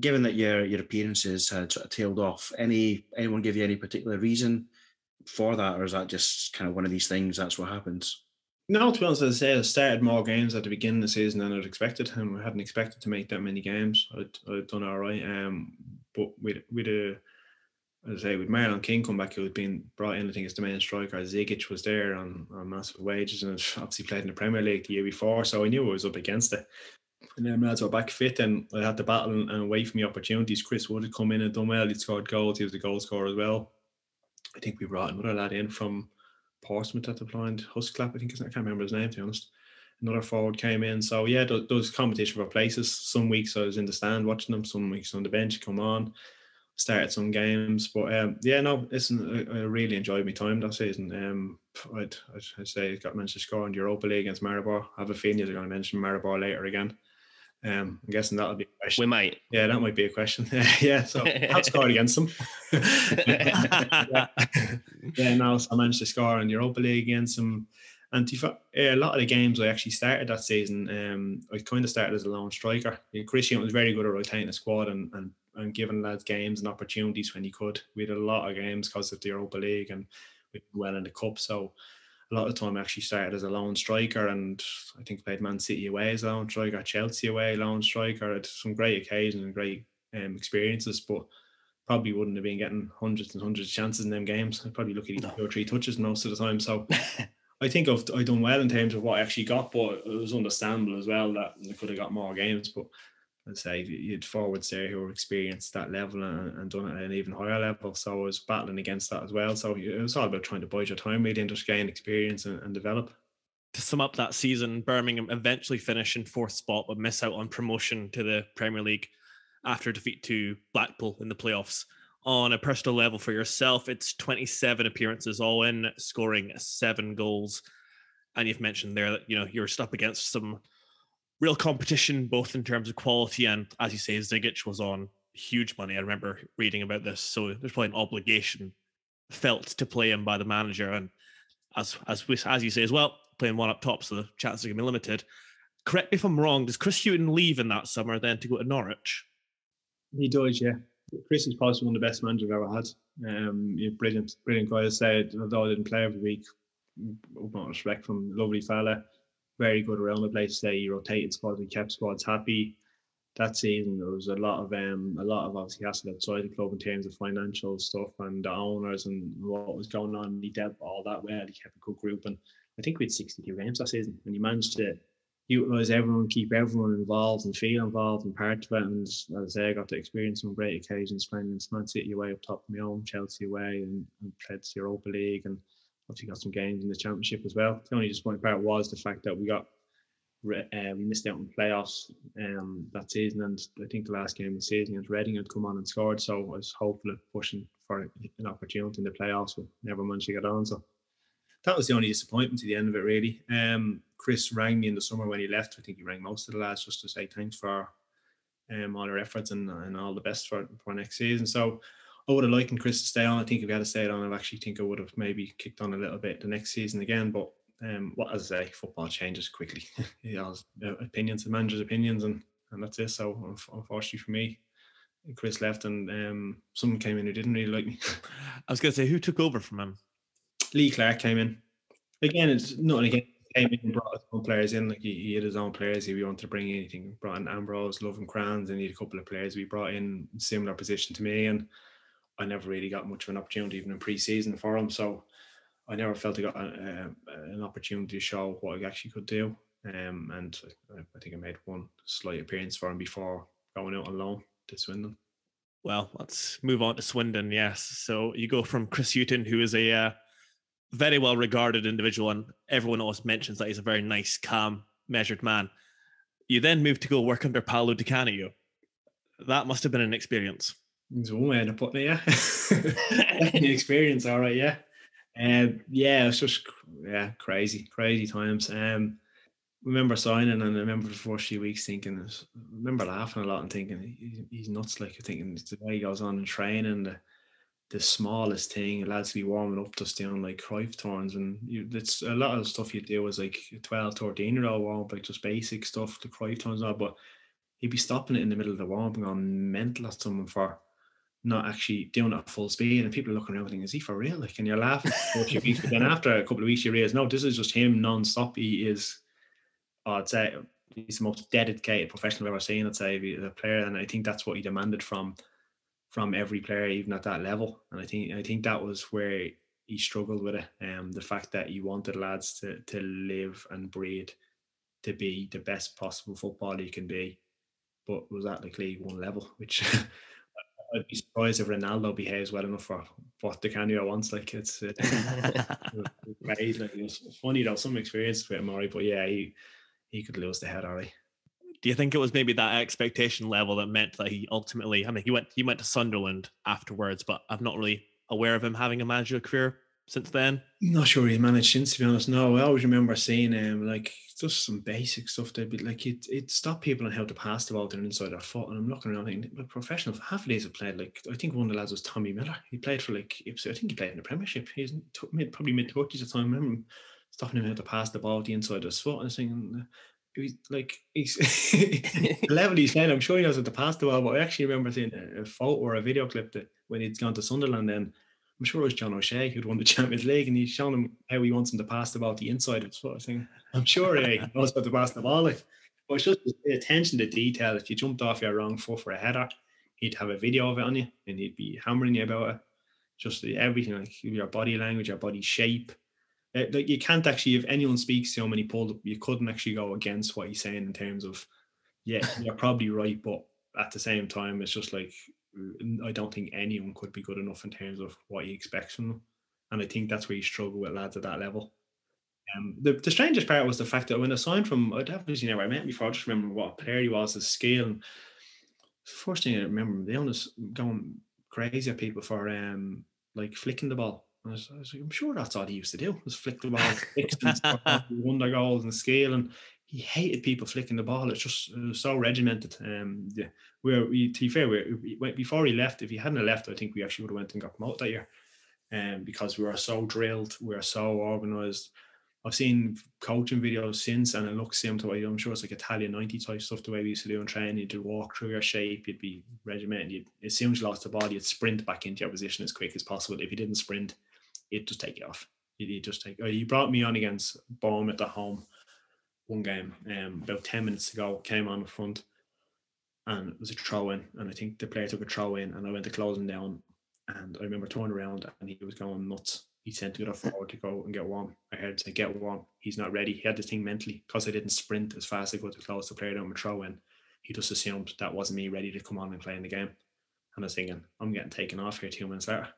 Given that your your appearances had sort of tailed off, any anyone give you any particular reason for that, or is that just kind of one of these things? That's what happens. No, to be honest, as I say, I started more games at the beginning of the season than I'd expected, and I hadn't expected to make that many games. I'd, I'd done all right, um, but with with a as I say, with Marlon King come back, who had been brought in, I think, as the main striker. Zigic was there on, on massive wages and obviously played in the Premier League the year before, so I knew I was up against it. And then were back fit, and I had to battle and, and wait for me opportunities. Chris Wood had come in and done well. He'd scored goals. He was a goal scorer as well. I think we brought another lad in from Portsmouth at the blind Husklap. I think I can't remember his name to be honest. Another forward came in. So yeah, those, those competition for places. Some weeks I was in the stand watching them. Some weeks on the bench. Come on, started some games. But um, yeah, no, listen, I, I, really enjoyed my time that season. Um, I'd, I'd, I'd say to score in the Europa League against Maribor. I have a feeling you're going to mention Maribor later again. Um, I'm guessing that'll be a question. We might. Yeah, that might be a question. yeah, so I've scored against them. yeah. yeah, no, so I managed to score in Europa League against them. And to, a lot of the games I actually started that season, um, I kind of started as a lone striker. Chris Hughton was very good at rotating the squad and, and, and giving lads games and opportunities when he could. We had a lot of games because of the Europa League and we did well in the cup. So a lot of the time I actually started as a lone striker and I think played Man City away as a lone striker, Chelsea away, lone striker. Had some great occasions and great um, experiences, but probably wouldn't have been getting hundreds and hundreds of chances in them games. I'd probably lucky at get two or three touches most of the time. So I think I've, I've done well in terms of what I actually got, but it was understandable as well that I could have got more games. But I'd say you'd forwards there who were experienced that level and, and, done it at an even higher level. So I was battling against that as well. So it was all about trying to bide your time really and just gain experience and, and develop. To sum up that season, Birmingham eventually finished in fourth spot but miss out on promotion to the Premier League after defeat to Blackpool in the playoffs. On a personal level for yourself, it's 27 appearances all in, scoring seven goals. And you've mentioned there that you know you're up against some real competition, both in terms of quality and, as you say, Zigic was on huge money. I remember reading about this, so there's probably an obligation felt to play him by the manager, and as as we, as you say as well, playing one up top, so the chances are going to be limited. Correct me if I'm wrong. Does Chris Hughton leave in that summer then to go to Norwich? He does, yeah. Chris is possibly one of the best managers I've ever had. Um, brilliant, brilliant guy. I said, although I didn't play every week, with respect from lovely fella very good around the place. He rotated squads, and kept squads happy. that season there was a lot of um a lot of obviously hassle outside the club in terms of financial stuff and the owners and what was going on. He dealt all that well. He kept a good group, and I think we had 62 games that season, and he managed to utilize everyone, keep everyone involved and feel involved and part of it. And as I say, I got to experience some great occasions playing in Man City away up top of my own, Chelsea away, and, and the Europa League, and obviously got some games in the Championship as well. The only disappointing part was the fact that we got uh, we missed out on playoffs um, that season, and I think the last game of the season against Reading had come on and scored, so I was hopeful of pushing for an opportunity in the playoffs, but never managed to get on. So that was the only disappointment to the end of it, really. Um, Chris rang me in the summer when he left. I think he rang most of the lads just to say thanks for um, all their efforts and, and all the best for, for next season. So I would have liked Chris to stay on. I think if he had stayed on, I actually think I would have maybe kicked on a little bit the next season again. But um, what as I say, football changes quickly. you know, opinions, the manager's opinions, and and that's it. So unfortunately for me, Chris left, and um, someone came in who didn't really like me. I was going to say, who took over from him? Lee Clark came in. Again, it's not again. Came in and brought his own players in. Like he, he had his own players. He wanted to bring anything, brought in Ambrose, Lovenkrands, and he had a couple of players we brought in similar position to me. And I never really got much of an opportunity even in pre-season for him. So I never felt I got a, a, an opportunity to show what I actually could do. Um, and I, I think I made one slight appearance for him before going out on loan to Swindon. Well, let's move on to Swindon. Yes. So you go from Chris Hughton, who is a uh, very well regarded individual, and everyone always mentions that he's a very nice, calm, measured man. You then move to go work under Paolo Di Canio. That must have been an experience. It's one way to put it, yeah. the experience, all right, yeah. Um, yeah, it's just yeah, crazy, crazy times. Um, remember signing, and I remember the first few weeks thinking, I remember laughing a lot and thinking he's, nuts. Like thinking the way he goes on in training, the the smallest thing, lads be warming up just doing like Cruyff turns, and you, it's a lot of stuff you do is like 12, 13 year old warm like just basic stuff, the Cruyff turns on, but he'd be stopping it in the middle of the warm up and going mental at someone for not actually doing it at full speed, and people are looking around thinking, "Is he for real?" Like, and you're laughing for a few weeks, but then after a couple of weeks, you realize, no, this is just him non-stop. He is, oh, I'd say, he's the most dedicated professional I've ever seen. I'd say the player, and I think that's what he demanded from from every player, even at that level. And I think I think that was where he struggled with it. Um, the fact that he wanted lads to to live and breathe to be the best possible footballer you can be, but was at like League One level, which I'd be surprised if Ronaldo behaves well enough for what Di Canio wants. Like it's uh, great. Like it was funny though, some experience with him, alright, but yeah, he he could lose the head, alright. Do you think it was maybe that expectation level that meant that he ultimately? I mean, he went he went to Sunderland afterwards, but I'm not really aware of him having a managerial career since then. Not sure he managed since, to be honest. No, I always remember seeing him like just some basic stuff. They'd be like it it stopped people on how to pass the ball to the inside their foot. And I'm looking around thinking, but professional half of these have played like I think one of the lads was Tommy Miller. He played for like Ipswich. I think he played in the Premiership. He's mid, probably mid twenties at the time. I remember stopping him how to pass the ball to the inside of his foot. And I uh, was thinking, he's like he's the level he's playing. I'm sure he knows how to pass the ball, but I actually remember seeing a, a photo or a video clip that when he'd gone to Sunderland then I'm sure it was John O'Shea who'd won the Champions League, and he's shown him how he wants him to pass the ball the inside of foot. I think I'm sure he knows how to pass the ball. Like, but it's just the attention to detail. If you jumped off your wrong foot for a header, he'd have a video of it on you, and he'd be hammering you about it. Just the, everything, like your body language, your body shape. Uh, like you can't actually, if anyone speaks to him and he pulled up, you couldn't actually go against what he's saying in terms of, yeah, you're probably right, but at the same time, it's just like I don't think anyone could be good enough in terms of what he expects from them. And I think that's where you struggle with lads at that level. Um, the, the strangest part was the fact that when I signed from, I'd obviously never met him before. I just remember what a player he was, his skill. And first thing I remember, they was going crazy at people for um like flicking the ball. I was, I was like, I'm sure that's all he used to do was flick the ball, wonder goals and scale. He hated people flicking the ball. It's just it was so regimented. Um, yeah, where we to be fair, we, we before he left. If he hadn't left, I think we actually would have went and got promoted that year. Um, because we were so drilled, we were so organized. I've seen coaching videos since, and it looks similar to what I'm sure it's like Italian 90 type stuff the way we used to do in training. You'd walk through your shape, you'd be regimented. You'd, as soon as you lost the ball, you'd sprint back into your position as quick as possible. If you didn't sprint, it'd just take you off. You'd, just take. You brought me on against Bournemouth at the home one game, um, about 10 minutes ago, came on the front. and it was a throw in, and I think the player took a throw in, and I went to close him down, and I remember turning around and he was going nuts. He sent the other forward to go and get warm. I heard say get warm. He's not ready. He had this thing mentally because I didn't sprint as fast as I could to close the player down with throw in. He just assumed that wasn't me ready to come on and play in the game. And I was thinking, I'm getting taken off here two minutes later.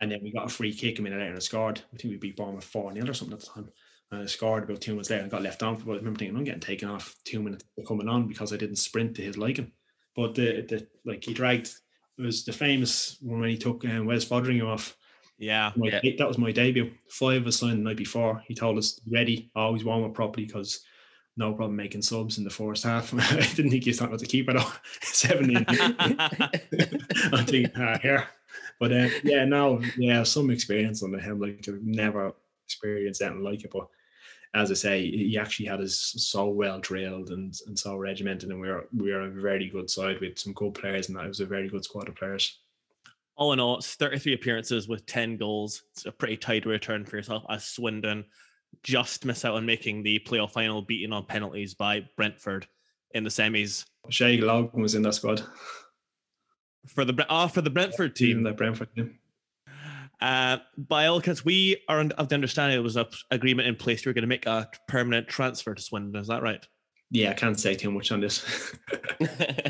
And then we got a free kick a minute later and scored. I think we beat Bournemouth 4 0 or something at the time. And I scored about two minutes later and got left on. But I remember thinking, I'm getting taken off two minutes coming on because I didn't sprint to his liking. But the, the like he dragged, it was the famous one when he took um, Wes Foderingham off. Yeah. My, Yeah. That was my debut. Five of us signed the night before. He told us, ready, always warm up properly because no problem making subs in the first half. I didn't think he was talking about the keeper though. 17. I think uh, here. But uh, yeah, no, yeah, some experience under him. Like I've never experienced anything like it. But as I say, he actually had us so well drilled and, and so regimented, and we were we were a very good side with some good players, and that was a very good squad of players. All in all, it's 33 appearances with 10 goals. It's a pretty tidy return for yourself as Swindon just miss out on making the playoff final, beaten on penalties by Brentford in the semis. Shay Logan was in that squad, For the ah, for the Brentford team team, that Brentford team. Uh, by all accounts, we are un- of the understanding there was an agreement in place. We were going to make a permanent transfer to Swindon. Is that right? Yeah, I can't say too much on this.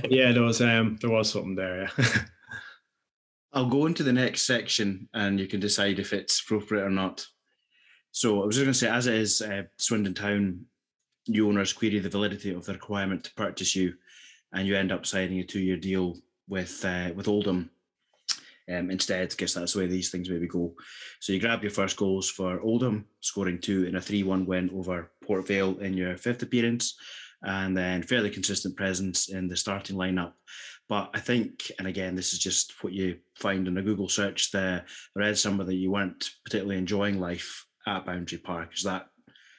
yeah, there was um there was something there. Yeah. I'll go into the next section and you can decide if it's appropriate or not. So I was just going to say, as it is, uh, Swindon Town, new owners query the validity of the requirement to purchase you, and you end up signing a two-year deal with uh, with Oldham. Um, instead, I guess that's the way these things maybe go. So you grab your first goals for Oldham, scoring two in a 3-1 win over Port Vale in your fifth appearance, and then fairly consistent presence in the starting lineup. But I think, and again, this is just what you find in a Google search. The I read somewhere that you weren't particularly enjoying life at Boundary Park. Is that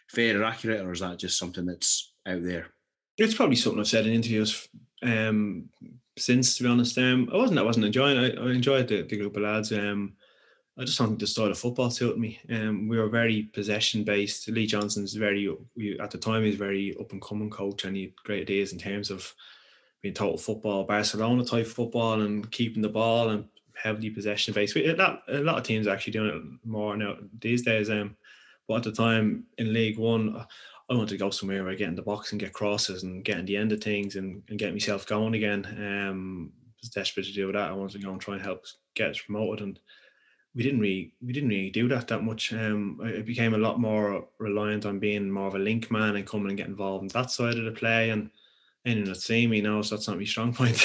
fair or accurate, or is that just something that's out there? It's probably something I've said in interviews um, since, to be honest. Um, I wasn't. I wasn't enjoying. I, I enjoyed the, the group of lads. Um, I just think the style of football suited me. Um, we were very possession based. Lee Johnson's very we, at the time he's very up and coming coach, and he had great ideas in terms of being total football, Barcelona type football, and keeping the ball and heavily possession based. We- A lot, a lot of teams actually doing it more now these days. Um, but at the time in League One, I wanted to go somewhere where I get in the box and get crosses and get in the end of things and, and get myself going again. Um, I was desperate to do that. I wanted to go and try and help get us promoted, and we didn't really we didn't really do that that much. Um, it became a lot more reliant on being more of a link man and coming and get involved in that side of the play. And anyone that's seen me knows that's not my strong point.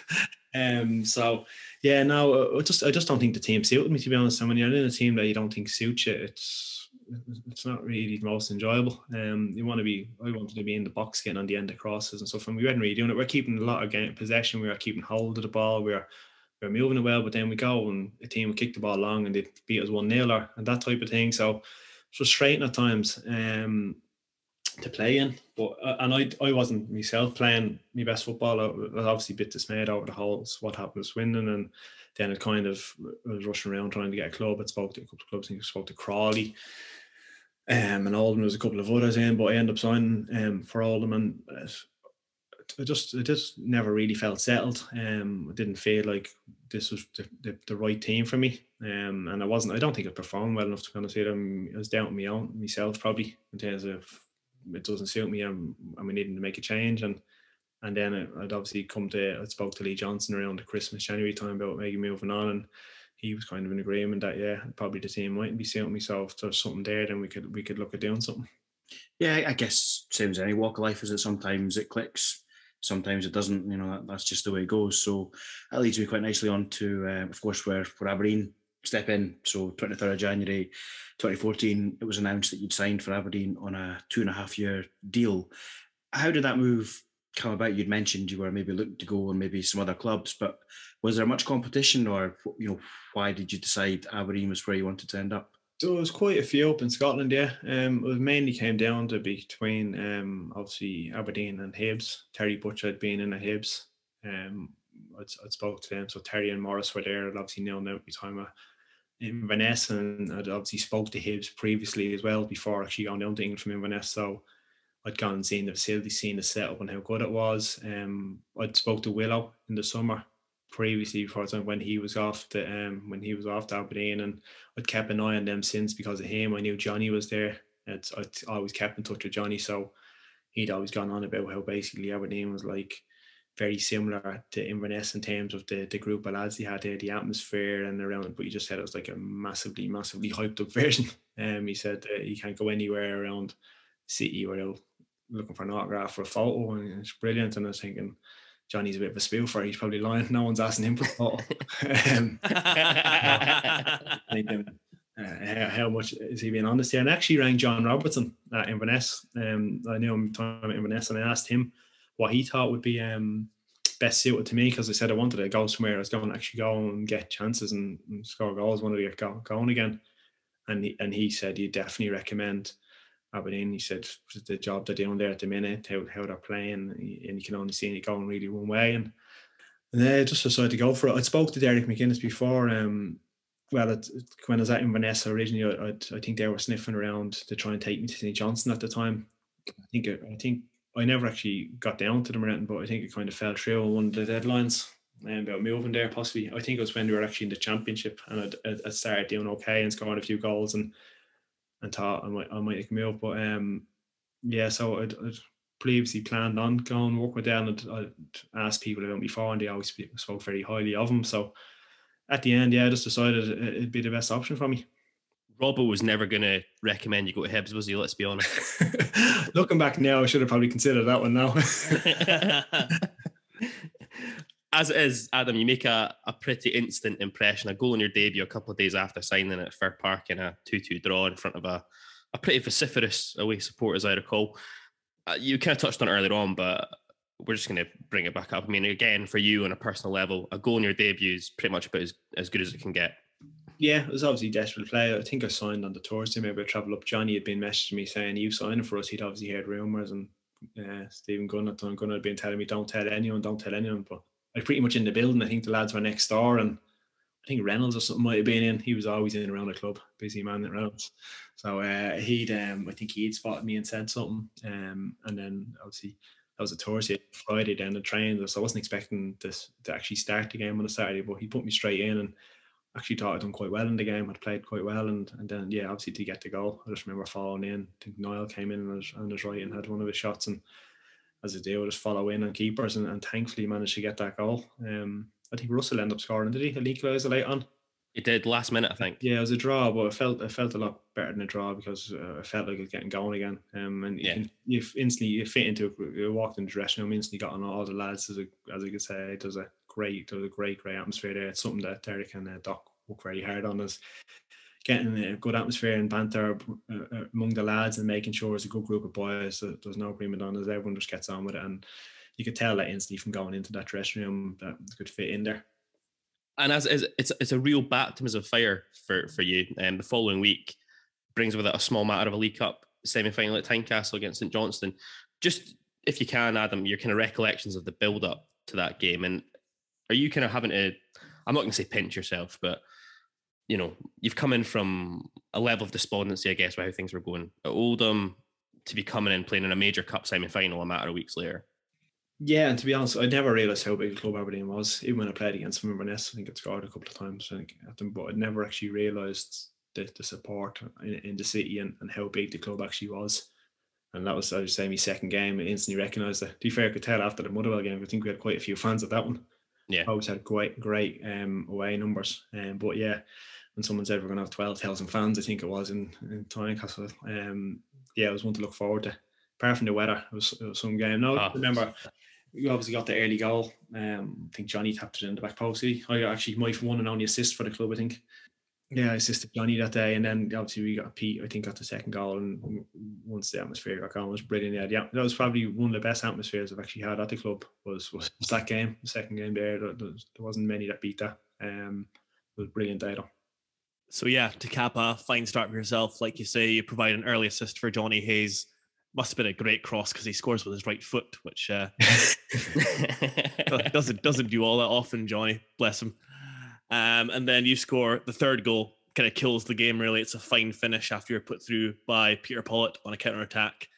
um, so yeah, no, I just I just don't think the team suited me to be honest. And when you're in a team that you don't think suits you, it's it's not really the most enjoyable. Um, you want to be, I wanted to be in the box getting on the end of crosses and stuff, and we weren't really doing it. We're keeping a lot of game possession. We were keeping hold of the ball. We were we were moving it well, but then we go and a team would kick the ball long and they beat us one 0 or and that type of thing. So frustrating at times um, to play in. But uh, and I I wasn't myself playing my best football. I was obviously a bit dismayed over the holes. what happened with Swindon and. Then it kind of was rushing around trying to get a club. I spoke to a couple of clubs. I I spoke to Crawley, um, and. There was a couple of others in, but I ended up signing um, for Oldham, and uh, I just it just never really felt settled. Um, I didn't feel like this was the, the, the right team for me. Um, and I wasn't. I don't think I performed well enough to kind of say that I was doubting me own myself probably in terms of it doesn't suit me. I'm I'm needing to make a change and. And then I'd obviously come to, I spoke to Lee Johnson around the Christmas, January time about maybe moving on. And he was kind of in agreement that, yeah, probably the team mightn't be suiting if there's something there, then we could we could look at doing something. Yeah, I guess same as any walk of life is that sometimes it clicks, sometimes it doesn't. You know, that, that's just the way it goes. So that leads me quite nicely on to, uh, of course, where where Aberdeen step in. So 23rd of January 2014, it was announced that you'd signed for Aberdeen on a two and a half year deal. How did that move come about? You'd mentioned you were maybe looking to go and maybe some other clubs, but was there much competition, or you know, why did you decide Aberdeen was where you wanted to end up? So there was quite a few up in Scotland, yeah. Um, it mainly came down to between um, obviously Aberdeen and Hibs. Terry Butcher had been in a Hibs. Um, I'd, I'd spoke to them, so Terry and Maurice were there. I'd obviously known them every time. I, in Inverness, and I'd obviously spoke to Hibs previously as well before actually going down to England from Inverness. So I'd gone and seen the facility, seen the setup and how good it was. Um, I'd spoke to Willo in the summer previously before time when he was off the um when he was off to Aberdeen, and I'd kept an eye on them since because of him. I knew Johnny was there. It's, I'd always kept in touch with Johnny, so he'd always gone on about how basically Aberdeen was like very similar to Inverness in terms of the, the group of lads he had there, the atmosphere and around. But he just said it was like a massively, massively hyped up version. Um, he said you can't go anywhere around City without looking for an autograph or a photo, and it's brilliant. And I was thinking, Johnny's a bit of a spoofer. He's probably lying. No one's asking him for a photo. um, thinking, uh, how, much is he being honest here? And I actually rang John Robertson at Inverness. Um, I knew him time at Inverness, and I asked him what he thought would be um, best suited to me because I said I wanted to go somewhere. I was going to actually go and get chances and, and score goals. Wanted to get go, going again, and he, and he said he'd definitely recommend Aberdeen. He said the job they're doing there at the minute, how, how they're playing, and you can only see it going really one way. And and then I just decided to go for it. I spoke to Derek McInnes before. Um, well, it, when I was at Inverness originally, I, I think they were sniffing around to try and take me to St Johnstone at the time. I think I think I never actually got down to them or anything, but I think it kind of fell through on one of the deadlines um, about moving there. Possibly, I think it was when we were actually in the championship and I'd started doing okay and scoring a few goals and and thought I might I might make a move. But um, yeah, so I'd, I'd previously planned on going work with them and I'd asked people about him before and they always spoke very highly of him. So at the end, yeah, I just decided it- it'd be the best option for me. Robert was never going to recommend you go to Hibs, was he? Let's be honest. Looking back now, I should have probably considered that one now. As it is, Adam, you make a, a pretty instant impression. A goal in your debut a couple of days after signing at Fir Park in a 2 2 draw in front of a, a pretty vociferous away support, as I recall. Uh, you kind of touched on it earlier on, but we're just going to bring it back up. I mean, again, for you on a personal level, a goal in your debut is pretty much about as, as good as it can get. yeah, it was obviously a desperate play. I think I signed on the Thursday. Maybe I travel up. Johnny had been messaging me saying you signing for us. He'd obviously heard rumours, and uh, Stephen Gunn Gunn had been telling me, "Don't tell anyone, don't tell anyone." But Was pretty much in the building. I think the lads were next door, and I think Reynolds or something might have been in. He was always in around the club, busy man at Reynolds. So uh, he'd, um, I think he'd spotted me and said something, um, and then obviously that was a Thursday, Friday. Then the train, so I wasn't expecting this to actually start the game on a Saturday, but he put me straight in and actually thought I'd done quite well in the game. I'd played quite well, and and then yeah, obviously to get the goal, I just remember falling in. I think Niall came in on his, on his right and had one of his shots, and as I do, just follow in on keepers, and, and thankfully managed to get that goal. Um, I think Russell ended up scoring, did he? A equaliser late on. It did last minute, I think. Yeah, it was a draw, but it felt it felt a lot better than a draw because uh, I felt like it was getting going again. Um, and Yeah. you, can, you instantly you fit into it. You walked in the dressing room, instantly got on all the lads. As, a, as I could say, there's a great, there's a great, great atmosphere there. It's something that Derek and uh, Doc work very hard on. Is getting a good atmosphere and banter uh, uh, among the lads and making sure it's a good group of boys. That there's no prima donnas. Everyone just gets on with it, and you could tell that instantly from going into that dressing room that could fit in there. and as, as it's it's a real baptism of fire for for you. And the following week brings with it a small matter of a League Cup semi final at Tynecastle against St Johnstone. Just if you can, Adam, your kind of recollections of the build up to that game, and are you kind of having to? I'm not going to say pinch yourself, but you know, you've come in from a level of despondency, I guess, with how things were going at Oldham to be coming in playing in a major cup semi final a matter of weeks later. Yeah, and to be honest, I never realised how big a club Aberdeen was. Even when I played against them in Inverness, I think I'd scored a couple of times I think, at them, but I'd never actually realised the, the support in, in the city and, and how big the club actually was. And that was, I would say, my second game. I instantly recognised that. To be fair, I could tell after the Motherwell game, I think we had quite a few fans at that one. Yeah. Always had great, great um, away numbers. Um, but yeah, when someone said we're going to have 12,000 fans, I think it was in, in Tynecastle, um, yeah, it was one to look forward to. Apart from the weather, it was, it was some game. No, Ah. remember, we obviously got the early goal. Um, I think Johnny tapped it in the back post. he? I actually my one and only assist for the club. I think. Yeah, I assisted Johnny that day, and then obviously we got Pete. I think got the second goal, and once the atmosphere got going, it was brilliant. Yeah, yeah, that was probably one of the best atmospheres I've actually had at the club. Was was that game, the second game there. There, there was- there wasn't many that beat that. Um, it was a brilliant day though. So yeah, to cap a fine start for yourself, like you say, you provide an early assist for Johnny Hayes. Must have been a great cross because he scores with his right foot, which uh, doesn't doesn't do all that often. Johnny, bless him. Um, and then you score the third goal, kind of kills the game. Really, it's a fine finish after you're put through by Peter Pawlett on a counter attack.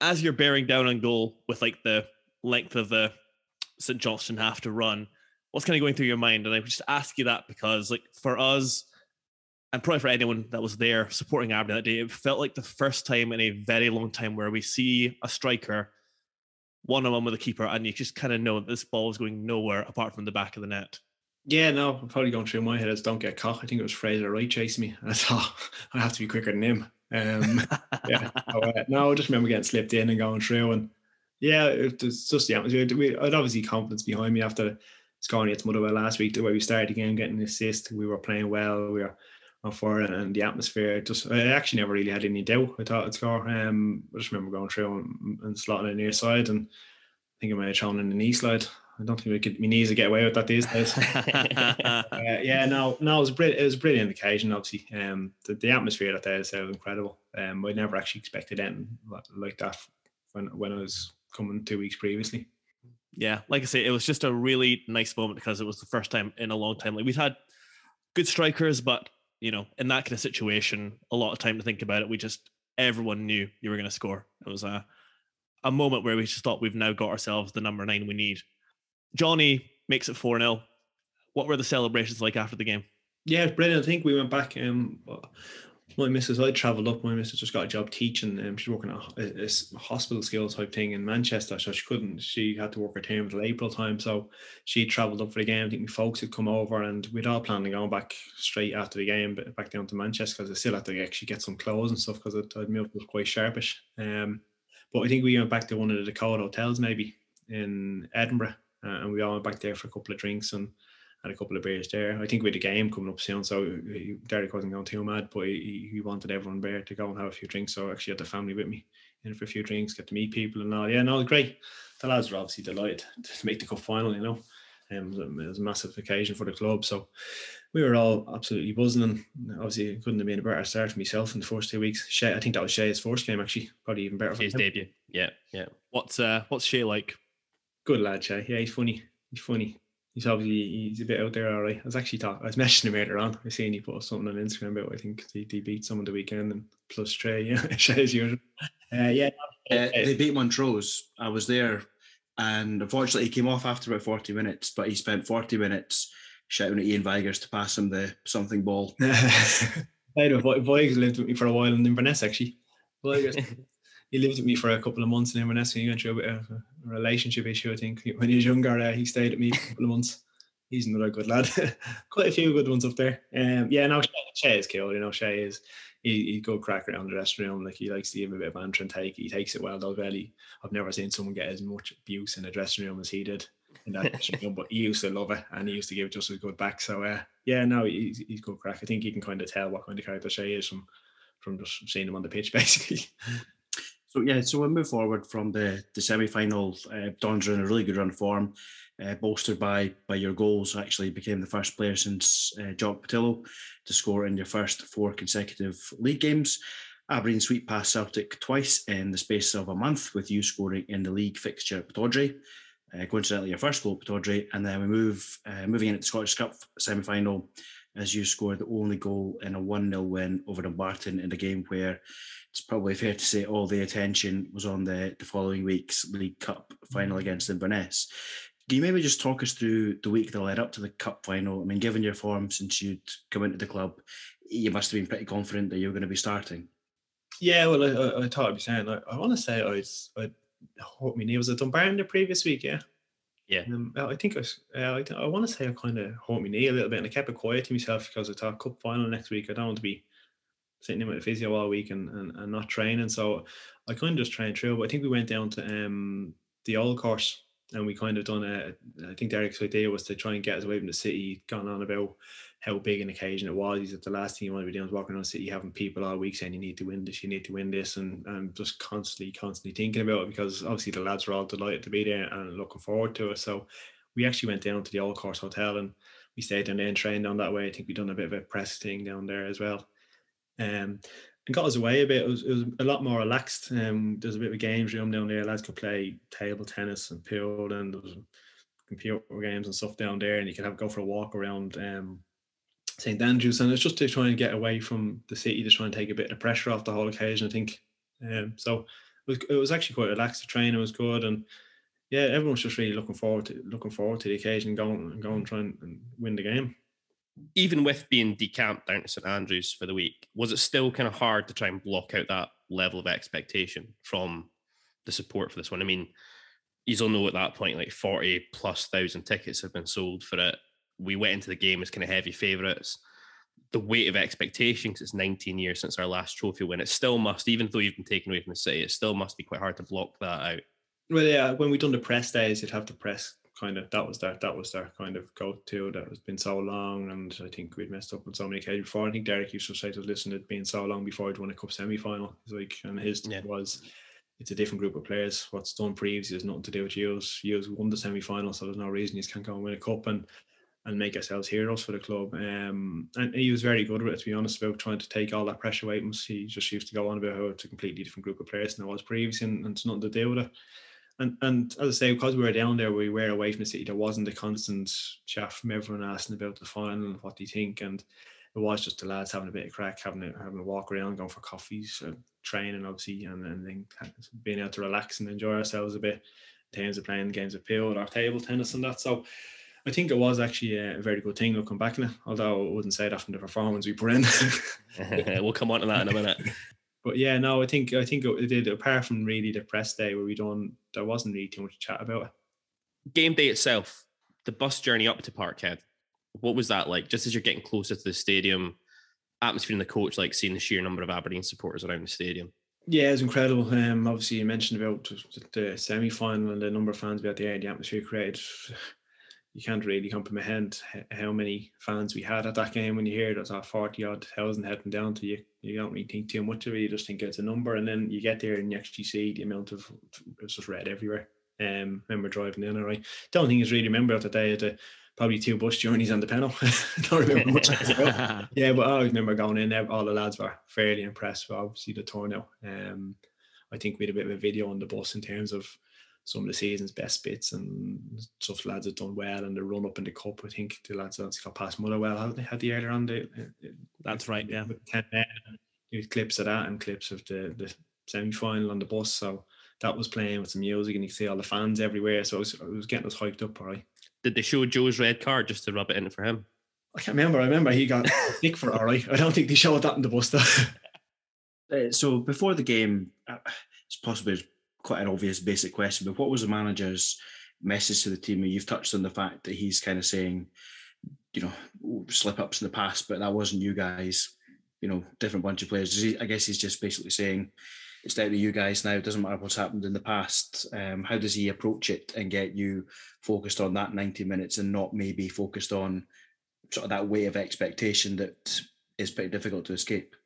as you're bearing down on goal with like the length of the St. Johnstone have to run, what's kind of going through your mind? And I just ask you that because, like, for us, and probably for anyone that was there supporting Aberdeen that day, it felt like the first time in a very long time where we see a striker one on one with a keeper, and you just kind of know that this ball is going nowhere apart from the back of the net. Yeah, no, I'm probably going through my head as don't get caught. I think it was Frazer Wright chasing me. I thought I have to be quicker than him. Um, yeah, so, uh, no, I just remember getting slipped in and going through, and yeah, it was just the atmosphere. We I had obviously confidence behind me after scoring against Motherwell last week. The way we started the game, getting an assist, we were playing well. We were for it, and the atmosphere. Just I actually never really had any doubt. I thought I'd score. Um, I just remember going through and, and slotting in the near side, and I think I might have thrown in the knee slide. I don't think we could, my knees would get away with that these days. uh, yeah, no, no, it was brilliant. It was a brilliant occasion. Obviously, um, the, the atmosphere that day was incredible. Um, I never actually expected anything like that when when I was coming two weeks previously. Yeah, like I say, it was just a really nice moment because it was the first time in a long time. Like we've had good strikers, but you know, in that kind of situation, a lot of time to think about it. We just everyone knew you were going to score. It was a a moment where we just thought we've now got ourselves the number nine we need. Johnny makes it 4 0. What were the celebrations like after the game? Yeah, brilliant. I think we went back. Um, my missus, I travelled up. My missus just got a job teaching. Um, she's working a, a, a hospital skill type thing in Manchester, so she couldn't. She had to work her term until April time, so she travelled up for the game. I think my folks had come over, and we'd all planned on going back straight after the game, but back down to Manchester because I still had to actually get some clothes and stuff because I'd moved was quite sharpish. Um, but I think we went back to one of the Dakota hotels maybe in Edinburgh, uh, and we all went back there for a couple of drinks and had a couple of beers there. I think we had a game coming up soon, so he, Derek wasn't going too mad, but he, he wanted everyone there to go and have a few drinks. So I actually had the family with me in for a few drinks, get to meet people and all. Yeah, no, it was great. The lads were obviously delighted to make the cup final, you know. Um, it, was a, it was a massive occasion for the club. So we were all absolutely buzzing and obviously it couldn't have been a better start for myself in the first two weeks. Shay, I think that was Shay's first game actually, probably even better for His debut. Yeah, yeah. What's uh what's Shay like? Good lad, Shay. Yeah, he's funny. He's funny. He's obviously he's a bit out there, all right. I was actually talking, I was messaging him earlier on. I seen he put something on Instagram about I think he, he beat someone the weekend and plus Trey, yeah, Shay as usual. Uh, yeah, Uh, they beat Montrose. I was there, and unfortunately, he came off after about 40 minutes, but he spent 40 minutes shouting at Ian Vigurs to pass him the something ball. I know Voigs lived with me for a while in Inverness actually. Voigs, he lived with me for a couple of months in Inverness and he went through a bit of a relationship issue, I think. When he was younger, uh, he stayed at me for a couple of months. He's another good lad. Quite a few good ones up there. Um, yeah, no, Shay, Shay is cool. You know, Shay is he, he's good crack around the dressing room. Like he likes to give a bit of banter and take. He takes it well though. Really, I've never seen someone get as much abuse in a dressing room as he did in that dressing room. But he used to love it, and he used to give just as good back. So uh, yeah, no, he's he's good crack. I think you can kind of tell what kind of character Shay is from from just seeing him on the pitch, basically. So yeah, so we'll move forward from the the semi final. Uh, Don's in a really good run of form, uh, bolstered by by your goals. Actually, became the first player since uh, Jock Pattillo to score in your first four consecutive league games. Aberdeen sweep past Celtic twice in the space of a month, with you scoring in the league fixture at Pittodrie. Uh, coincidentally, your first goal at Pittodrie, and then we move uh, moving into the Scottish Cup semi final as you scored the only goal in a 1 0 win over Dumbarton in a game where it's probably fair to say all the attention was on the, the following week's League Cup final mm. against Inverness. Can you maybe just talk us through the week that led up to the Cup final? I mean, given your form since you'd come into the club, you must have been pretty confident that you were going to be starting. Yeah, well, I, I, I thought I'd be saying. I, I want to say I'd I'd hurt my knee. Was it Dumbarton the previous week? Yeah. Yeah. Um, I think I, uh, I, I want to say I kind of hurt my knee a little bit, and I kept it quiet to myself because I thought cup final next week. I don't want to be sitting in with physio all week and, and, and not training. So I kind of just trained through. But I think we went down to um the old course and we kind of done a. I think Derek's idea was to try and get us away from the city. Gone on about how big an occasion it was. He said the last thing you want to be doing is walking around the city having people all week saying you need to win this, you need to win this, and and just constantly, constantly thinking about it because obviously the lads were all delighted to be there and looking forward to it. So we actually went down to the Old Course Hotel and we stayed down there and trained down that way. I think we done a bit of a press thing down there as well. Um, and got us away a bit. It was, it was a lot more relaxed. Um, there's a bit of a games room down there. Lads could play table tennis and pool, and computer games and stuff down there. And you could have go for a walk around um, St Andrews. And it's just to try and get away from the city to try and take a bit of pressure off the whole occasion. I think. Um, so it was it was actually quite relaxed. The training was good, and yeah, everyone's just really looking forward to looking forward to the occasion, going and going trying and win the game. Even with being decamped down to St Andrews for the week, was it still kind of hard to try and block out that level of expectation from the support for this one? I mean, you all know at that point like forty plus thousand tickets have been sold for it. We went into the game as kind of heavy favourites. The weight of expectation, because it's 19 years since our last trophy win, it still must, even though you've been taken away from the city, it still must be quite hard to block that out. Well, yeah, when we'd done the press days, you'd have the press kind of that was their that was their kind of go to that has been so long, and I think we'd messed up on so many occasions before. I think Derek used to say to us, "Listen, it'd been so long before I'd won a cup semi final." Like, and his Yeah. was. It's a different group of players. What's done previously has nothing to do with you. You won the semi final, so there's no reason you can't go and win a cup and and make ourselves heroes for the club. Um, and he was very good with it, to be honest, about trying to take all that pressure away. from us. He just used to go on about how it's a completely different group of players than it was previously, and, and it's nothing to do with it. And and as I say, because we were down there, we were away from the city. There wasn't a constant chaff from everyone asking about the final and what do you think, and it was just the lads having a bit of crack, having a having a walk around, going for coffees, uh, training obviously, and, and then being able to relax and enjoy ourselves a bit in terms of playing games of pool or table tennis and that. So I think it was actually a, very good thing looking back it, although I wouldn't say that from the performance we put in. we'll come on to that in a minute. but yeah, no, I think I think it did. Apart from really the press day where we done, there wasn't really too much chat about it. Game day itself, the bus journey up to Parkhead, what was that like? Just as you're getting closer to the stadium, atmosphere in the coach, like seeing the sheer number of Aberdeen supporters around the stadium. Yeah, it was incredible. Um, obviously you mentioned about the semi final and the number of fans we had there, the atmosphere created. You can't really comprehend how many fans we had at that game. When you hear there's a forty odd thousand heading down to you, you don't really think too much of it. You just think it's a number, and then you get there and you actually see the amount of it's just red everywhere. Um, remember driving in, I don't think it's really remember of the day the probably two bus journeys on the panel. Don't remember much. else about it. Yeah, but I remember going in there. All the lads were fairly impressed with obviously the turnout. Um, I think we had a bit of a video on the bus in terms of some of the season's best bits and stuff. Lads have done well and the run up in the cup. I think the lads that's got past Motherwell, haven't they? Had the earlier on the That's right, yeah. with 10 men. Clips of that and clips of the the semi final on the bus. So that was playing with some music and you could see all the fans everywhere. So it was, it was getting us hyped up, all right. Did they show Joe's red card just to rub it in for him? I can't remember. I remember he got sick for it, all right. I don't think they showed that in the bus though. Uh, so before the game, uh, it's possibly quite an obvious basic question, but what was the manager's message to the team? You've touched on the fact that he's kind of saying, you know, slip ups in the past, but that wasn't you guys. You know, different bunch of players. I guess he's just basically saying it's down to you guys now. It doesn't matter what's happened in the past. Um, how does he approach it and get you focused on that 90 minutes and not maybe focused on sort of that weight of expectation that is pretty difficult to escape?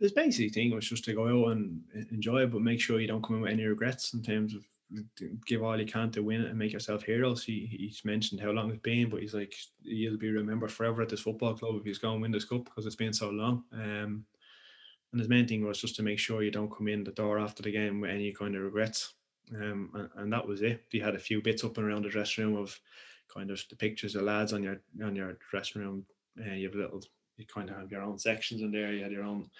His basic thing was just to go out and enjoy it, but make sure you don't come in with any regrets in terms of give all you can to win it and make yourself heroes. He, he's mentioned how long it's been, but he's like, you'll be remembered forever at this football club if he's going to win this cup because it's been so long. Um, and his main thing was just to make sure you don't come in the door after the game with any kind of regrets. Um, and, and that was it. He had a few bits up and around the dressing room of kind of the pictures of lads on your on your dressing room. Uh, you have a little, you kind of have your own sections in there. You had your own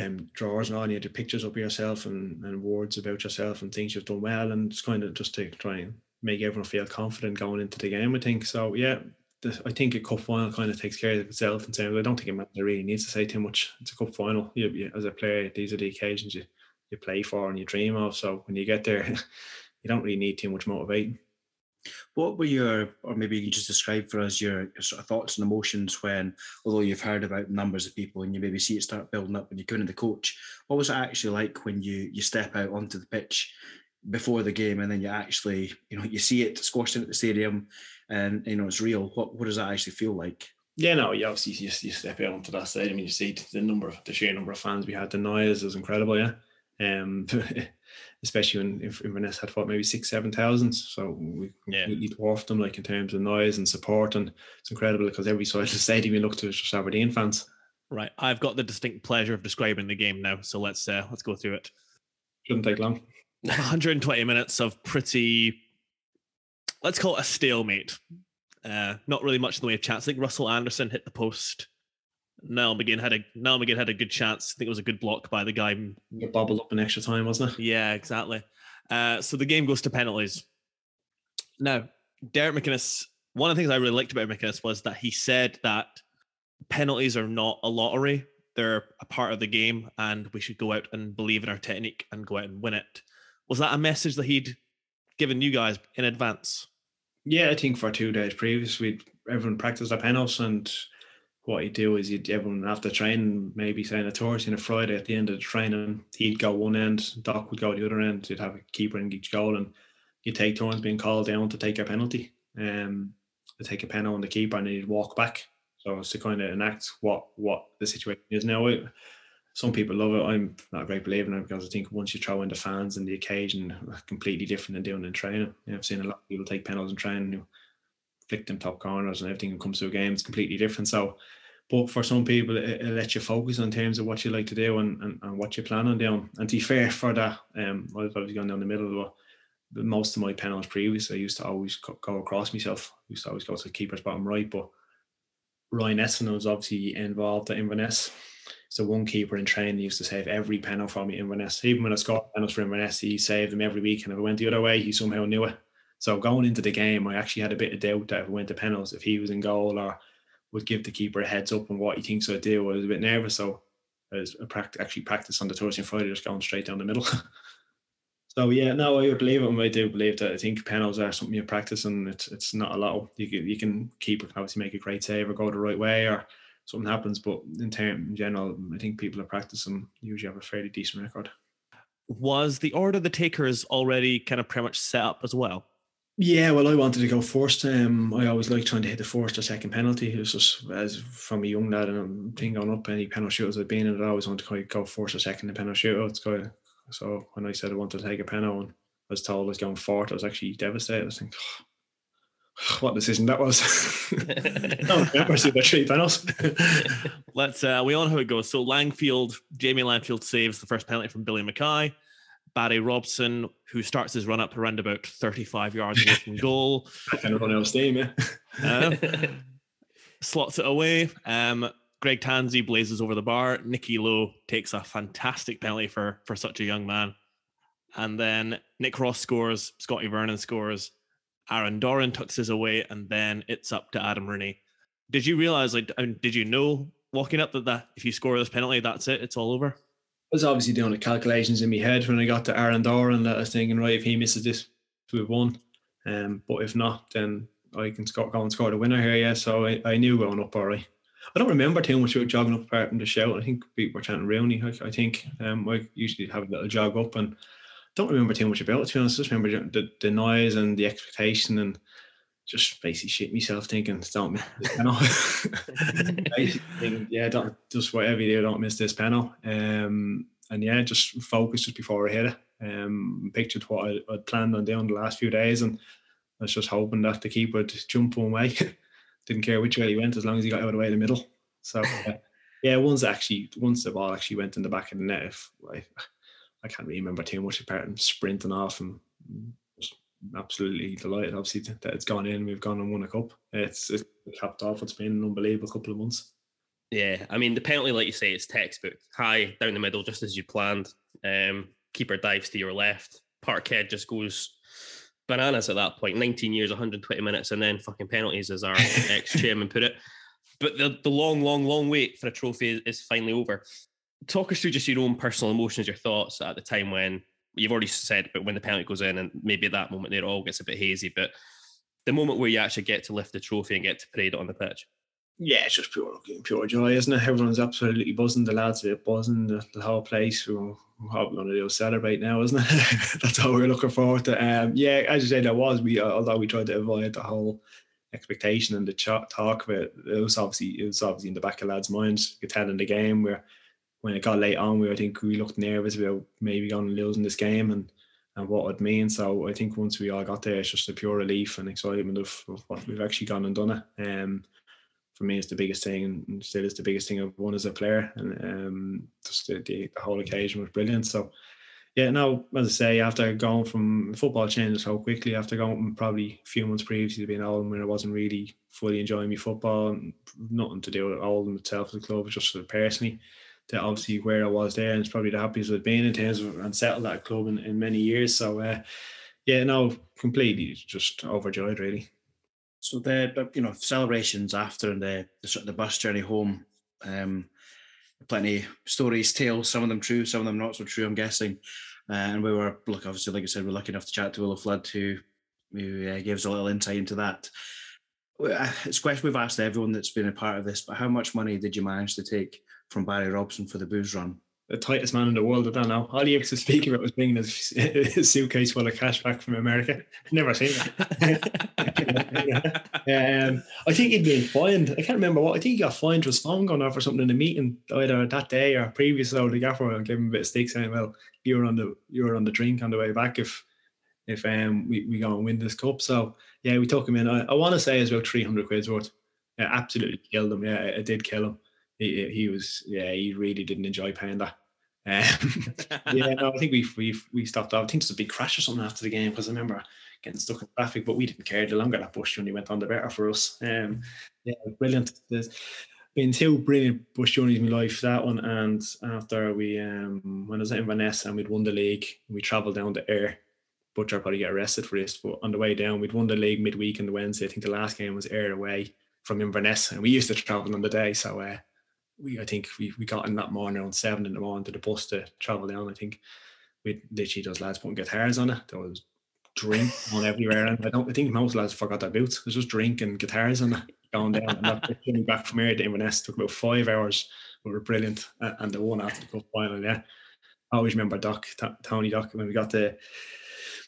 um, drawers and all. And you had your pictures up of yourself and, and words about yourself and things you've done well. And it's kind of just to try and make everyone feel confident going into the game. I think so. Yeah, the, I think a cup final kind of takes care of itself in terms. I don't think a manager really needs to say too much. It's a cup final. You, you, as a player, these are the occasions you you play for and you dream of. So when you get there, you don't really need too much motivating. What were your, or maybe you can just describe for us your, your sort of thoughts and emotions when, although you've heard about numbers of people and you maybe see it start building up when you go into the coach, what was it actually like when you you step out onto the pitch before the game and then you actually, you know, you see it squashed in at the stadium and you know it's real. What what does that actually feel like? Yeah, no, you obviously you, you step out onto that side. I mean, you see the number, of, the sheer number of fans we had. The noise was incredible, yeah. Um, especially when if Inverness had fought maybe six, seven thousand, so we Yeah. completely dwarfed them like in terms of noise and support, and it's incredible because every side of the stadium you look to is just Aberdeen fans. Right, I've got the distinct pleasure of describing the game now, so let's uh, let's go through it. Shouldn't take long. 120 minutes of pretty, let's call it a stalemate. Uh, not really much in the way of chance. I think Russell Anderson hit the post Niall McGinn had a Niall McGinn had a good chance. I think it was a good block by the guy. It bobbled up in extra time, wasn't it? Yeah, exactly. Uh, so the game goes to penalties. Now, Derek McInnes, one of the things I really liked about McInnes was that he said that penalties are not a lottery. They're a part of the game and we should go out and believe in our technique and go out and win it. Was that a message that he'd given you guys in advance? Yeah, I think for two days previous, we everyone practiced our penalties, and what he'd do is he'd everyone after training, maybe saying a Thursday and a Friday at the end of the training, he'd go one end, Doc would go the other end. You'd have a keeper in each goal, and you would take turns being called down to take a penalty, um, to take a penalty on the keeper, and he'd walk back. So it's to kind of enact what what the situation is now. It, some people love it. I'm not a great believer in it because I think once you throw in the fans and the occasion, completely different than doing in training. I've seen a lot of people take penalties in training, flick them top corners and everything that comes to a game. It's completely different. So, but for some people, it, it lets you focus on terms of what you like to do and, and, and what you plan on doing. And to be fair for that, um, I was always gone down the middle. But most of my penalties previous, I used to always go across myself. I used to always go to the keeper's bottom right, but Ryan Esson was obviously involved at Inverness so one keeper in training used to save every penalty for me Inverness. Even when I scored penalties for Inverness, he saved them every week. And if it went the other way, he somehow knew it. So going into the game, I actually had a bit of doubt that if it went to penalties, if he was in goal or would give the keeper a heads up on what he thinks I'd do. I was a bit nervous. So I was actually practice on the Thursday and Friday, just going straight down the middle. so yeah, no, I believe it. I do believe that I think penalties are something you practice and it's it's not a lot. You can, you can keep obviously make a great save or go the right way or something happens. But in term in general, I think people are practicing usually have a fairly decent record. Was the order of the takers already kind of pretty much set up as well? Yeah, well, I wanted to go first. Um, I always like trying to hit the first or second penalty. It was just as from a young lad, and I'm thinking going up any penalty shootouts I've been in, I always wanted to go first or second in penalty shootouts. Go, so when I said I wanted to take a penalty, and I was told I was going fourth, I was actually devastated. I was thinking, oh, what decision that was. remember see the three penalties. Let's uh we all know how it goes. So Langfield, Jamie Langfield saves the first penalty from Billy Mackay. Barry Robson, who starts his run up around about 35 yards away from goal. kind of run out of steam, yeah. Uh, slots it away. Um, Greg Tansey blazes over the bar. Nicky Low takes a fantastic penalty for for such a young man. And then Nick Ross scores, Scotty Vernon scores, Aaron Doran tucks his away, and then it's up to Adam Rooney. Did you realize, like, did you know walking up that, that if you score this penalty, that's it, it's all over? I was obviously doing the calculations in my head when I got to Aaron Doran that I was thinking, right, if he misses this, we've won. Um, but if not, then I can score, go and score the winner here. Yeah, so I, I knew going up right. I don't remember too much about jogging up apart from the shout. I think people were chanting Rooney. I, I think um, I usually have a little jog up and don't remember too much about it. To be honest, just remember the, the noise and the expectation and just basically shit myself thinking, don't miss this panel. thinking, yeah, don't just whatever you do, don't miss this panel. Um, and yeah, just focus just before I hit it. Um, pictured what I, would planned on doing the last few days, and I was just hoping that the keeper would jump one way. Didn't care which way he went as long as he got out of the way in the middle. So uh, yeah, once actually, once the ball actually went in the back of the net, if I, I can't really remember too much apart from sprinting off and absolutely delighted. Obviously that it's gone in. We've gone and won a cup. It's it's capped off. It's been an unbelievable couple of months. Yeah, I mean the penalty, like you say, it's textbook. High down the middle, just as you planned. Um, keeper dives to your left. Parkhead just goes bananas at that point. 19 years, 120 minutes, and then fucking penalties, as our ex chairman put it. But the, the long, long, long wait for a trophy is, is finally over talk us through just your own personal emotions, your thoughts at the time when you've already said, but when the penalty goes in, and maybe at that moment it all gets a bit hazy, but the moment where you actually get to lift the trophy and get to parade it on the pitch. Yeah, it's just pure pure joy, isn't it? Everyone's absolutely buzzing. The lads are buzzing. The, the whole place. We're, what we're going to do is celebrate now, isn't it? That's all we're looking forward to. Um, yeah, as you say, there was we. Uh, although we tried to avoid the whole expectation and the ch- talk it, it was obviously it was obviously in the back of lads' minds. You could tell in the game where when it got late on, we I think we looked nervous about maybe going and losing this game and and what it means. So I think once we all got there, it's just a pure relief and excitement of, of what we've actually gone and done it. Um, for me, it's the biggest thing, and still is the biggest thing I've won as a player. And um, just the, the, whole occasion was brilliant. So yeah, now as I say, after going from football changes so quickly, after going probably a few months previously to being Oldham when I wasn't really fully enjoying my football nothing to do with Oldham itself as a club, just personally, to obviously where I was there and it's probably the happiest I've been in terms of and settled that club in, in many years. So uh, yeah, no, completely just overjoyed really. So the you know celebrations after and the the, sort of the bus journey home, um, plenty stories, tales. Some of them true, some of them not so true. I'm guessing. Uh, and we were look obviously, like I said, we're lucky enough to chat to Willo Flood, who who uh, gave us a little insight into that. Uh, It's a question we've asked everyone that's been a part of this, but how much money did you manage to take from Barry Robson for the booze run? The tightest man in the world, I don't know. All he used to speak about was bringing his, his suitcase full of cash back from America. Never seen that. um, I think he'd been fined. I can't remember what. I think he got fined for his phone going off or something in the meeting either that day or previous. So the gaffer gave him a bit of stick saying, "Well, you were on the you were on the drink on the way back if if um we, we go and win this cup." So yeah, we took him in. I, I want to say it's about three hundred quid's worth. Yeah, absolutely killed him. Yeah, it did kill him. He, he was yeah, he really didn't enjoy paying that. Um, yeah, no, I think we we we stopped off. I think there's a big crash or something after the game because I remember getting stuck in traffic, but we didn't care. The longer that bus journey went on, the better for us. Um, yeah, brilliant. There's been two brilliant bus journeys in my life. That one, and after we um when I was in Inverness and we'd won the league, we travelled down to Ayr. Butcher probably get arrested for this, but on the way down, we'd won the league midweek on the Wednesday. I think the last game was Ayr away from Inverness, and we used to travel on the day. So uh, we, I think we, we got in that morning around seven in the morning to the bus to travel down. I think we literally those lads putting guitars on it. There was drink on everywhere, and I don't. I think most lads forgot their boots. It was just drink and guitars on it going down. And that coming back from here to Inverness took about five hours. We were brilliant, and the one after the cup final. Yeah, I always remember Doc, T- Tony Doc, when we got the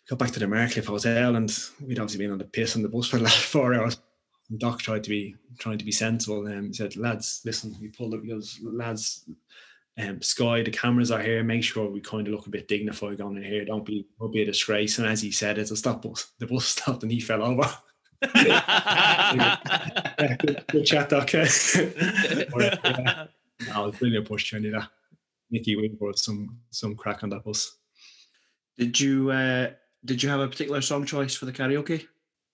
got back to the Marcliffe Hotel, and we'd obviously been on the piss on the bus for the last four hours. And Doc tried to be trying to be sensible and he said, lads, listen, he pulled up, he goes, lads, um, Sky, the cameras are here. Make sure we kind of look a bit dignified going in here. Don't be, don't be a disgrace. And as he said, it, the stop bus, the bus stopped and he fell over. Yeah, good, good chat, Doc. yeah. No, it was brilliant push journey. That Nicky Weaver was some some crack on that bus. Did you uh, did you have a particular song choice for the karaoke?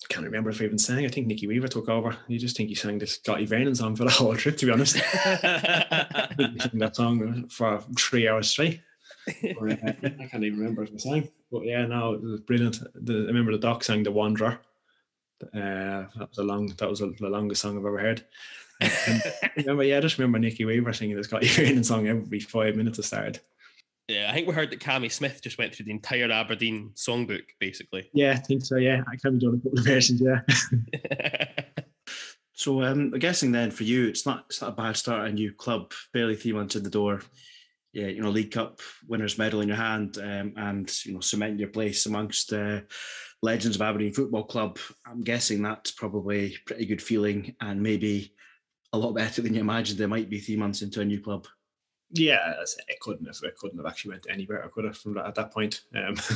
I can't remember if I even sang. I think Nicky Weaver took over. You just think he sang this Scotty Vernon song for the whole trip, to be honest. I think he sang that song for three hours straight. Or, uh, I can't even remember if I sang. But yeah, no, it was brilliant. The, I remember the doc sang The Wanderer. Uh, that was a long that was a, the longest song I've ever heard. Remember, yeah, I just remember Nicky Weaver singing the Scotty Vernon song every five minutes to start. Yeah, I think we heard that Cammy Smith just went through the entire Aberdeen songbook, basically. Yeah, I think so. Yeah, I can be doing a couple of versions. Yeah. So um, I'm guessing then for you, it's not it's not a bad start. A new club, barely three months in the door. Yeah, you know, League Cup winners medal in your hand, um, and you know, cementing your place amongst uh, legends of Aberdeen Football Club. I'm guessing that's probably a pretty good feeling, and maybe a lot better than you imagined. There might be three months into a new club. Yeah, I it couldn't have it couldn't have actually went any better, could have from that, at that point. Um,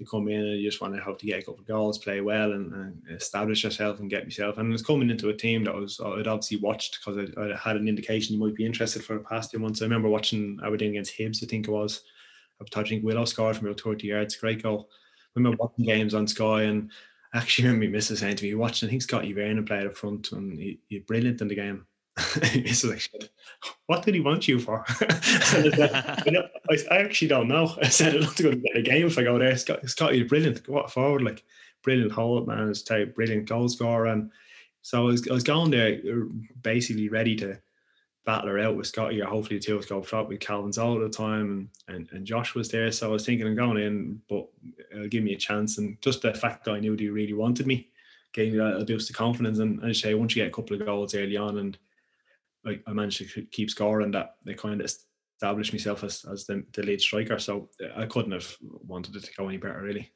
to come in and just want to help to get a couple of goals, play well, and, and establish yourself and get yourself. And it's coming into a team that was I'd obviously watched because I, I had an indication you might be interested for the past few months. I remember watching Aberdeen against Hibs, I think it was. I think Willo scored from about 30 yards, great goal. I remember watching games on Sky and actually remember missus saying to me, watching, I think Scotty Vernon played up front and he, he's brilliant in the game. It's like, what did he want you for? I, I, don't- I- I actually don't know. I said, I'd love to go to the game if I go there. Scott, Scotty's brilliant. What a forward, like brilliant hold, man. It's type brilliant goal scorer. And so I was, I was going there uh, basically ready to battle her out with Scotty or hopefully the two of us go up with Calvin's all the time and, and, and Josh was there. So I was thinking I'm going in, but it'll give me a chance. And just the fact that I knew he really wanted me gave me that a boost of confidence. And as I say, once you get a couple of goals early on and I, managed to keep scoring that they kind of established myself as, as the, the lead striker. So I couldn't have wanted it to go any better, really.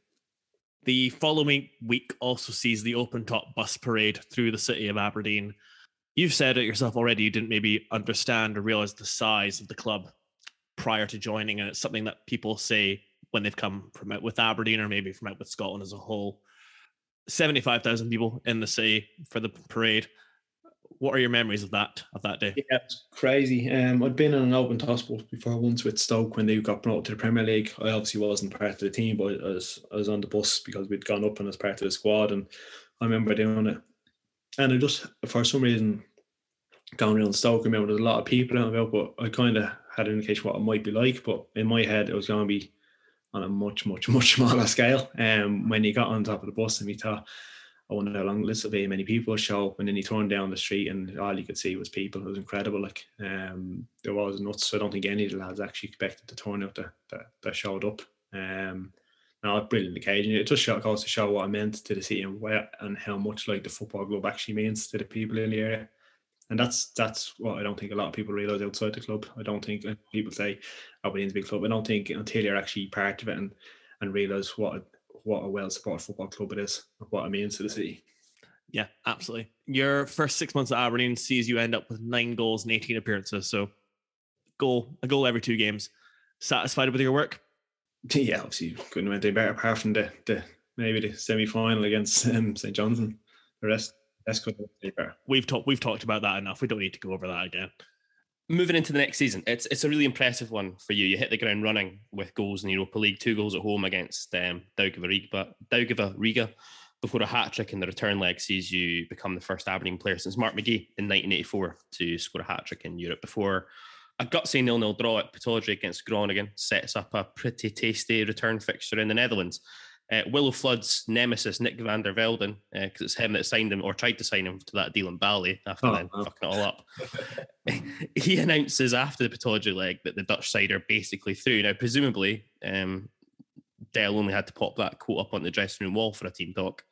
The following week also sees the open top bus parade through the city of Aberdeen. You've said it yourself already, you didn't maybe understand or realize the size of the club prior to joining. And it's something that people say when they've come from out with Aberdeen or maybe from out with Scotland as a whole. 75,000 people in the city for the parade. What are your memories of that of that day? Yeah, it's crazy. Um, I'd been in an open bus before once with Stoke when they got promoted to the Premier League. I obviously wasn't part of the team, but I was I was on the bus because we'd gone up and as part of the squad, and I remember doing it. And I just for some reason going around Stoke, I remember there's a lot of people out about, but I kind of had an indication what it might be like. But in my head, it was going to be on a much, much, much smaller scale. Um, when he got on top of the bus and we thought, I wonder how long this will be. Many people show up, and then you turned down the street, and all you could see was people. It was incredible. Like um, there was nuts. I don't think any of the lads actually expected the turnout that that, that showed up. Um, no, brilliant occasion. It just show, goes to show what I meant to the city and where and how much like the football club actually means to the people in the area. And that's that's what I don't think a lot of people realise outside the club. I don't think people say Aberdeen's a big club. I don't think until you're actually part of it and and realise what what a well supported football club it is, and what it means to the city. Yeah, absolutely. Your first six months at Aberdeen sees you end up with nine goals and 18 appearances. So goal, a goal every two games. Satisfied with your work? Yeah, obviously couldn't have any better apart from the, the maybe the semi final against um, St Johnstone. The rest, rest couldn't have been better. We've talked we've talked about that enough. We don't need to go over that again. Moving into the next season, it's it's a really impressive one for you. You hit the ground running with goals in the Europa League, two goals at home against um, Daugava Riga, Riga, before a hat trick in the return leg sees you become the first Aberdeen player since Mark McGhee in 1984 to score a hat trick in Europe. Before a gutsy nil-nil draw at Pittodrie against Groningen sets up a pretty tasty return fixture in the Netherlands. Uh, Willo Flood's nemesis Nick van der Velden, because it's him that signed him or tried to sign him to that deal in Bali after Oh, then wow. fucking it all up. he announces after the Pittodrie leg that the Dutch side are basically through. Now, presumably, um, Dale only had to pop that quote up on the dressing room wall for a team talk.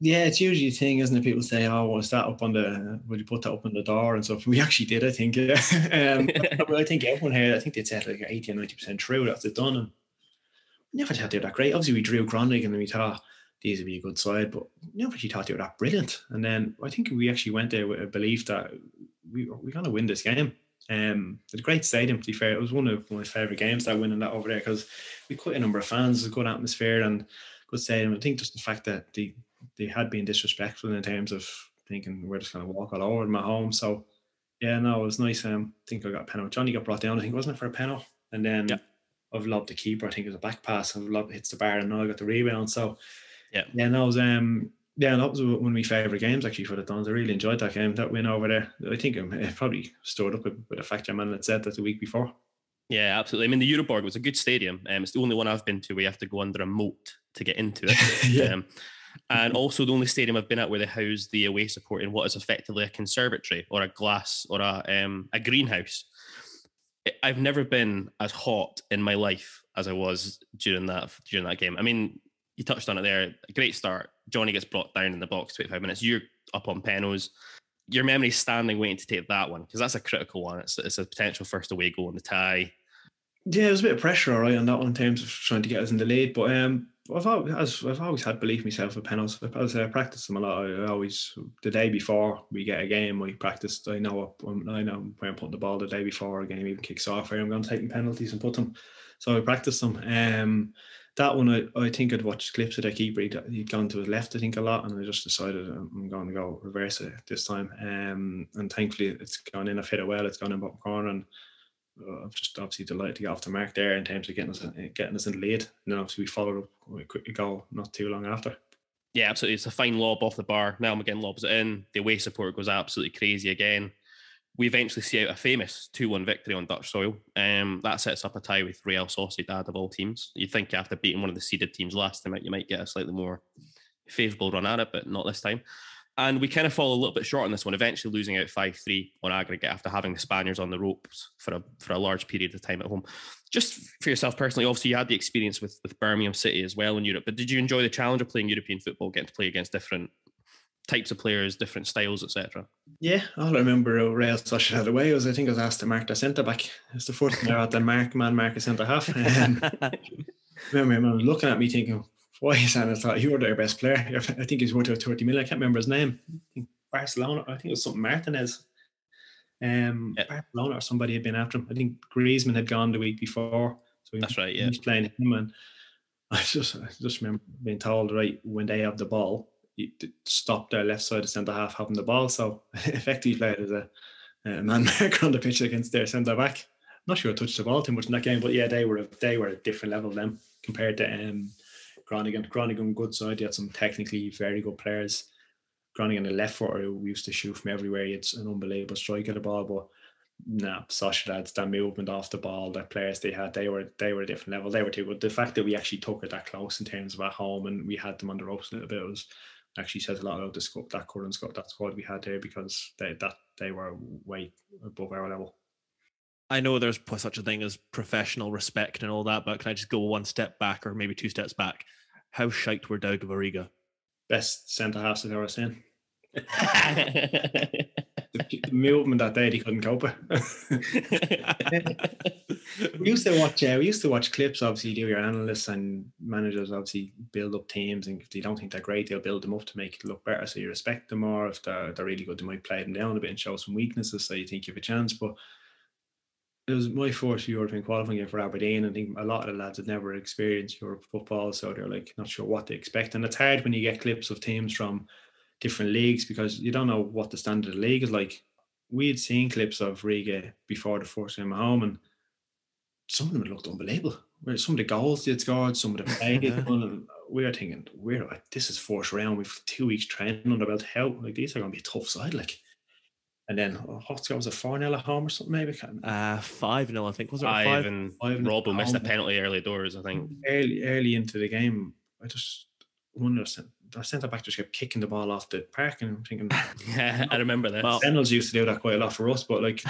Yeah, it's usually a thing, isn't it? People say, "Oh, was that up on the? Would you put that up on the door and stuff?" We actually did, I think. Um, I think everyone here, I think they said like eighty or ninety percent true. That's it done, never thought they were that great. Obviously, we drew Groningen and then we thought these would be a good side, but never actually thought they were that brilliant. And then I think we actually went there with a belief that we we're going to win this game. Um, it's a great stadium. To be fair, it was one of my favorite games that winning that over there because we quite a number of fans, a good atmosphere, and good stadium. I think just the fact that they they had been disrespectful in terms of thinking we're just going to walk all over them at home. So yeah, no, it was nice. Um, I think I got a penalty. Johnny got brought down. I think wasn't it for a penalty? And then Yeah. I've loved the keeper. I think it was a back pass. I've loved hits the bar, and now I got the rebound. So Yeah. yeah, it was um. Yeah, that was one of my favourite games actually for the Dons. I really enjoyed that game, that win over there. I think it probably stored up with, with the fact your man had said that the week before. Yeah, absolutely. I mean, the Euroborg was a good stadium. Um, it's the only one I've been to where you have to go under a moat to get into it. Yeah. Um, and also the only stadium I've been at where they house the away support in what is effectively a conservatory or a glass or a um, a greenhouse. I've never been as hot in my life as I was during that during that game. I mean, you touched on it there. Great start. Johnny gets brought down in the box 25 minutes. You're up on penos. Your memory's standing waiting to take that one because that's a critical one. It's, it's a potential first away goal in the tie. Yeah, there was a bit of pressure, all right, on that one in terms of trying to get us in the lead. But um, I've always, I've always had belief myself with penalties. As I practice them a lot, I always the day before we get a game, I practice. I know what- I know where I'm putting the ball the day before a game even kicks off. I'm going to take penalties and put them. So I practice them. Um, that one, I, I think I'd watched clips of the keeper. He'd, he'd gone to his left, I think, a lot, and I just decided um, I'm going to go reverse it this time. Um, and thankfully, it's gone in. I've hit it well. It's gone in bottom corner, and uh, I'm just obviously delighted to get off the mark there in terms of getting us getting us in lead. And then obviously we followed up with a quick goal not too long after. Yeah, absolutely. It's a fine lob off the bar. Niall McGinn lobs it in. The away support goes absolutely crazy again. We eventually see out a famous 2 1 victory on Dutch soil. Um, that sets up a tie with Real Sociedad of all teams. You'd think after beating one of the seeded teams last time out, you might get a slightly more favourable run at it, but not this time. And we kind of fall a little bit short on this one, eventually losing out 5 3 on aggregate after having the Spaniards on the ropes for a, for a large period of time at home. Just for yourself personally, obviously, you had the experience with, with Birmingham City as well in Europe, but did you enjoy the challenge of playing European football, getting to play against different types of players, different styles, etc.? Yeah, all I remember uh, Real Sociedad away was I think I was asked to mark the centre back. It's the fourth I had to mark man mark a centre half. Um, remember him looking at me thinking, why is that? I thought you were their best player. I think he's worth about 30 million. I can't remember his name. I think Barcelona. I think it was something Martinez. Um, Yeah. Barcelona or somebody had been after him. I think Griezmann had gone the week before. So he That's right, he yeah. was playing him and I just I just remember being told, right, when they have the ball, he d- stopped their left side of centre half having the ball. So effectively played as a, a man marker on the pitch against their centre back. Not sure I touched the ball too much in that game, but yeah, they were a, they were a different level them compared to um, Groningen. Groningen, good side. They had some technically very good players. Groningen, a left footer who used to shoot from everywhere. He had an unbelievable strike at the ball, but nah, Sociedad's that movement off the ball, the players they had, they were they were a different level. They were too good. The fact that we actually took it that close in terms of at home and we had them on the ropes a little bit was actually says a lot about the scope that current squad that squad we had there because they that they were way above our level. I know there's such a thing as professional respect and all that, but can I just go one step back or maybe two steps back? How shite were Daugava Riga? Best centre halves I've ever seen. The, the movement that day he couldn't cope with. we used to watch. Uh, we used to watch clips. Obviously, do your analysts and managers. Obviously, build up teams, and if they don't think they're great, they'll build them up to make it look better. So you respect them more. If they're, they're really good, they might play them down a bit and show some weaknesses, so you think you have a chance. But it was my first European qualifying game for Aberdeen. I think a lot of the lads had never experienced Europe football, so they're like not sure what to expect. And it's hard when you get clips of teams from different leagues because you don't know what the standard of the league is like. We had seen clips of Riga before the first game at home, and some of them looked unbelievable. Where Some of the goals they'd scored, some of the play they'd done, and we were thinking, we're like, this is first round. We've two weeks training under belt. How like these are going to be a tough side, like. And then what was a four 0 at home or something? Maybe Can't. Uh, five 0 I think was it Five five? and Five and Robbo missed a penalty early doors, I think. early early into the game, I just wonder our centre back just kept kicking the ball off the park, and I'm thinking Yeah, I remember that. Well- Reynolds used to do that quite a lot for us, but like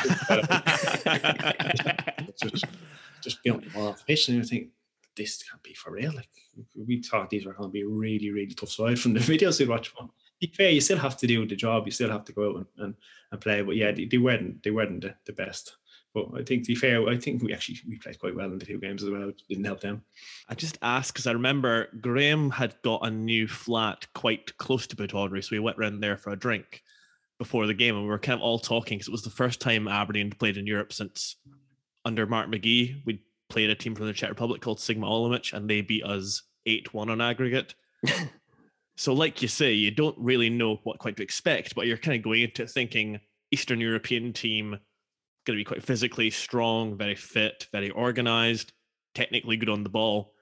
just just be on the ball off the pitch, and you think this can't be for real. Like we thought these were going to be really really tough side from the videos we watched. But be fair, you still have to do the job. You still have to go out and, and, and play. But yeah, they, they weren't they weren't the, the best. But I think to be fair, I think we actually we played quite well in the two games as well. It didn't help them. I just asked because I remember Graham had got a new flat quite close to Pittodrie, so we went round there for a drink before the game, and we were kind of all talking because it was the first time Aberdeen played in Europe since under Mark McGhee. We played a team from the Czech Republic called Sigma Olomouc, and they beat us eight one on aggregate. so, like you say, you don't really know what quite to expect, but you're kind of going into thinking Eastern European team going to be quite physically strong, very fit, very organized, technically good on the ball.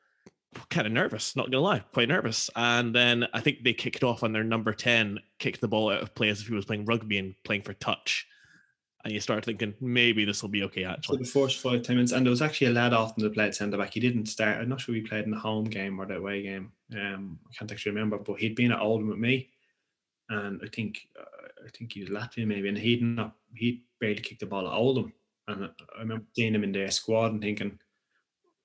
Kind of nervous, not gonna lie, quite nervous. And then I think they kicked off on their number 10, kicked the ball out of play as if he was playing rugby and playing for touch. And you start thinking, maybe this will be okay, for actually. the first five ten minutes, and there was actually a lad often that played centre back. He didn't start. I'm not sure if he played in the home game or the away game. Um, I can't actually remember, but he'd been at Oldham with me, and I think uh, I think he was Latvian maybe, and he'd not he barely kicked the ball at Oldham, and I- remember seeing him in their squad and thinking,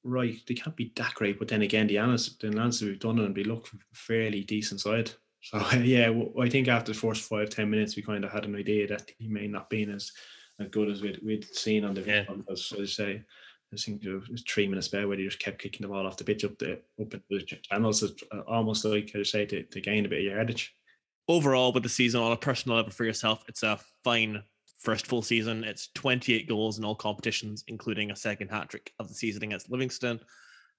right, they can't be that great. But then again, the analysts, the analysis we've done it and they look fairly decent side. So yeah, I think after the first five ten minutes, we kind of had an idea that he may not been as as good as we'd, we'd seen on the Yeah. Because as I say, I think it was three minutes spare where he just kept kicking the ball off the pitch up the up the channels, it's uh, almost like I say to, to gain a bit of yardage. Overall, with the season on a personal level for yourself, it's a fine first full season. It's 28 goals in all competitions, including a second hat trick of the season against Livingston,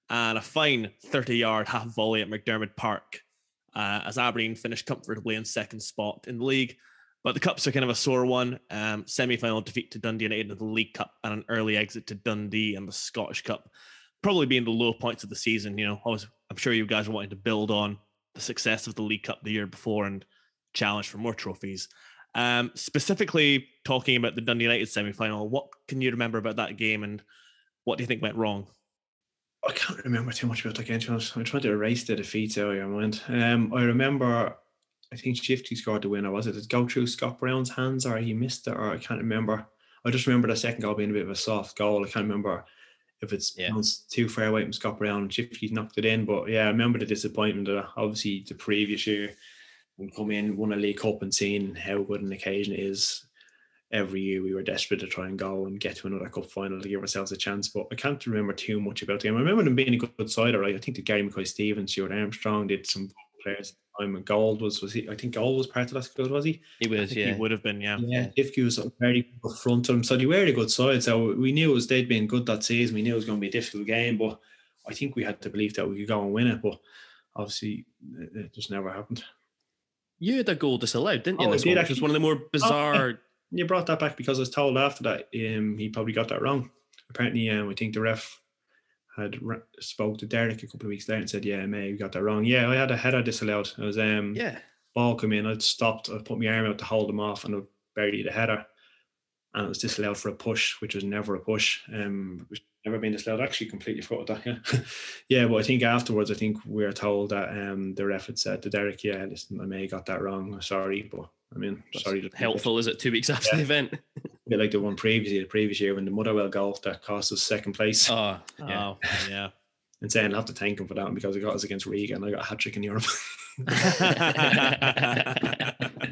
and a fine 30 yard half volley at McDiarmid Park uh, as Aberdeen finished comfortably in second spot in the league. But the cups are kind of a sore one. Um, semi-final defeat to Dundee United in the League Cup and an early exit to Dundee and the Scottish Cup, probably being the low points of the season. You know, I was, I'm sure you guys are wanting to build on the success of the League Cup the year before and challenge for more trophies. Um, specifically talking about the Dundee United semi-final, what can you remember about that game and what do you think went wrong? I can't remember too much about the game. to be honest. I'm trying to erase the defeats out of your mind. Um, I remember, I think Shifty scored the winner. Was it? Did it go through Scott Brown's hands or he missed it? Or I can't remember. I just remember the second goal being a bit of a soft goal. I can't remember if it's Yeah. too far away from Scott Brown and Shifty knocked it in. But yeah, I remember the disappointment that obviously the previous year we come in, won a League Cup and seeing how good an occasion it is every year we were desperate to try and go and get to another cup final to give ourselves a chance. But I can't remember too much about the game. I remember them being a good, good side, all right. I think that Gary Mackay Stevens, Stuart Armstrong did some good players. I'm and Gold was was he I think Gold was part of that squad, was he? He was, yeah. he would have been, yeah. Yeah, Ifke was a very good front of them. So they were a good side. So we knew it was they'd been good that season. We knew it was going to be a difficult game, but I think we had to believe that we could go and win it. But obviously it it just never happened. You had a goal disallowed, didn't you? Oh, in I this did one, which was one of the more oh, bizarre. You brought that back because I was told after that um, he probably got that wrong. Apparently, um, I think the ref had re- spoke to Derek a couple of weeks later and said, "Yeah, May, we got that wrong." Yeah, I had a header disallowed. I was um, Yeah, ball come in, I'd stopped, I put my arm out to hold him off, and I buried the header, and it was disallowed for a push, which was never a push. Um, never been disallowed. I actually completely forgot that. Yeah, yeah. But I think afterwards, I think we were told that um, the ref had said to Derek, "Yeah, listen, I may have got that wrong. I'm sorry, but I mean, That's sorry." to- helpful, is it? Two weeks after Yeah. the event. A bit like the one previously, the previous year when the Motherwell goal that cost us second place, Oh, yeah. Oh, yeah. and saying I have to thank him for that because he got us against Riga and I got a hat trick in Europe.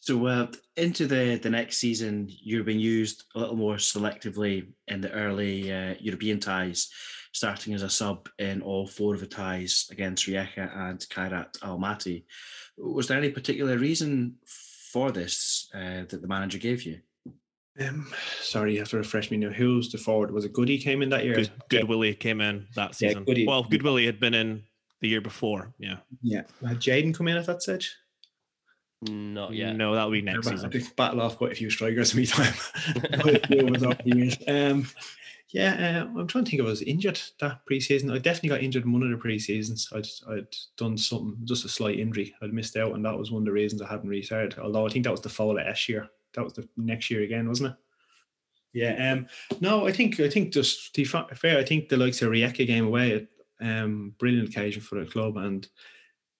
So uh, into the, the next season, you're being used a little more selectively in the early uh, European ties, starting as a sub in all four of the ties against Rijeka and Kairat Almaty. Was there any particular reason for this uh, that the manager gave you? um, sorry, you have to refresh me now. Who's the forward? Was it Goody came in that year? Good, Goodwillie came in that season. Yeah, season. Goody- well, Goodwillie had been in the year before. Yeah. Yeah. Had Jayden come in at that stage? Not yet. No, that would be next I season. battle off quite a few strikers in my time. Quite a few of us over the years. um, yeah, uh, I'm trying to think I was injured that preseason. I definitely got injured in one of the preseasons. I'd, I'd done something, just a slight injury. I'd missed out, and that was one of the reasons I hadn't restarted. Although I think that was the fall of S year. That was the next year again, wasn't it? Yeah. Um. No, I think I think just to fair, I think the likes of Rijeka game away, um, brilliant occasion for the club, and to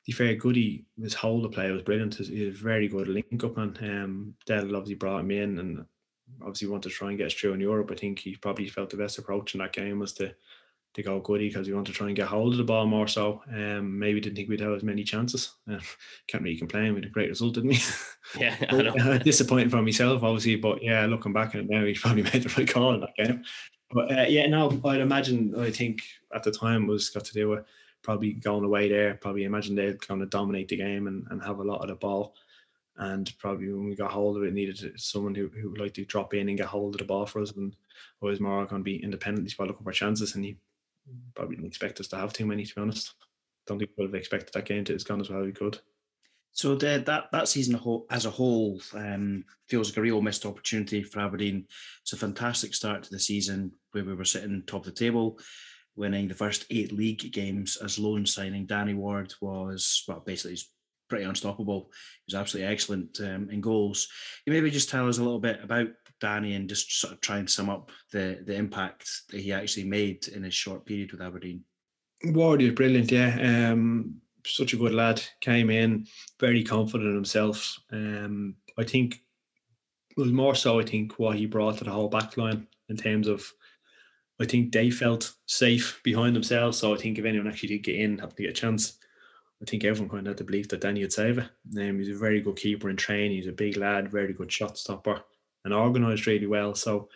be fair, Goody his of play was brilliant. He's a very good link up, and um, Dell obviously brought him in, and obviously wanted to try and get us through in Europe. I think he probably felt the best approach in that game was to to go Goody because he wanted to try and get hold of the ball more. So um, maybe didn't think we'd have as many chances. Uh, can't really complain. We had a great result, didn't we? Yeah, I know. Uh, disappointing for myself, obviously, but yeah, looking back on it now, he probably made the right call in that game. But uh, yeah, no, I'd imagine. I think at the time was got to do with probably going away there. Probably imagine they're going to dominate the game and, and have a lot of the ball. And probably when we got hold of it, needed someone who, who would like to drop in and get hold of the ball for us. And always more going to be independent. He's looking for chances, and he probably didn't expect us to have too many. To be honest, don't think we would have expected that game to have gone as well as we could. So the, that that season as a whole um, feels like a real missed opportunity for Aberdeen. It's a fantastic start to the season where we were sitting top of the table, winning the first eight league games as loan signing. Danny Ward was well, basically he's pretty unstoppable. He was absolutely excellent um, in goals. You maybe just tell us a little bit about Danny and just sort of try and sum up the the impact that he actually made in his short period with Aberdeen. Ward is brilliant, yeah. Um, such a good lad. Came in very confident in himself. Um, I think it more so. I think what he brought to the whole back line in terms of, I think they felt safe behind themselves. So I think if anyone actually did get in, have to get a chance. I think everyone kind of had the belief that Danny would save it. Um, he's a very good keeper in training. He's a big lad, very good shot stopper, and organised really well. So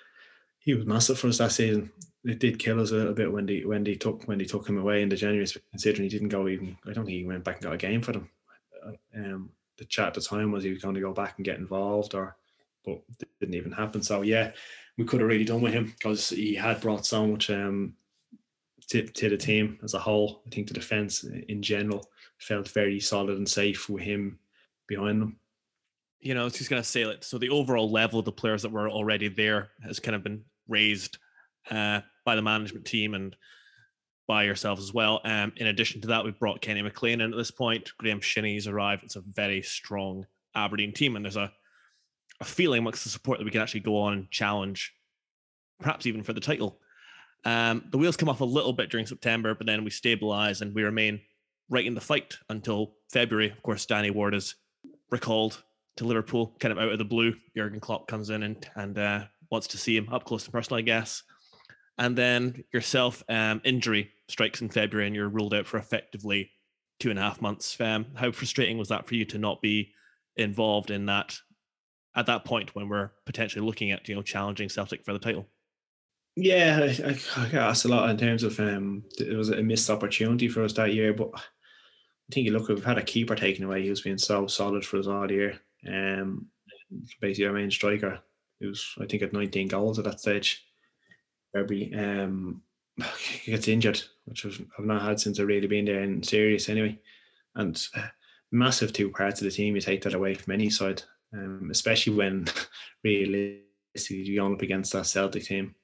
he was massive for us that season it did kill us a little bit when they when they took when they took him away in the January, considering he didn't go even. I don't think he went back and got a game for them. Um, the chat at the time was he was going to go back and get involved, or but it didn't even happen. So yeah, we could have really done with him because he had brought so much um to, to the team as a whole. I think the defense in general felt very solid and safe with him behind them. you know, I was just gonna say it. so the overall level of the players that were already there has kind of been raised uh, by the management team and by yourselves as well. Um, in addition to that, we've brought Kenny McLean in at this point. Graeme Shinnie's arrived. It's a very strong Aberdeen team, and there's a a feeling amongst the support that we can actually go on and challenge, perhaps even for the title. Um, the wheels come off a little bit during September, but then we stabilize and we remain right in the fight until February. Of course, Danny Ward is recalled to Liverpool, kind of out of the blue. Jurgen Klopp comes in and and uh, wants to see him up close and personal, I guess. And then yourself, um, injury strikes in February, and you're ruled out for effectively two and a half months. Um, how frustrating was that for you to not be involved in that at that point when we're potentially looking at you know challenging Celtic for the title? Yeah, I, I, got asked a lot in terms of um, it was a missed opportunity for us that year. But I think you look, we've had a keeper taken away He was being so solid for us all year. Um, basically our main striker, he was I think at 19 goals at that stage. Every um, gets injured, which I've, I've not had since I've really been there in serious anyway. And uh, massive two parts of the team. You take that away from any side, um, especially when realistically you're going up against that Celtic team.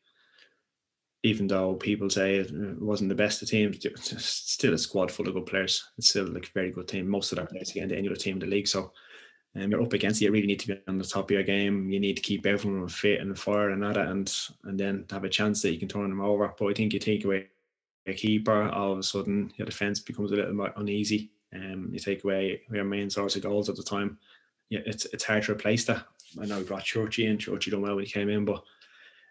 Even though people say it uh, wasn't the best of teams, still a squad full of good players. It's still like a very good team. Most of their players against the other team in the league. So um, you're up against it. You really need to be on the top of your game. You need to keep everyone fit and fire and at it, and and then have a chance that you can turn them over. But I think you take away a keeper, all of a sudden your defense becomes a little bit uneasy. Um, you take away your main source of goals at the time. Yeah, it's it's hard to replace that. I know we brought Churchy in. Churchy done well when he came in, but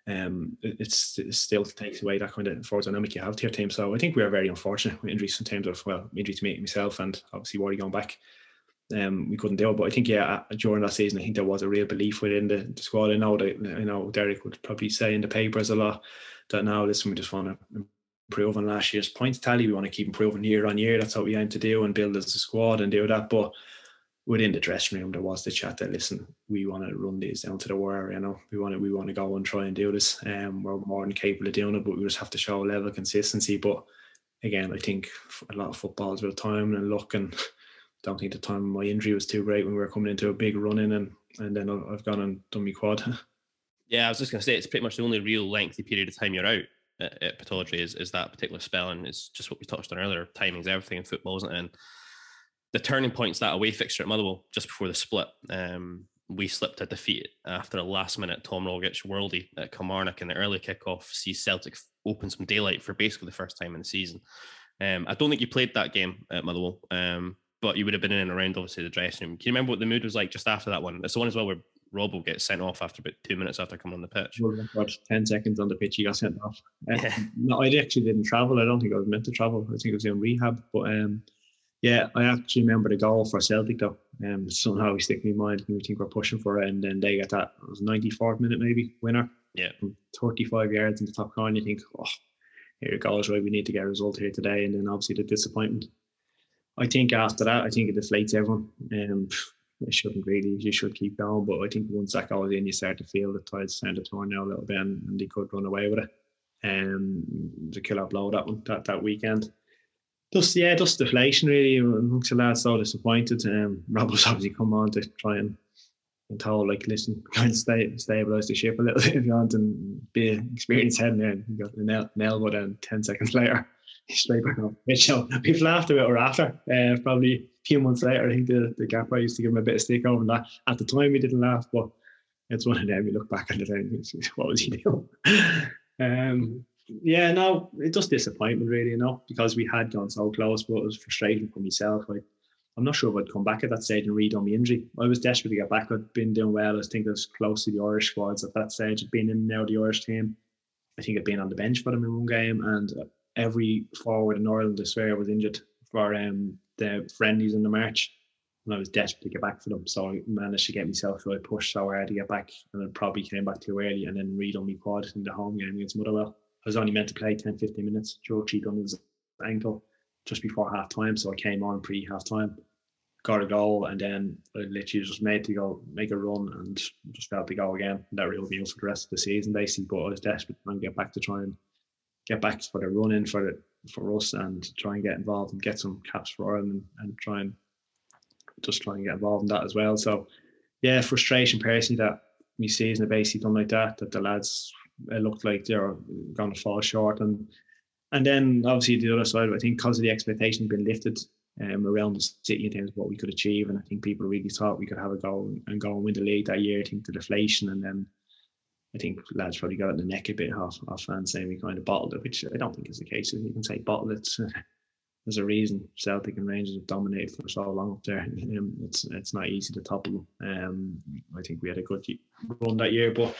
um, it, it's, it still takes away that kind of forward dynamic you have to your team. So I think we are very unfortunate with injuries in terms of well, injury to me myself and obviously Wardy going back. Um, we couldn't do it, but I think yeah, during that season, I think there was a real belief within the, the squad. I know that I know Derek would probably say in the papers a lot that now listen, we just want to improve on last year's points tally. We want to keep improving year on year. That's what we aim to do and build as a squad and do that. But within the dressing room, there was the chat that listen, we want to run these down to the wire. You know, we want to we want to go and try and do this. Um, we're more than capable of doing it, but we just have to show a level of consistency. But again, I think a lot of football is about time and luck, and don't think the time of my injury was too great when we were coming into a big run in, and and then I've gone and done my quad. Yeah, I was just to say it's pretty much the only real lengthy period of time you're out at, at Pittodrie is, is that particular spell, and it's just what we touched on earlier. Timing's everything in football, isn't it? And the turning point's that away fixture at Motherwell just before the split. Um, we slipped a defeat after a last minute Tom Rogic worldie at Kilmarnock in the early kickoff. sees Celtic open some daylight for basically the first time in the season. Um, I don't think you played that game at Motherwell, um, but you would have been in and around obviously the dressing room. Can you remember what the mood was like just after that one? It's the one as well where Rob will get sent off after about two minutes after coming on the pitch. Got ten seconds on the pitch, he got sent off. Uh, Yeah. No, I actually didn't travel. I don't think I was meant to travel. I think I was in rehab. But um, yeah, I actually remember the goal for Celtic though. Um, somehow we stick in my mind. We think we're pushing for it, and then they get that. It was 94th minute maybe winner. Yeah. From 35 yards in the top corner. You think, oh, here it goes. Right, we need to get a result here today, and then obviously the disappointment. I think after that, I think it deflates everyone. Um, it shouldn't really. You should keep going, but I think once that goes in, you start to feel the tides starting to turn now a little bit, and, and they could run away with it. Um, the killer blow that one that that weekend. Just yeah, just deflation really amongst the lads. So disappointed. Um, Rob was obviously come on to try and and told like, listen, kind and stay, stabilize the ship a little bit if you want and be an experienced head. And then you got the nail, nail but then ten seconds later, straight back up. So we've laughed about or after. Uh, probably a few months later, I think the the gaffer used to give him a bit of stick over that. At the time, we didn't laugh, but it's one of them. You look back at it and what was he doing? um, yeah, no, it just disappointment really, you know, because we had gone so close, but it was frustrating for myself. Like, I'm not sure if I'd come back at that stage and read on my injury. I was desperate to get back. I'd been doing well. I think I was close to the Irish squads at that stage. I'd been in of the Irish team. I think I'd been on the bench for them in one game, and every forward in Ireland, I swear, was injured for um, the friendlies in the March. And I was desperate to get back for them. So I managed to get myself I pushed so hard to get back and then probably came back too early and then read on me quad in the home game against Motherwell. I was only meant to play 10, 15 minutes. Georgie done his ankle just before half time. So I came on pre half time, got a goal, and then I literally just made to go make a run and just felt to go again. And that really me for the rest of the season, basically. But I was desperate to get back to try and get back for the run in for the, for us and try and get involved and get some caps for Ireland and, and try and just try and get involved in that as well. So yeah, frustration personally that my season basically done like that, that the lads it looked like they're going to fall short. And and then obviously the other side, I think because of the expectation been lifted um, around the city in terms of what we could achieve, and I think people really thought we could have a go and go and win the league that year. I think the deflation, and then I think lads probably got it in the neck a bit off, off fans saying we kind of bottled it, which I don't think is the case. You can say bottle it. There's a reason Celtic and Rangers have dominated for so long up there. It's it's not easy to topple them. Um, I think we had a good run that year, but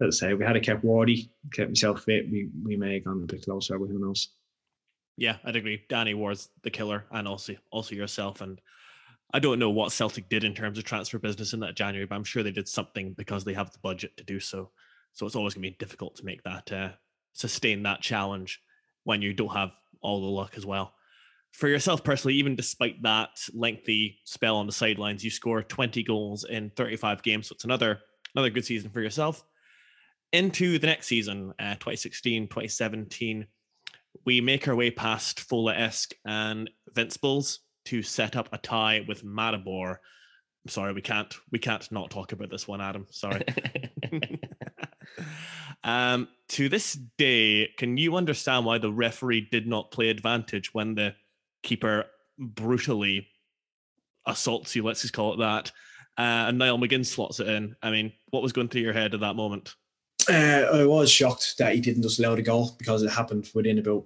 I say, we had to kept Wardy, kept myself fit. We we may have gone a bit closer, but who knows? Yeah, I'd agree. Danny Ward's the killer, and also also yourself. And I don't know what Celtic did in terms of transfer business in that January, but I'm sure they did something because they have the budget to do so. So it's always going to be difficult to make that uh, sustain that challenge when you don't have all the luck as well. For yourself personally, even despite that lengthy spell on the sidelines, you score 20 goals in 35 games. So it's another another good season for yourself. Into the next season, uh, 2016, 2017, we make our way past Fola Esch and Ventspils to set up a tie with Maribor. I'm sorry, we can't we can't not talk about this one, Adam. Sorry. um, to this day, can you understand why the referee did not play advantage when the keeper brutally assaults you? Let's just call it that. Uh, and Niall McGinn slots it in. I mean, what was going through your head at that moment? Uh, I was shocked that he didn't just allow the goal because it happened within about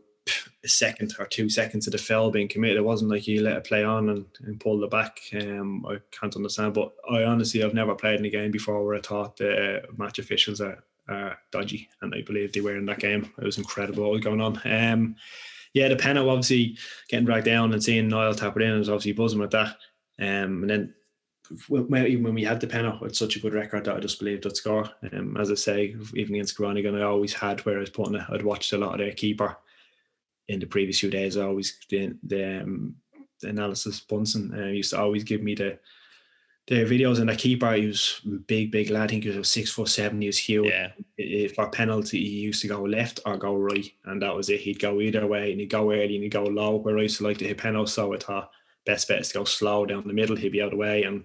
a second or two seconds of the foul being committed. It wasn't like he let it play on and, and pulled it back. Um, I can't understand, but I honestly I've never played in a game before where I thought the match officials are, are dodgy, and I believe they were in that game. It was incredible what was going on. Um, yeah, the penalty obviously getting dragged down and seeing Niall tap it in I was obviously buzzing with that. Um, and then when, even when we had the penalty, it's such a good record that I just believed I'd score. Um, as I say, even against Groningen, I always had where I was putting it. I'd watched a lot of their keeper in the previous few days. I always the, the, um, the analysis Bunsen uh, used to always give me the the videos and the keeper. He was big, big lad. I think he was six foot seven. He was huge. yeah. If for penalty, he used to go left or go right, and that was it. He'd go either way, and he'd go early and he'd go low. Where I used to like to hit penalty, so I thought best bet is to go slow down the middle. He'd be out of the way, and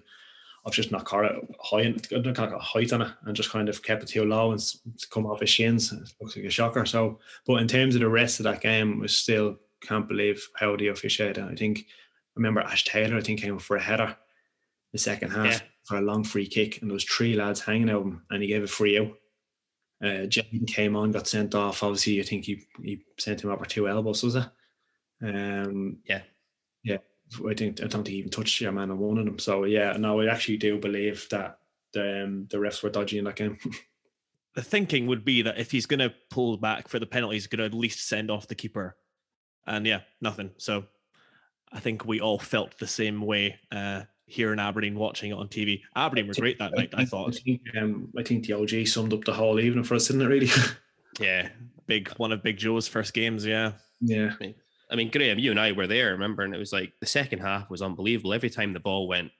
I've just not caught it high, I don't got height on it, and just kind of kept it too low and come off his shins. It looks like a shocker. So, but in terms of the rest of that game, I still can't believe how the officiated. I think I remember Ash Taylor. I think came for a header the second half Yeah. for a long free kick, and there was three lads hanging out him, and he gave a free out. Uh, Jayden came on, got sent off. Obviously, I think he he sent him up over two elbows, was it? Um, Yeah. yeah. I think I don't think he even touched your man on one of them. So yeah, no, I actually do believe that the um, the refs were dodgy in that game. the thinking would be that if he's going to pull back for the penalty, he's going to at least send off the keeper. And yeah, nothing. So I think we all felt the same way uh, here in Aberdeen watching it on TV. Aberdeen were great that night, I thought. think, um, I think the OG summed up the whole evening for us, didn't it? Really? Yeah, big one of Big Joe's first games. Yeah, yeah. I mean, Graham, you and I were there, remember? And it was like the second half was unbelievable. Every time the ball went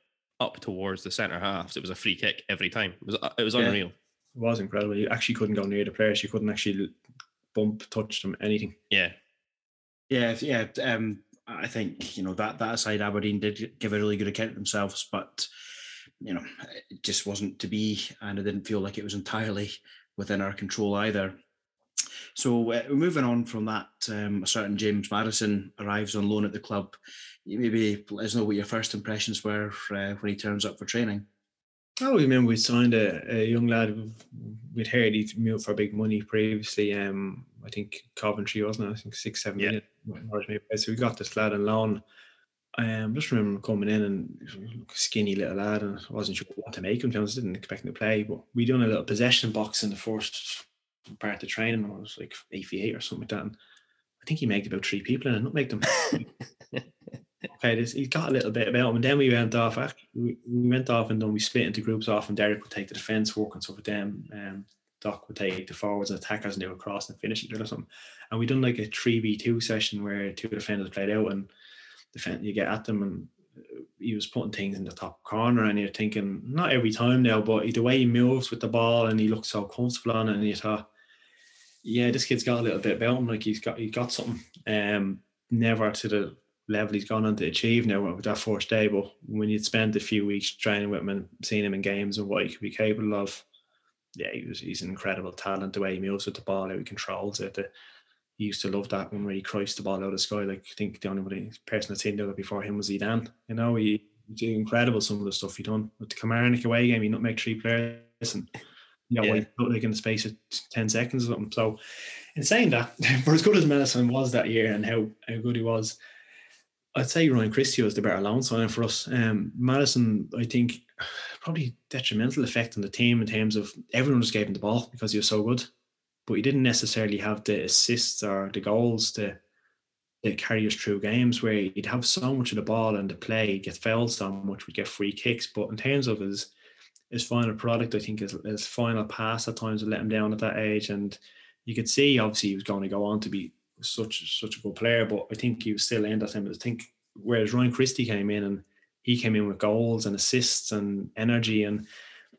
up towards the centre half, it was a free kick every time. It was it was Yeah. unreal. It was incredible. You actually couldn't go near the players. You couldn't actually bump, touch them, anything. Yeah. Yeah, yeah. Um, I think you know that that aside, Aberdeen did give a really good account of themselves, but you know it just wasn't to be, and I didn't feel like it was entirely within our control either. So uh, moving on from that, um, a certain James Maddison arrives on loan at the club. You maybe let us know what your first impressions were uh, when he turns up for training. I always remember we signed a, a young lad. We'd heard he'd moved for big money previously. Um, I think Coventry wasn't it? I think six, seven Yeah. million. So we got this lad on loan. Um, just remember him coming in and a skinny little lad, and I wasn't sure what to make him. To be honest, didn't expect him to play. But we done a little possession box in the first part of training. and I was like 8-8 or something like that. And I think he made about three people, and I not make them. okay, this, he got a little bit about him, and then we went off. We, we went off, and then we split into groups off, and Derek would take the defence work and stuff with them. Um, Doc would take the forwards and attackers, and they would cross and finish it or something. And we done like a three v two session where two defenders played out, and defend you get at them, and uh, he was putting things in the top corner, and you're thinking not every time now, but the way he moves with the ball, and he looks so comfortable on it, and you thought. Yeah, this kid's got a little bit about him. Like he's got, he got something. Um, never to the level he's gone on to achieve now with that first day. But when you'd spent a few weeks training with him and seeing him in games and what he could be capable of, yeah, he was he's an incredible talent. The way he moves with the ball, how he controls it. The, he used to love that one where he crossed the ball out of the sky. Like I think the only person that seen that before him was Zidane. You know, he incredible some of the stuff he done with the Kilmarnock away game. He not make three players and you know, Yeah. out, like in the space of ten seconds or something. So in saying that, for as good as Maddison was that year and how, how good he was, I'd say Ryan Christie was the better loan signing for us. Um, Maddison, I think, probably detrimental effect on the team in terms of everyone was gave him the ball because he was so good, but he didn't necessarily have the assists or the goals to, to carry us through games where he'd have so much of the ball and the play, get fouled so much, we'd get free kicks. But in terms of his his final product, I think his, his final pass at times let him down at that age, and you could see obviously he was going to go on to be such such a good player, but I think he was still in that time. I think whereas Ryan Christie came in and he came in with goals and assists and energy and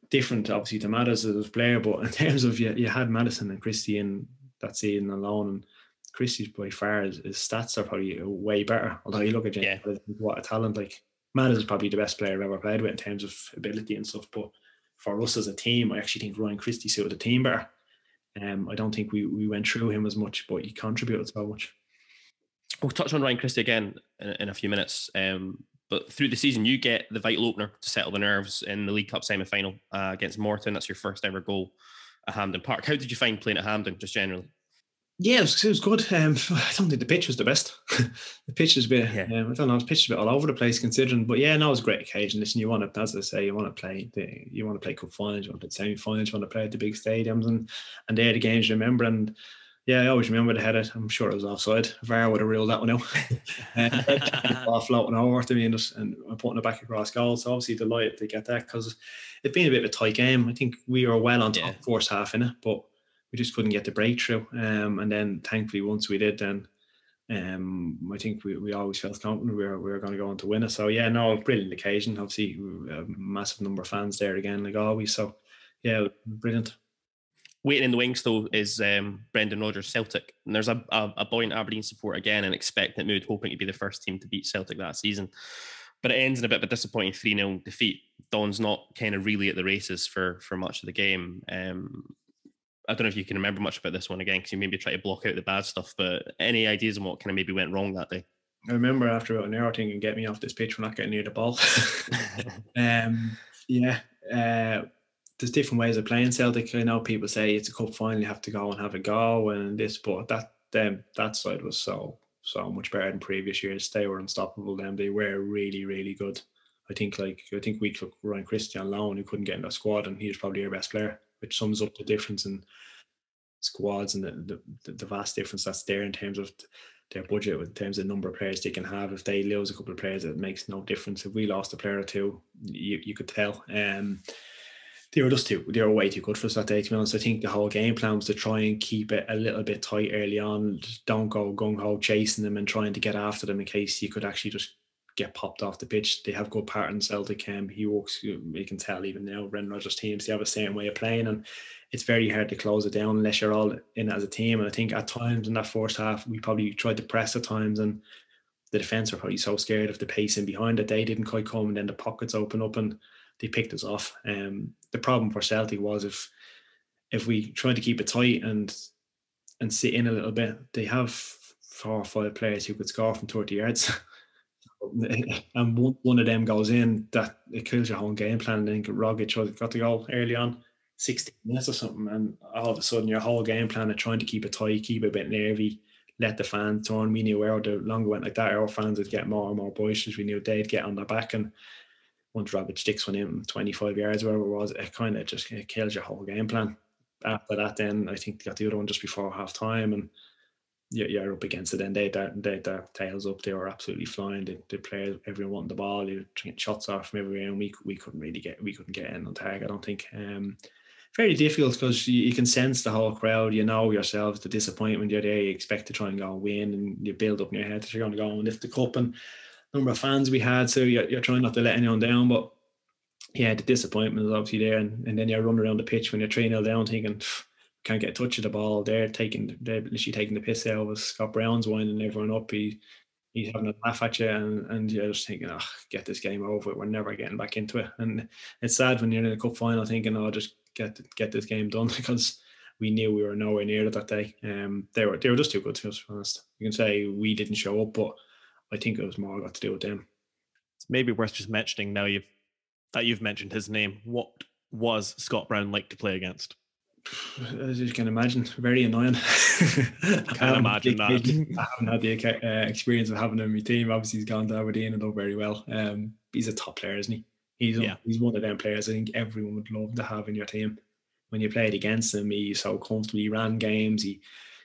different obviously to Maddison as a player, but in terms of you, you had Maddison and Christie in that season alone, and Christie's by far his, his stats are probably way better. Although you look at James, Yeah. What a talent! Like Maddison is probably the best player I've ever played with in terms of ability and stuff. But for us as a team, I actually think Ryan Christie suited the team better. Um, I don't think we we went through him as much, but he contributed so much. We'll touch on Ryan Christie again in, in a few minutes. Um, but through the season, you get the vital opener to settle the nerves in the League Cup semi final uh, against Morton. That's your first ever goal at Hampden Park. How did you find playing at Hampden, just generally? Yeah, it was, it was good. Um, I don't think the pitch was the best. the pitch was a bit, Yeah. um, I don't know, the pitch was a bit all over the place considering. But yeah, no, it was a great occasion. Listen, you want to, as I say, you want to play, the, you want to play cup finals, you want to play semi finals, you want to play at the big stadiums, and and they're the games you remember. And yeah, I always remember they had it. I'm sure it was offside. VAR would have ruled that one out. um, ball floating over to me and, just, and putting it back across goal. So obviously delighted to get that because it's been a bit of a tight game. I think we were well on top Yeah. first half in it, but we just couldn't get the breakthrough. Um, and then thankfully once we did, then um, I think we, we always felt confident we were, we were going to go on to win it. So yeah, no, brilliant occasion. Obviously, a massive number of fans there again, like always. So yeah, brilliant. Waiting in the wings, though, is um, Brendan Rodgers Celtic. And there's a, a, a buoyant Aberdeen support again and expectant mood, hoping to be the first team to beat Celtic that season. But it ends in a bit of a disappointing 3 0 defeat. Don's not kind of really at the races for for much of the game. Um, I don't know if you can remember much about this one again because you maybe try to block out the bad stuff, but any ideas on what kind of maybe went wrong that day? I remember after about an hour thinking, get me off this pitch, we're not getting near the ball. um, yeah, uh, there's different ways of playing Celtic. I know people say it's a cup final, you have to go and have a go and this, but that them that side was so so much better than previous years. They were unstoppable. Them they were really really good. I think like I think we took Ryan Christian loan who couldn't get in the squad, and he was probably our best player, which sums up the difference in squads and the, the, the vast difference that's there in terms of their budget, in terms of number of players they can have. If they lose a couple of players, it makes no difference. If we lost a player or two, you, you could tell. Um, they were just too, they were way too good for us that day, to honest. I think the whole game plan was to try and keep it a little bit tight early on. Don't go gung ho chasing them and trying to get after them in case you could actually just get popped off the pitch. They have good patterns. Celtic, um, he works. You can tell even now, Brendan Rodgers teams they have a certain way of playing, and it's very hard to close it down unless you're all in as a team. And I think at times in that first half, we probably tried to press at times, and the defense were probably so scared of the pacing behind that they didn't quite come, and then the pockets open up and they picked us off. Um, the problem for Celtic was if if we tried to keep it tight and and sit in a little bit, they have four or five players who could score from 30 yards. and one, of them goes in, that it kills your whole game plan. I think Rogic got the goal early on, 16 minutes or something, and all of a sudden your whole game plan of trying to keep it tight, keep it a bit nervy, let the fans turn. We knew where the longer went like that, our fans would get more and more boisterous. We knew they'd get on their back and once Rogic sticks one in 25 yards, wherever it was, it kind of just it kills your whole game plan. After that, then I think they got the other one just before half time, and you're, you're up against it. And they they they their tails up. They were absolutely flying. The, the players, everyone wanting the ball. They were getting shots off from everywhere, and we we couldn't really get we couldn't get in on tag. I don't think. Um, very difficult because you, you can sense the whole crowd. You know yourselves the disappointment. You're there. You expect to try and go and win, and you build up in your head that you're going to go and lift the cup. And number of fans we had, so you're, you're trying not to let anyone down. But yeah, the disappointment is obviously there, and, and then you're running around the pitch when you're 3 0 down, thinking, "Pff, can't get a touch of the ball. They're taking, they're literally taking the piss out of us. Scott Brown's winding everyone up. He, he's having a laugh at you, and, and you're just thinking, oh, get this game over. We're never getting back into it. And it's sad when you're in a cup final thinking, oh, just get get this game done because we knew we were nowhere near it that day. Um, they were they were just too good to us. Honest, you can say we didn't show up, but I think it was more got to do with them. It's maybe worth just mentioning now you've that you've mentioned his name. What was Scott Brown like to play against? As you can imagine, very annoying. I can imagine that. I haven't had the uh, experience of having him in my team. Obviously, he's gone to Aberdeen and done very well. Um, he's a top player, isn't he? He's Yeah. he's one of them players I think everyone would love to have in your team. When you played against him, he's so comfortable. He ran games. He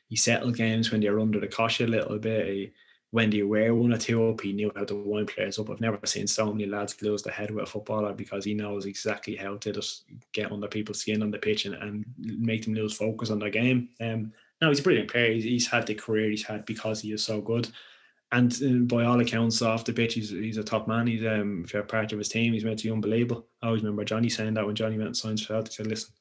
he settled games when you're under the cosh a little bit. He, when you wear one or two up? He knew how to wind players up. I've never seen so many lads lose their head with a footballer because he knows exactly how to just get under people's skin on the pitch and, and make them lose focus on their game. Um, no, he's a brilliant player. He's, he's had the career he's had because he is so good. And uh, by all accounts, off the pitch, he's, he's a top man. He's um, if you're part of his team, he's meant to be unbelievable. I always remember Johnny saying that when Johnny went and signed for Celtic, he said, listen,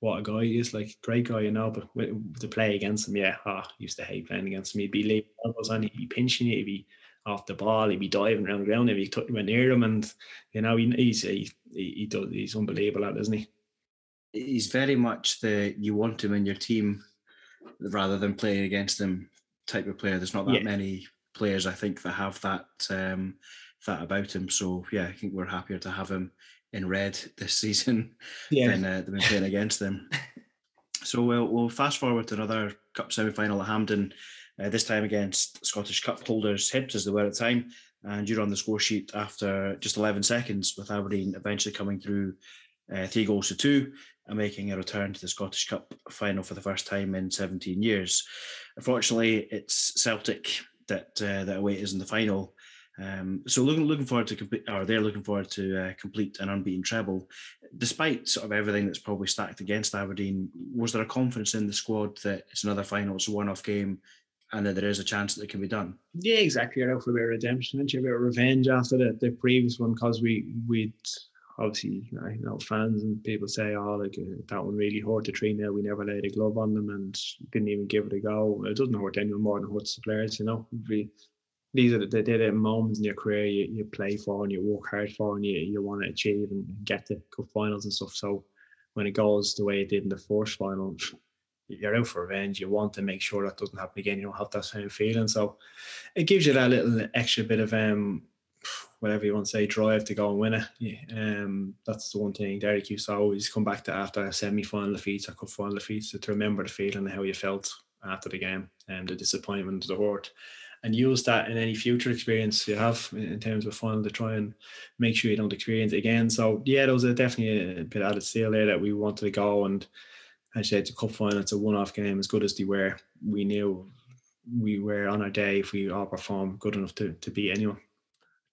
what a guy he is. Like great guy, you know. But with, to play against him, yeah, oh, used to hate playing against him. He'd be leaving elbows on, he'd be pinching you, he'd be off the ball, he'd be diving around the ground if you t- went near him, and you know he, he's he, he, he does he's unbelievable at, isn't he? He's very much the you want him in your team rather than playing against him type of player. There's not that Yeah. many players I think that have that um, that about him. So yeah, I think we're happier to have him in red this season than, uh, been playing against them. So we'll, we'll fast forward to another cup semi-final at Hampden, uh, this time against Scottish Cup holders Hibs as they were at the time, and you're on the score sheet after just 11 seconds, with Aberdeen eventually coming through uh, three goals to two and making a return to the Scottish Cup final for the first time in 17 years. Unfortunately, it's Celtic that uh, that await is in the final. Um, so looking looking forward to complete, or they're looking forward to uh, complete an unbeaten treble. Despite sort of everything that's probably stacked against Aberdeen, was there a confidence in the squad that it's another final, it's a one-off game, and that there is a chance that it can be done? Yeah, exactly. You're out for a bit of redemption, and a bit of revenge after the, the previous one because we we'd obviously I know fans and people say, oh, like uh, that one really hurt the three now. We never laid a glove on them and didn't even give it a go. It doesn't hurt anyone more than hurts the players, you know. We, these are the, the, the moments in your career you, you play for and you work hard for and you, you want to achieve and get to cup finals and stuff. So when it goes the way it did in the first final, you're out for revenge. You want to make sure that doesn't happen again. You don't have that same feeling. So it gives you that little extra bit of um whatever you want to say, drive to go and win it. Yeah, Um that's the one thing Derek used to always come back to after a semi final defeats or cup final defeats to remember the feeling and how you felt after the game and the disappointment, the hurt. And use that in any future experience you have in terms of final to try and make sure you don't experience it again. So yeah, there was a, definitely a bit added steel there that we wanted to go and as you said, it's a cup final, it's a one-off game. As good as they were, we knew we were on our day if we all performed good enough to, to beat anyone.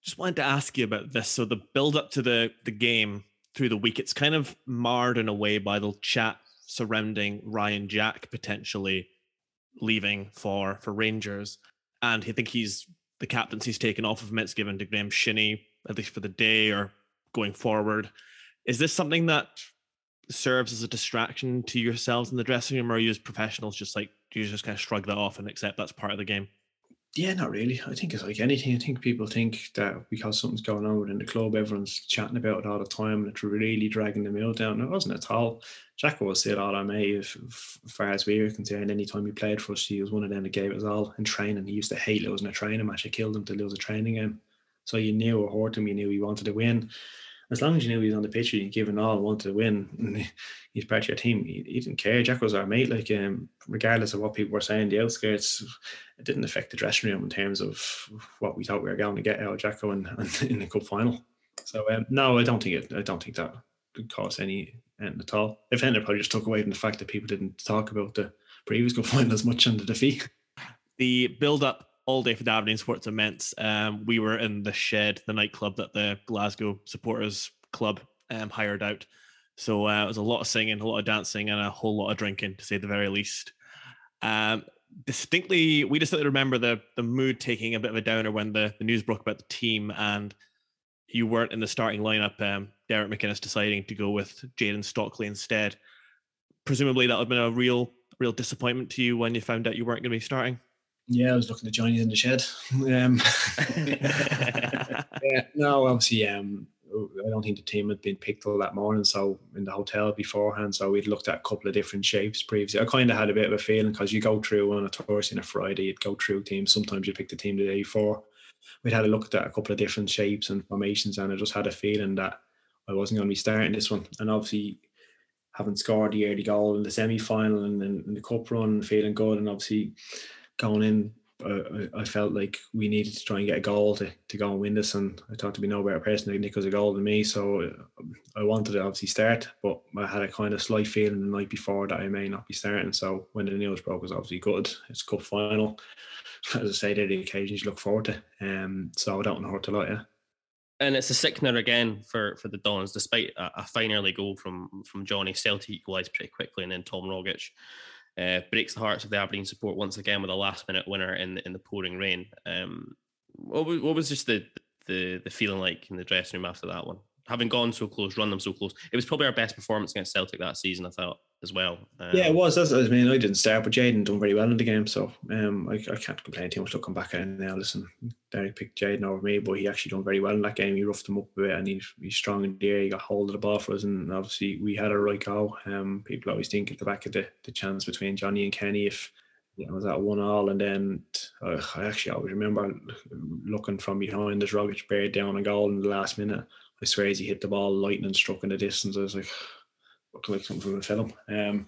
Just wanted to ask you about this. So the build up to the the game through the week, it's kind of marred in a way by the chat surrounding Ryan Jack potentially leaving for for Rangers, and I think he's the captaincy's taken off of him. It's given to Graeme Shinnie at least for the day or going forward. Is this something that serves as a distraction to yourselves in the dressing room, or are you as professionals just like do you just kind of shrug that off and accept that's part of the game? Yeah, not really. I think it's like anything. I think people think that because something's going on within the club, everyone's chatting about it all the time and it's really dragging the mill down. It wasn't at all. Jacko was still all our mate as far as we were concerned. Anytime he played for us, he was one of them that gave us all in training. He used to hate losing a training match. It killed him to lose a training game. So you knew it hurt him. You knew he wanted to win. As long as you knew he was on the pitch, you giving all, wanted to win. And he's part of your team. He, he didn't care. Jack was our mate. Like um, regardless of what people were saying, the outskirts, it didn't affect the dressing room in terms of what we thought we were going to get out of Jacko in, in the cup final. So um, no, I don't think it. I don't think that could cause any end at all. If anything, probably just took away from the fact that people didn't talk about the previous cup final as much under the defeat. the build up all day for the Aberdeen Sports Immense. Um, we were in the shed, the nightclub that the Glasgow Supporters Club um, hired out. So uh, it was a lot of singing, a lot of dancing, and a whole lot of drinking, to say the very least. Um, distinctly, we distinctly remember the the mood taking a bit of a downer when the, the news broke about the team and you weren't in the starting lineup. Um, Derek McInnes deciding to go with Jayden Stockley instead. Presumably, that would have been a real, real disappointment to you when you found out you weren't going to be starting. Yeah, I was looking to join you in the shed. Um, yeah, no, obviously, um, I don't think the team had been picked all that morning. So in the hotel beforehand, so we'd looked at a couple of different shapes previously. I kind of had a bit of a feeling because you go through on a Thursday and a Friday, you'd go through teams. Sometimes you pick the team the day before. We'd had a look at a couple of different shapes and formations, and I just had a feeling that I wasn't going to be starting this one. And obviously, having scored the early goal in the semi final and in the cup run, feeling good, and obviously going in, uh, I felt like we needed to try and get a goal to, to go and win this. And I thought to be no better person than Nick was a goal than me. So uh, I wanted to obviously start, but I had a kind of slight feeling the night before that I may not be starting. So when the news broke, it was obviously good. It's cup final. As I say, they're the occasions you look forward to. Um, so I don't want to hurt a lot, yeah. and it's a sickener again for for the Dons, despite a, a fine early goal from from Johnny. Celtic equalised pretty quickly, and then Tom Rogic uh, breaks the hearts of the Aberdeen support once again with a last minute winner in in the pouring rain. Um, what was what was just the the the feeling like in the dressing room after that one? Having gone so close, run them so close. It was probably our best performance against Celtic that season, I thought, as well. Yeah, it Um, was. That's, I mean, I didn't start, but Jayden done very well in the game, so um, I, I can't complain too much. come back at it now, listen, Derek picked Jayden over me, but he actually done very well in that game. He roughed him up a bit, and he's strong in the air. He got hold of the ball for us, and obviously we had a right go. Um, people always think at the back of the, the chance between Johnny and Kenny if know, it was at one all, and then uh, I actually always remember looking from behind as Rogic bared down a goal in the last minute. I swear as he hit the ball, lightning struck in the distance. I was like, looking like something from a film. Um,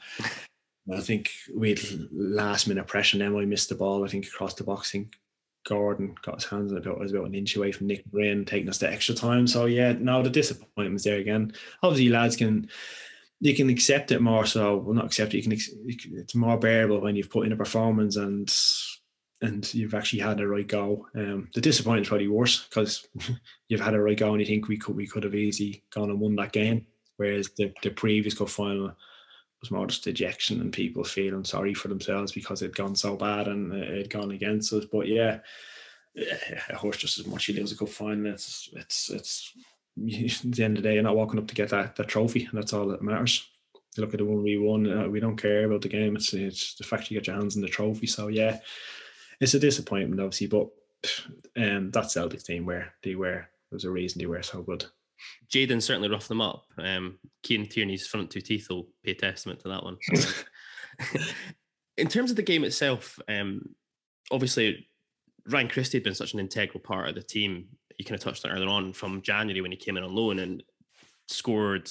I think we had last minute pressure. Then I missed the ball. I think across the box. I think Gordon got his hands on it was about an inch away from Nick Brain, taking us to extra time. So yeah, no, the disappointment's there again. Obviously, lads can you can accept it more. So well, not accept it. You can- It's more bearable when you've put in a performance and and you've actually had a right go. Um, the disappointment's probably worse because you've had a right go and you think we could we could have easily gone and won that game. Whereas the, the previous cup final was more just dejection and people feeling sorry for themselves because it'd gone so bad and it had gone against us. But yeah, a horse just as much you lose a cup final. It's it's it's the end of the day, you're not walking up to get that, that trophy, and that's all that matters. You look at the one we won, uh, we don't care about the game. It's it's the fact you get your hands on the trophy. So yeah, it's a disappointment, obviously, but um, that Celtic team where they were there's a reason they were so good. Jayden certainly roughed them up. Um, Kieran Tierney's front two teeth will pay testament to that one. In terms of the game itself, um, obviously Ryan Christie had been such an integral part of the team. You kind of touched on earlier on from January when he came in on loan and scored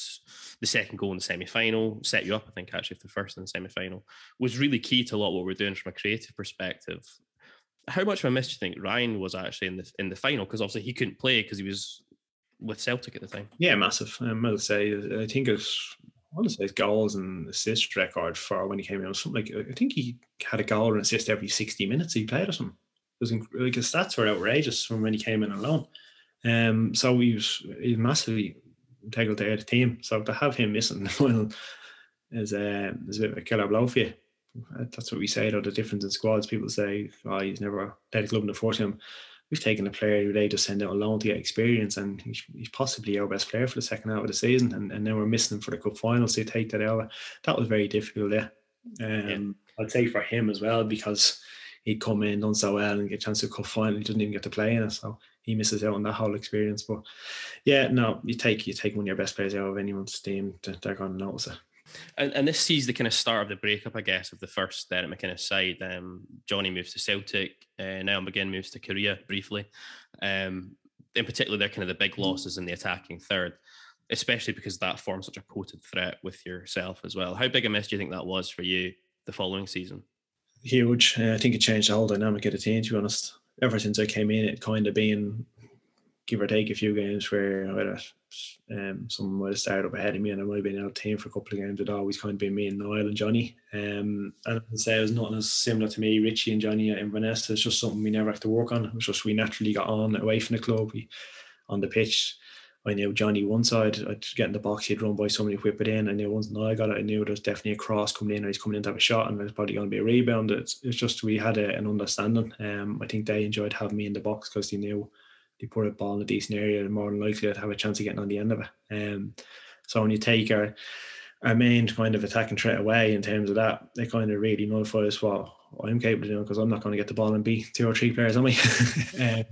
the second goal in the semi final, set you up, I think, actually, for the first in the semi final, was really key to a lot of what we're doing from a creative perspective. How much of a miss do you think Ryan was actually in the in the final? Because obviously he couldn't play because he was with Celtic at the time. Yeah, massive. Um, I'll say, I think it's, I want to say his goals and assist record for when he came in was something like, I think he had a goal and assist every 60 minutes he played or something. It was like his stats were outrageous from when he came in alone. Um, so he was, he was massively integral to the team. So to have him missing the final is, uh, is a bit of a killer blow for you. Uh, That's what we say, though, the difference in squads. People say, oh, he's never led a club in the fourth team we've taken a player who they just send out on loan to get experience, and he's, he's possibly our best player for the second half of the season, and, and then we're missing him for the cup final. So you take that out. That was very difficult. Yeah, um, I'd say for him as well because he'd come in done so well and get a chance to cup final. He didn't even get to play in it, so he misses out on that whole experience. But yeah, no, you take you take one of your best players out of anyone's team, they're going to notice it. And, and this sees the kind of start of the breakup, I guess, of the first Derek McInnes side. Um, Johnny moves to Celtic. Uh, Niall McGinn moves to Korea briefly. Um, in particular, they're kind of the big losses in the attacking third, especially because that forms such a potent threat with yourself as well. How big a miss do you think that was for you the following season? huge. Uh, I think it changed the whole dynamic of the team. To be honest, ever since I came in, it kind of been give or take a few games where either um, someone might have started up ahead of me and I might have been out of team for a couple of games. It always kind of been me and Niall and Johnny. Um, and I'd say it was nothing as similar to me, Richie and Johnny and Vanessa. It's just something we never have to work on. It was just we naturally got on away from the club. We on the pitch. I knew Johnny one side, I'd get in the box, he'd run by somebody, whip it in. I knew once I got it, I knew there was definitely a cross coming in, or he's coming in to have a shot, and there's probably going to be a rebound. It's, it's just we had a, an understanding. Um, I think they enjoyed having me in the box because they knew they put a ball in a decent area, and more than likely I'd have a chance of getting on the end of it. Um, so when you take our our main kind of attacking threat away in terms of that, they kind of really nullifies what I'm capable of doing because I'm not going to get the ball and beat two or three players on me. um,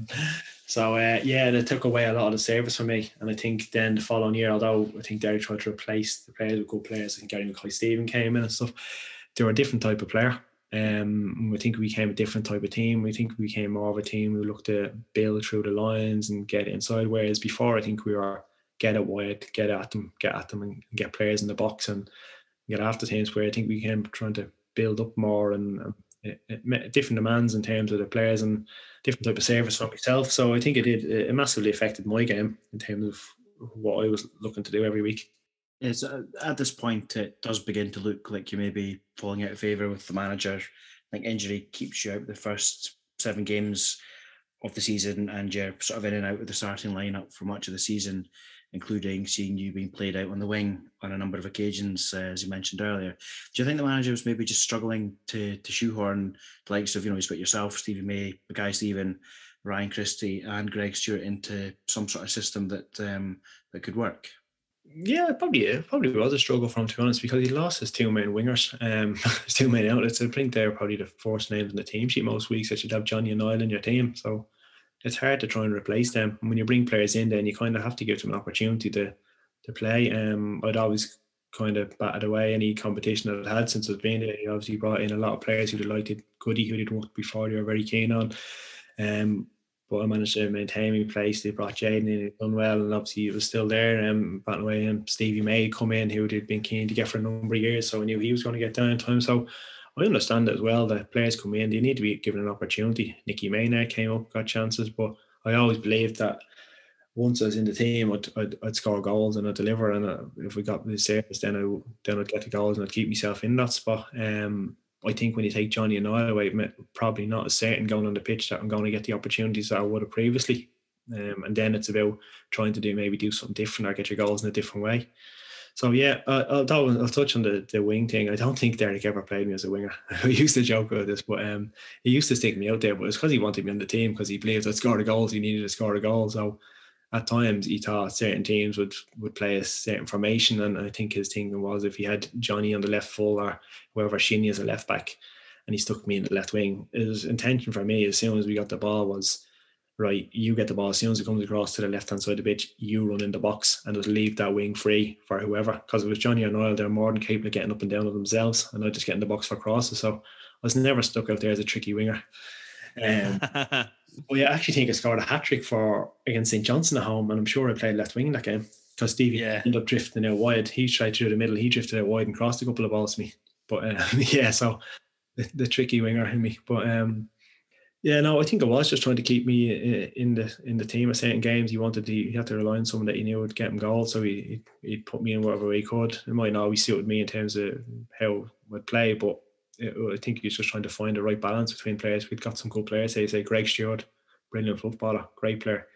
so uh, yeah, they took away a lot of the service from me, and I think then the following year, although I think Derek tried to replace the players with good players, and Gary Mackay-Steven came in and stuff, they were a different type of player. Um, I think we became a different type of team. We think we became more of a team who looked to build through the lines and get inside. Whereas before, I think we were get it wide, get at them, get at them, and get players in the box and get after teams. Where I think we came trying to build up more and it, it different demands in terms of the players and different type of service from myself. So I think it did it massively affected my game in terms of what I was looking to do every week. It's uh, at this point it does begin to look like you may be falling out of favour with the manager. I think injury keeps you out the first seven games of the season, and you're sort of in and out of the starting lineup for much of the season, including seeing you being played out on the wing on a number of occasions, uh, as you mentioned earlier. Do you think the manager was maybe just struggling to to shoehorn the likes of you know he's got yourself, Stevie May, the guy Stephen, Ryan Christie and Greg Stewart into some sort of system that um, that could work. Yeah, probably it probably was a struggle for him to be honest because he lost his two main wingers, um, his two main outlets. I think they're probably the first names in the team sheet most weeks that you'd have Johnny and Niall in your team. So it's hard to try and replace them. And when you bring players in, then you kind of have to give them an opportunity to to play. Um, I'd always kind of batted away any competition that I'd had since I've been there. He obviously brought in a lot of players who delighted Goody, who did work before they were very keen on. Um, but I managed to maintain my place. They brought Jayden in, he'd done well, and obviously it was still there. Um, batting away, and Stevie May come in, who had been keen to get for a number of years, so I knew he was going to get downtime. So I understand as well that players come in, they need to be given an opportunity. Nicky Maynard came up, got chances, but I always believed that once I was in the team, I'd, I'd, I'd score goals and I'd deliver. And uh, if we got the service, then I then I'd get the goals and I'd keep myself in that spot. Um, I think when you take Johnny and I away, probably not as certain going on the pitch that I'm going to get the opportunities that I would have previously. Um, and then it's about trying to do maybe do something different or get your goals in a different way. So yeah, uh, I'll, touch on the, the wing thing. I don't think Derek ever played me as a winger. I used to joke about this, but um, he used to stick me out there. But it's because he wanted me on the team because he believed I'd score the goals. He needed to score a goal. So at times he thought certain teams would would play a certain formation, and I think his thinking was if he had Johnny on the left full or whoever Shinnie as a left back, and he stuck me in the left wing. His intention for me as soon as we got the ball was right, you get the ball as soon as it comes across to the left hand side of the pitch, you run in the box and just leave that wing free for whoever. Because it was Johnny and Niall, they're more than capable of getting up and down of themselves, and I just get in the box for crosses. So I was never stuck out there as a tricky winger. Um, well, yeah, I actually think I scored a hat trick for against St Johnstone at home, and I'm sure I played left wing in that game because Stevie Yeah. ended up drifting out wide. He tried through the middle, he drifted out wide and crossed a couple of balls to me. But uh, yeah, so the, the tricky winger in me. But um, yeah, no, I think it was just trying to keep me in the in the team at certain games. He wanted to, he had to rely on someone that he knew would get him goals, so he he put me in whatever way he could. It might not always suit me in terms of how I'd play, but I think he was just trying to find the right balance between players. We've got some good players. Say, say Greg Stewart, brilliant footballer, great player.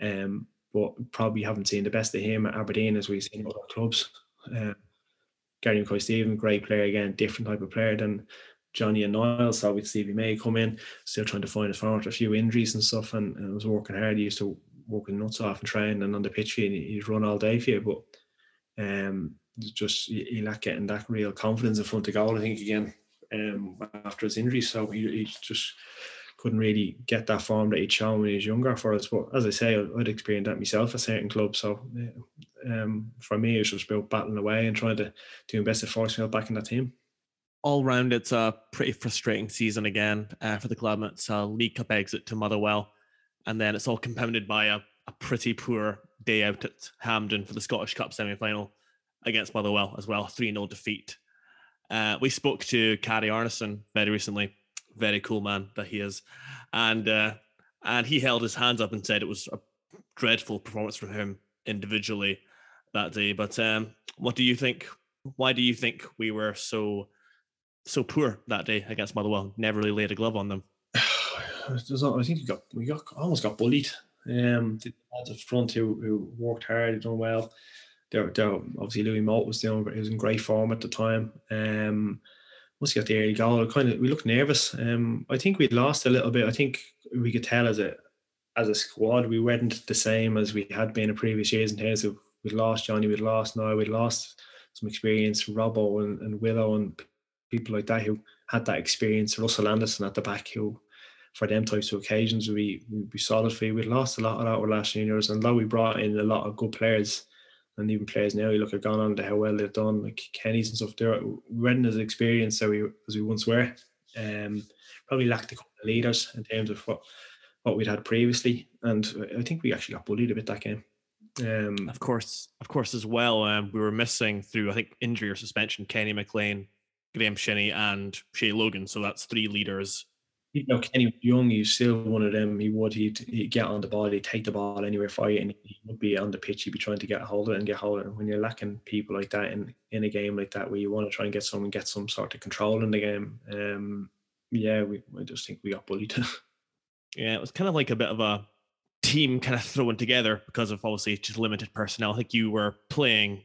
Um, but probably haven't seen the best of him at Aberdeen as we've seen at other clubs. Um, Gary Mackay-Steven, great player again, different type of player than Johnny and Niall. Saw with Stevie May come in, still trying to find his form after a few injuries and stuff, and, and was working hard. He used to work his nuts off and train and on the pitch, and he'd run all day for you. But um, just he lacked getting that real confidence in front of goal. I think again um, after his injury, so he, he just couldn't really get that form that he'd shown when he was younger for us. But as I say, I'd, experienced that myself at certain clubs. So um, for me, it was just about battling away and trying to do my best to force myself back in that team. all round, it's a pretty frustrating season again uh, for the club. It's a League Cup exit to Motherwell, and then it's all compounded by a, a pretty poor day out at Hampden for the Scottish Cup semi final against Motherwell as well, 3 0 defeat. Uh, we spoke to Kari Arnason very recently, very cool man that he is, and uh, and he held his hands up and said it was a dreadful performance from him individually that day. But um, what do you think? Why do you think we were so so poor that day against Motherwell? Never really laid a glove on them. I think we got we got almost got bullied. Um, the front who, who worked hard, done well. They're, they're, obviously Louis Moult was the doing he was in great form at the time. Um, once he got the early goal, kind of we looked nervous. Um, I think we lost a little bit. I think we could tell as a as a squad we weren't the same as we had been in previous years in terms of we'd lost Johnny, we'd lost Niall, we'd lost some experience, Robbo and, and Willo and people like that who had that experience. Russell Anderson at the back who for them types of occasions we we solid for you. We'd lost a lot of with last juniors, and though we brought in a lot of good players and even players now, you look at gone on to how well they've done, like Kenny's and stuff. There, we weren't as experienced as we as we once were. Um, probably lacked of leaders in terms of what what we'd had previously, and I think we actually got bullied a bit that game. Um, Of course, of course, as well. Um, we were missing through I think injury or suspension Kenny McLean, Graeme Shinnie, and Shay Logan. So that's three leaders. You know, Kenny was young, he's still one of them. He would, he'd, he'd get on the ball, he'd take the ball anywhere for you, and he would be on the pitch. He'd be trying to get a hold of it and get hold of it. And when you're lacking people like that in, in a game like that, where you want to try and get someone, get some sort of control in the game, um, yeah, we, I just think we got bullied. Yeah, it was kind of like a bit of a team kind of thrown together because of obviously just limited personnel. I think you were playing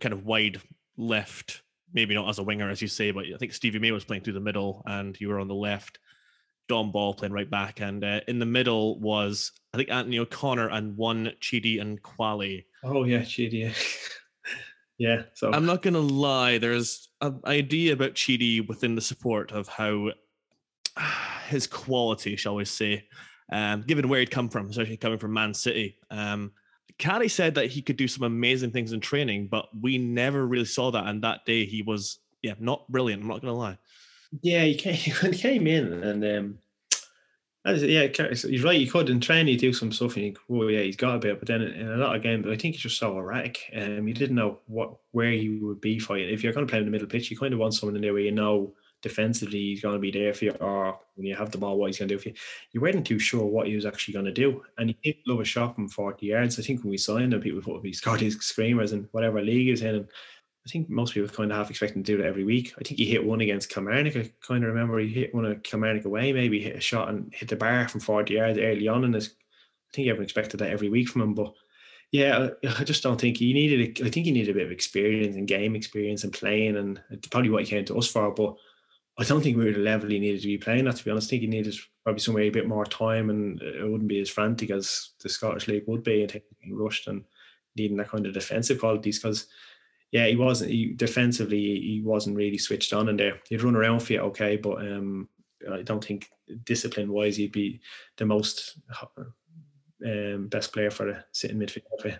kind of wide left, maybe not as a winger as you say, but I think Stevie May was playing through the middle and you were on the left. Don Ball playing right back, and uh, in the middle was I think Anthony O'Connor and one Chidi Nwakali. Oh yeah, shit, yeah. yeah. So I'm not gonna lie, there's an idea about Chidi within the support of how his quality, shall we say, um, given where he'd come from, especially coming from Man City. Um, Kari said that he could do some amazing things in training, but we never really saw that. And that day he was, yeah, not brilliant. I'm not gonna lie. Yeah, he came, he in and um, yeah, he's right. He could in training you do some stuff and you think, oh yeah, he's got a bit, but then in, in a lot of games, I think he's just so erratic. Um, you didn't know what where he would be fighting. If you're going to play in the middle pitch, you kind of want someone in there where you know defensively he's going to be there for you, or when you have the ball, what he's going to do for you. You weren't too sure what he was actually going to do, and he did love a shot from 40 yards. I think when we signed him, people thought he scored his screamers and whatever league he was in. And I think most people kind of half expecting to do that every week. I think he hit one against Kilmarnock. I kind of remember he hit one of Kilmarnock away, maybe hit a shot and hit the bar from 40 yards early on this. I think everyone expected that every week from him. But yeah, I just don't think he needed, a- I think he needed a bit of experience and game experience and playing, and probably what he came to us for. But I don't think we were the level he needed to be playing at, to be honest. I think he needed probably somewhere a bit more time and it wouldn't be as frantic as the Scottish League would be and rushed and needing that kind of defensive qualities because yeah, he wasn't. He defensively, he wasn't really switched on in there. He'd run around for you, okay, but um, I don't think discipline wise, he'd be the most um, best player for the sitting midfield.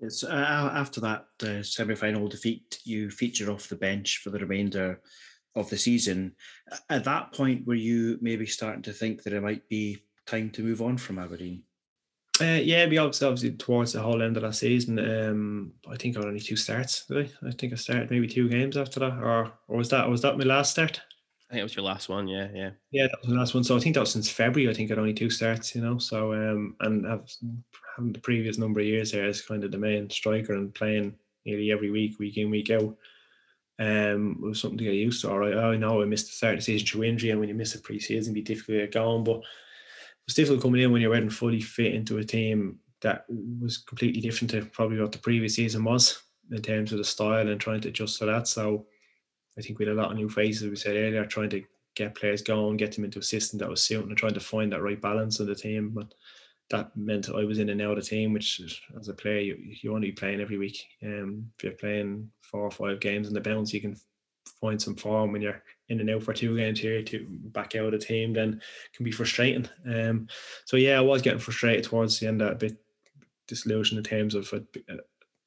It's uh, after that uh, semi-final defeat, you feature off the bench for the remainder of the season. At that point, were you maybe starting to think that it might be time to move on from Aberdeen? Uh, yeah, we obviously, obviously towards the whole end of that season. Um, I think I had only two starts. Did I? I think I started maybe two games after that, or or was that was that my last start? I think it was your last one. Yeah, yeah. Yeah, that was the last one. So I think that was since February. I think I'd only two starts, you know. So um, and I've having the previous number of years there as kind of the main striker and playing nearly every week, week in, week out. Um, it was something to get used to. All right, I know I missed the start of the season through injury, and when you miss a pre-season, it'd be difficult to get going. But it's difficult coming in when you're wearing fully fit into a team that was completely different to probably what the previous season was in terms of the style and trying to adjust to that. So I think we had a lot of new faces, we said earlier, trying to get players going, get them into a system that was suiting and trying to find that right balance of the team. But that meant I was in and out of the team, which as a player, you, you want to be playing every week. Um, if you're playing four or five games in the bounce, you can find some form when you're in and out for two games here to back out of the team, then can be frustrating. Um, so yeah, I was getting frustrated towards the end, a bit disillusioned in terms of I,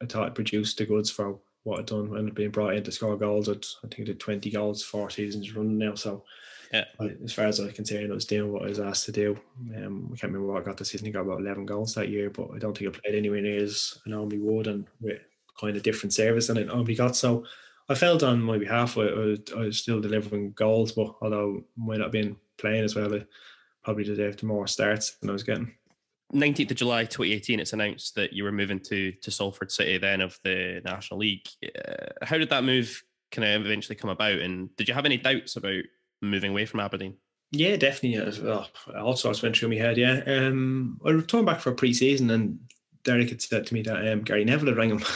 I thought it produced the goods for what I'd done when being brought in to score goals. I'd, I think I did 20 goals, four seasons running now. So Yeah. As far as I can say, I was doing what I was asked to do. Um, I can't remember what I got this season. I got about 11 goals that year, but I don't think I played anywhere near as I normally would and with kind of different service than I normally got. So I felt on my behalf, I, I, was, I was still delivering goals, but although I might not have been playing as well, I probably deserved more starts than I was getting. 19th of July 2018, it's announced that you were moving to to Salford City, then of the National League. Uh, how did that move kind of eventually come about? And did you have any doubts about moving away from Aberdeen? Yeah, definitely. As well, all sorts went through my head. Yeah, um, I returned back for a pre-season, and Derek had said to me that um, Gary Neville had rang him.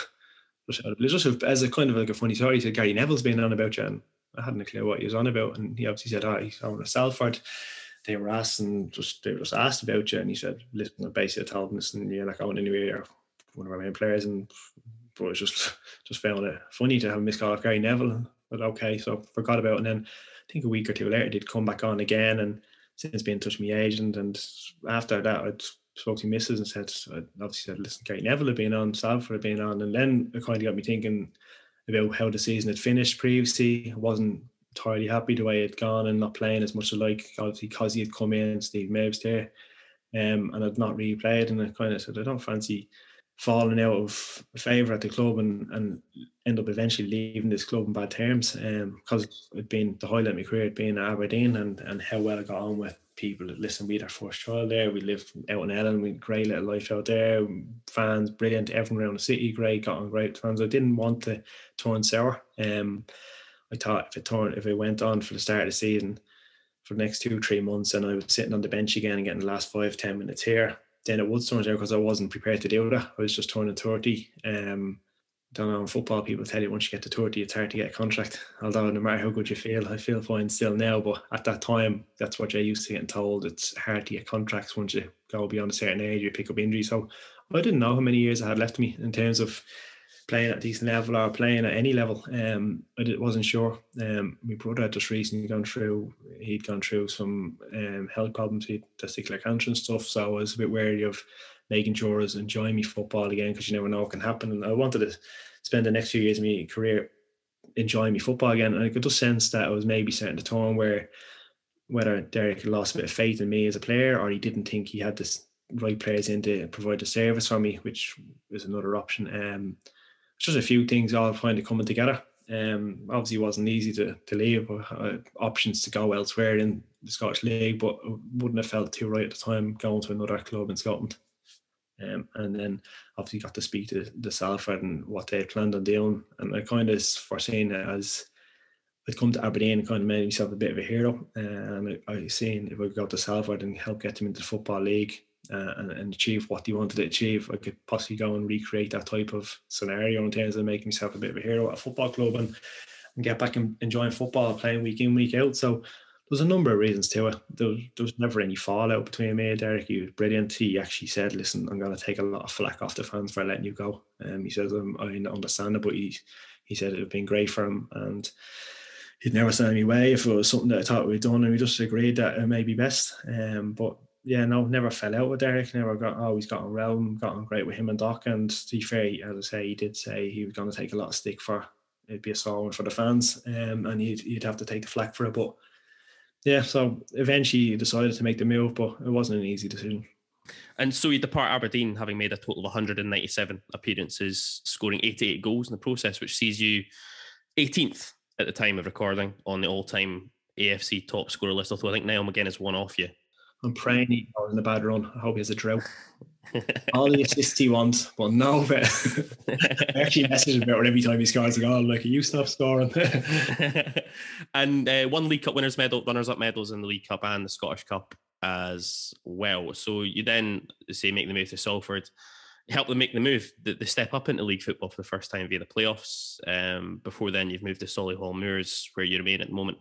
just, out of- just as a kind of like a funny story, he said Gary Neville's been on about you, and I hadn't a clue what he was on about. And he obviously said, "Oh, he's on to Salford." They were asking, just they were just asked about you, and he said, "Listen, I basically told him, listen, you're not going anywhere. You're one of our main players." And but I just just found it funny to have a missed call of Gary Neville. But okay, so forgot about it. And then I think a week or two later, he did come back on again, and since being in touch my agent. And after that, I spoke to Mrs. and said, obviously said, listen, Gary Neville had been on, Salford had been on, and then it kind of got me thinking about how the season had finished previously. I wasn't entirely happy the way it had gone and not playing as much as like, obviously because he had come in, Steve Maves there, um, and I'd not really played. And I kind of said, I don't fancy falling out of favour at the club and, and end up eventually leaving this club in bad terms because it'd been the highlight of my career, it'd been at Aberdeen and, and how well I got on with people. That listen, we had our first child there, we lived out in Ellon, we great little life out there, fans, brilliant, everyone around the city, great, got on great fans. I didn't want to turn sour. Um, I thought if it turned, if it went on for the start of the season for the next two, three months and I was sitting on the bench again and getting the last five, ten minutes here, then it would turn out because I wasn't prepared to do that. I was just turning 30. Um, don't know in football people tell you once you get to 30 it's hard to get a contract. Although no matter how good you feel I feel fine still now but at that time that's what you're used to getting told. It's hard to get contracts once you go beyond a certain age you pick up injuries. So I didn't know how many years I had left me in terms of playing at decent level or playing at any level. Um I wasn't sure. Um my brother had just recently gone through he'd gone through some um health problems he testicular cancer and stuff so I was a bit wary of making sure I was enjoying me football again because you never know what can happen. And I wanted to spend the next few years of my career enjoying me football again. And I could just sense that I was maybe starting to turn where whether Derek lost a bit of faith in me as a player or he didn't think he had the right players in to provide the service for me, which was another option. Um, just a few things all kind of coming together. Um, obviously, it wasn't easy to, to leave, uh, options to go elsewhere in the Scottish League, but wouldn't have felt too right at the time going to another club in Scotland. Um, and then obviously got to speak to the Salford and what they had planned on doing. And I kind of foreseen it as I'd come to Aberdeen and kind of made myself a bit of a hero. Uh, and I, I seen if I could go to Salford and help get them into the Football League uh, and, and achieve what they wanted to achieve, I could possibly go and recreate that type of scenario in terms of making myself a bit of a hero at a football club and, and get back and enjoying football, playing week in, week out. So there's a number of reasons to it. There was, there was never any fallout between me and Derek. He was brilliant. He actually said, "Listen, I'm going to take a lot of flack off the fans for letting you go." Um, he says, "I understand it, but he he said it had been great for him, and he'd never send me away if it was something that I thought we'd done, and we just agreed that it may be best." Um, but yeah, no, never fell out with Derek. Never got always got on well, got on great with him and Doc. And to be fair, as I say, he did say he was going to take a lot of stick for it'd be a sore one for the fans, um, and he'd, he'd have to take the flack for it, but yeah, so eventually he decided to make the move, but it wasn't an easy decision. And so you depart Aberdeen having made a total of 197 appearances, scoring 88 goals in the process, which sees you 18th at the time of recording on the all-time AFC top scorer list. Although I think Niall McGinn is one off you. I'm praying he's not in a bad run. I hope he has a drought. All the assists he wants, but no. But I actually message him about it every time he scores a goal. Like, you stop scoring. and uh, one League Cup winners medal, runners-up medals in the League Cup and the Scottish Cup as well. So you then say make the move to Salford, help them make the move, the, the step up into league football for the first time via the playoffs. Um, before then, you've moved to Solihull Moors, where you remain at the moment.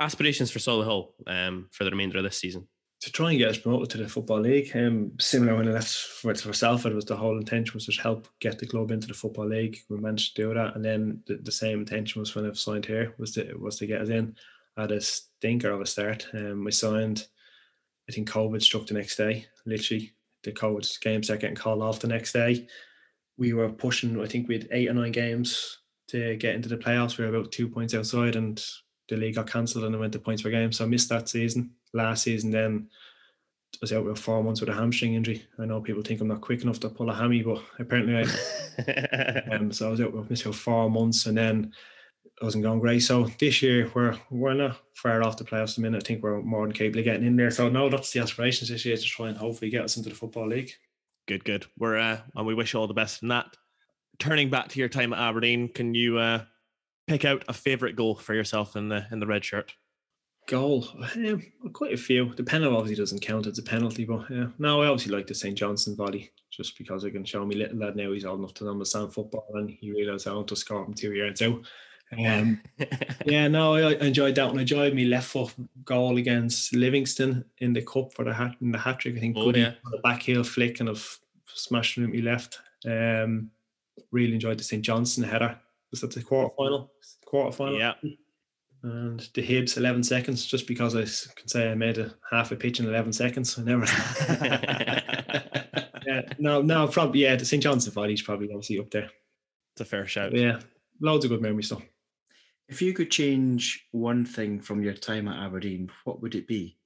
Aspirations for Solihull um, for the remainder of this season to try and get us promoted to the football league. Um, similar when I left for, for Salford was the whole intention was to help get the club into the football league. We managed to do that, and then the, the same intention was when I signed here was to was to get us in. I had a stinker of a start. Um, we signed. I think COVID struck the next day. Literally, the COVID game started getting called off the next day. We were pushing. I think we had eight or nine games to get into the playoffs. We were about two points outside, and the league got cancelled, and I went to points per game. So I missed that season last season then I was out with four months with a hamstring injury. I know people think I'm not quick enough to pull a hammy, but apparently I um, so I was out with myself four months and then it wasn't going great. So this year we're we're not far off the playoffs a minute. I think we're more than capable of getting in there. So no, that's the aspirations this year to try and hopefully get us into the football league. Good, good. We're uh, and we wish you all the best in that. Turning back to your time at Aberdeen, can you uh, pick out a favourite goal for yourself in the in the red shirt? goal. Um, quite a few. The penalty obviously doesn't count it's a penalty, but yeah. No, I obviously like the St. Johnstone volley just because I can show me little lad now he's old enough to understand football and he realised I want to score him two yards out. Um, yeah, no, I, I enjoyed that one. I enjoyed my left foot goal against Livingston in the cup for the hat in the hat trick. I think Oh, Goody yeah. the back heel flick and I've smashed it with my left. Um, really enjoyed the St. Johnstone header. Was that the quarter final? Quarter final Yeah. and the Hibs 11 seconds just because I can say I made a half a pitch in 11 seconds. I never. yeah, no, no, probably yeah. The St John's Volley's probably obviously up there. It's a fair shout. But yeah, loads of good memories though. If you could change one thing from your time at Aberdeen, what would it be?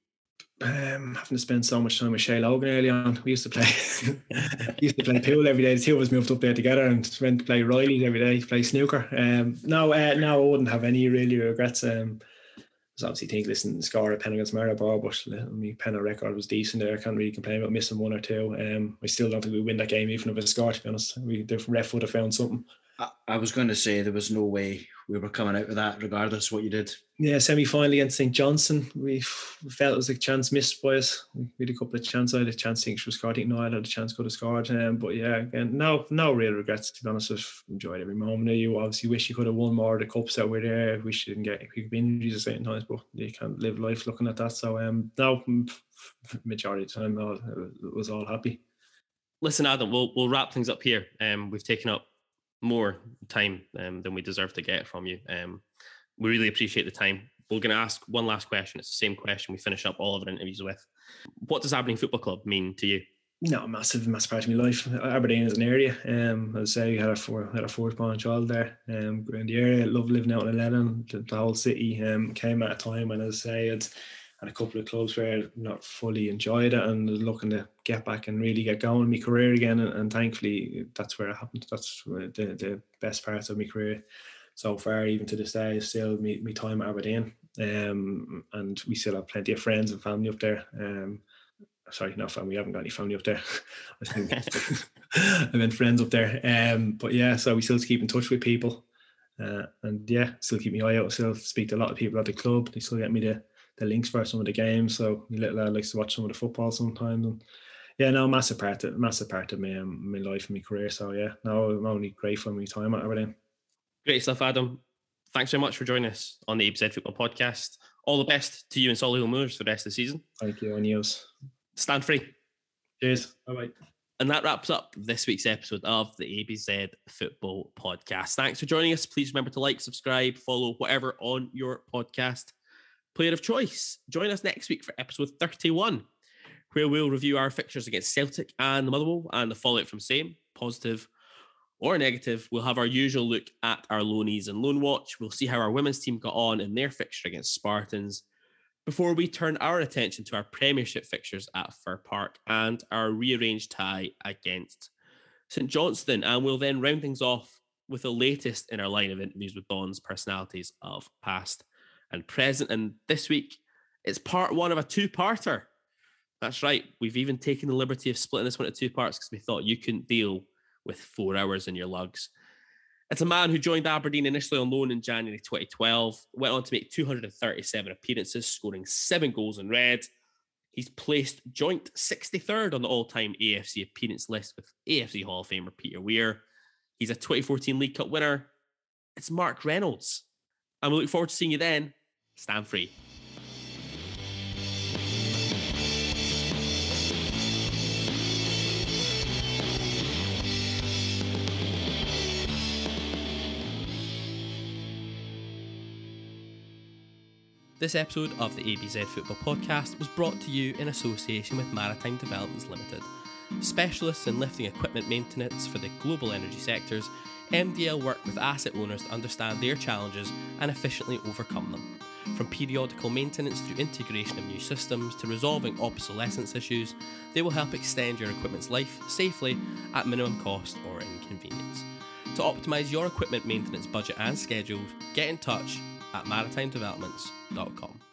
Um, having to spend so much time with Shay Logan early on. We used to play, used to play pool every day. The two of us moved up there together and went to play Riley's every day, play snooker. Um, no, uh, no, I wouldn't have any really regrets. Um, I was obviously think listen, score a pen against Maribor, but uh, pen record was decent there. I can't really complain about missing one or two. Um, I still don't think we win that game even if it's a score. To be honest, we the ref would have found something. I, I was going to say there was no way we were coming out of that, regardless what you did. Yeah, semi final against St Johnstone. We f- felt it was a chance missed by us. We had a couple of chances. I had a chance to think was scored. I think Niall had a chance could have scored. Um, but yeah, again, no no real regrets to be honest. I've enjoyed every moment. You obviously wish you could have won more of the cups that were there. Wish you didn't get big injuries at certain times, but you can't live life looking at that. So um, no, majority of the time, I was all happy. Listen, Adam, we'll we'll wrap things up here. Um, we've taken up more time um, than we deserve to get from you. Um, we really appreciate the time. We're going to ask one last question. It's the same question we finish up all of our interviews with. What does Aberdeen Football Club mean to you? No, massive, massive part of my life. Aberdeen is an area. Um, I say, we had a four, had a fourth-born child there. Um, the area, love living out in Lennon. The, the whole city um came at a time when, I say, it's had a couple of clubs where I not fully enjoyed it and was looking to get back and really get going in my career again. And, and thankfully, that's where it happened. That's the, the best parts of my career so far, even to this day, is still me, me time at Aberdeen. Um, and we still have plenty of friends and family up there. Um, sorry, not family. We haven't got any family up there. I think I meant friends up there. Um, but yeah, so we still keep in touch with people. Uh, and yeah, still keep my eye out. Still speak to a lot of people at the club. They still get me the, the links for some of the games. So my little lad likes to watch some of the football sometimes. And yeah, no, massive part of massive part of me, um, my life and my career. So yeah, no, I'm only grateful for my time at Aberdeen. Great stuff, Adam. Thanks very much for joining us on the ABZ Football Podcast. All the best to you and Solihull Moors for the rest of the season. Thank you, and yours. Stand free. Cheers. Bye bye. And that wraps up this week's episode of the ABZ Football Podcast. Thanks for joining us. Please remember to like, subscribe, follow, whatever on your podcast player of choice. Join us next week for episode 31, where we'll review our fixtures against Celtic and the Motherwell and the fallout from same, positive or negative. We'll have our usual look at our loanees and loan watch. We'll see how our women's team got on in their fixture against Spartans before we turn our attention to our Premiership fixtures at Fir Park and our rearranged tie against St Johnstone. And we'll then round things off with the latest in our line of interviews with Dons personalities of past and present. And this week, it's part one of a two parter. That's right. We've even taken the liberty of splitting this one into two parts because we thought you couldn't deal with four hours in your lugs. It's a man who joined Aberdeen initially on loan in January 2012, went on to make 237 appearances, scoring seven goals in red. He's placed joint 63rd on the all time AFC appearance list with AFC Hall of Famer Peter Weir. He's a 2014 League Cup winner. It's Mark Reynolds. And we look forward to seeing you then. Stand free. This episode of the ABZ Football Podcast was brought to you in association with Maritime Developments Limited. Specialists in lifting equipment maintenance for the global energy sectors, MDL work with asset owners to understand their challenges and efficiently overcome them. From periodical maintenance through integration of new systems to resolving obsolescence issues, they will help extend your equipment's life safely at minimum cost or inconvenience. To optimize your equipment maintenance budget and schedule, get in touch at maritimedevelopments.com.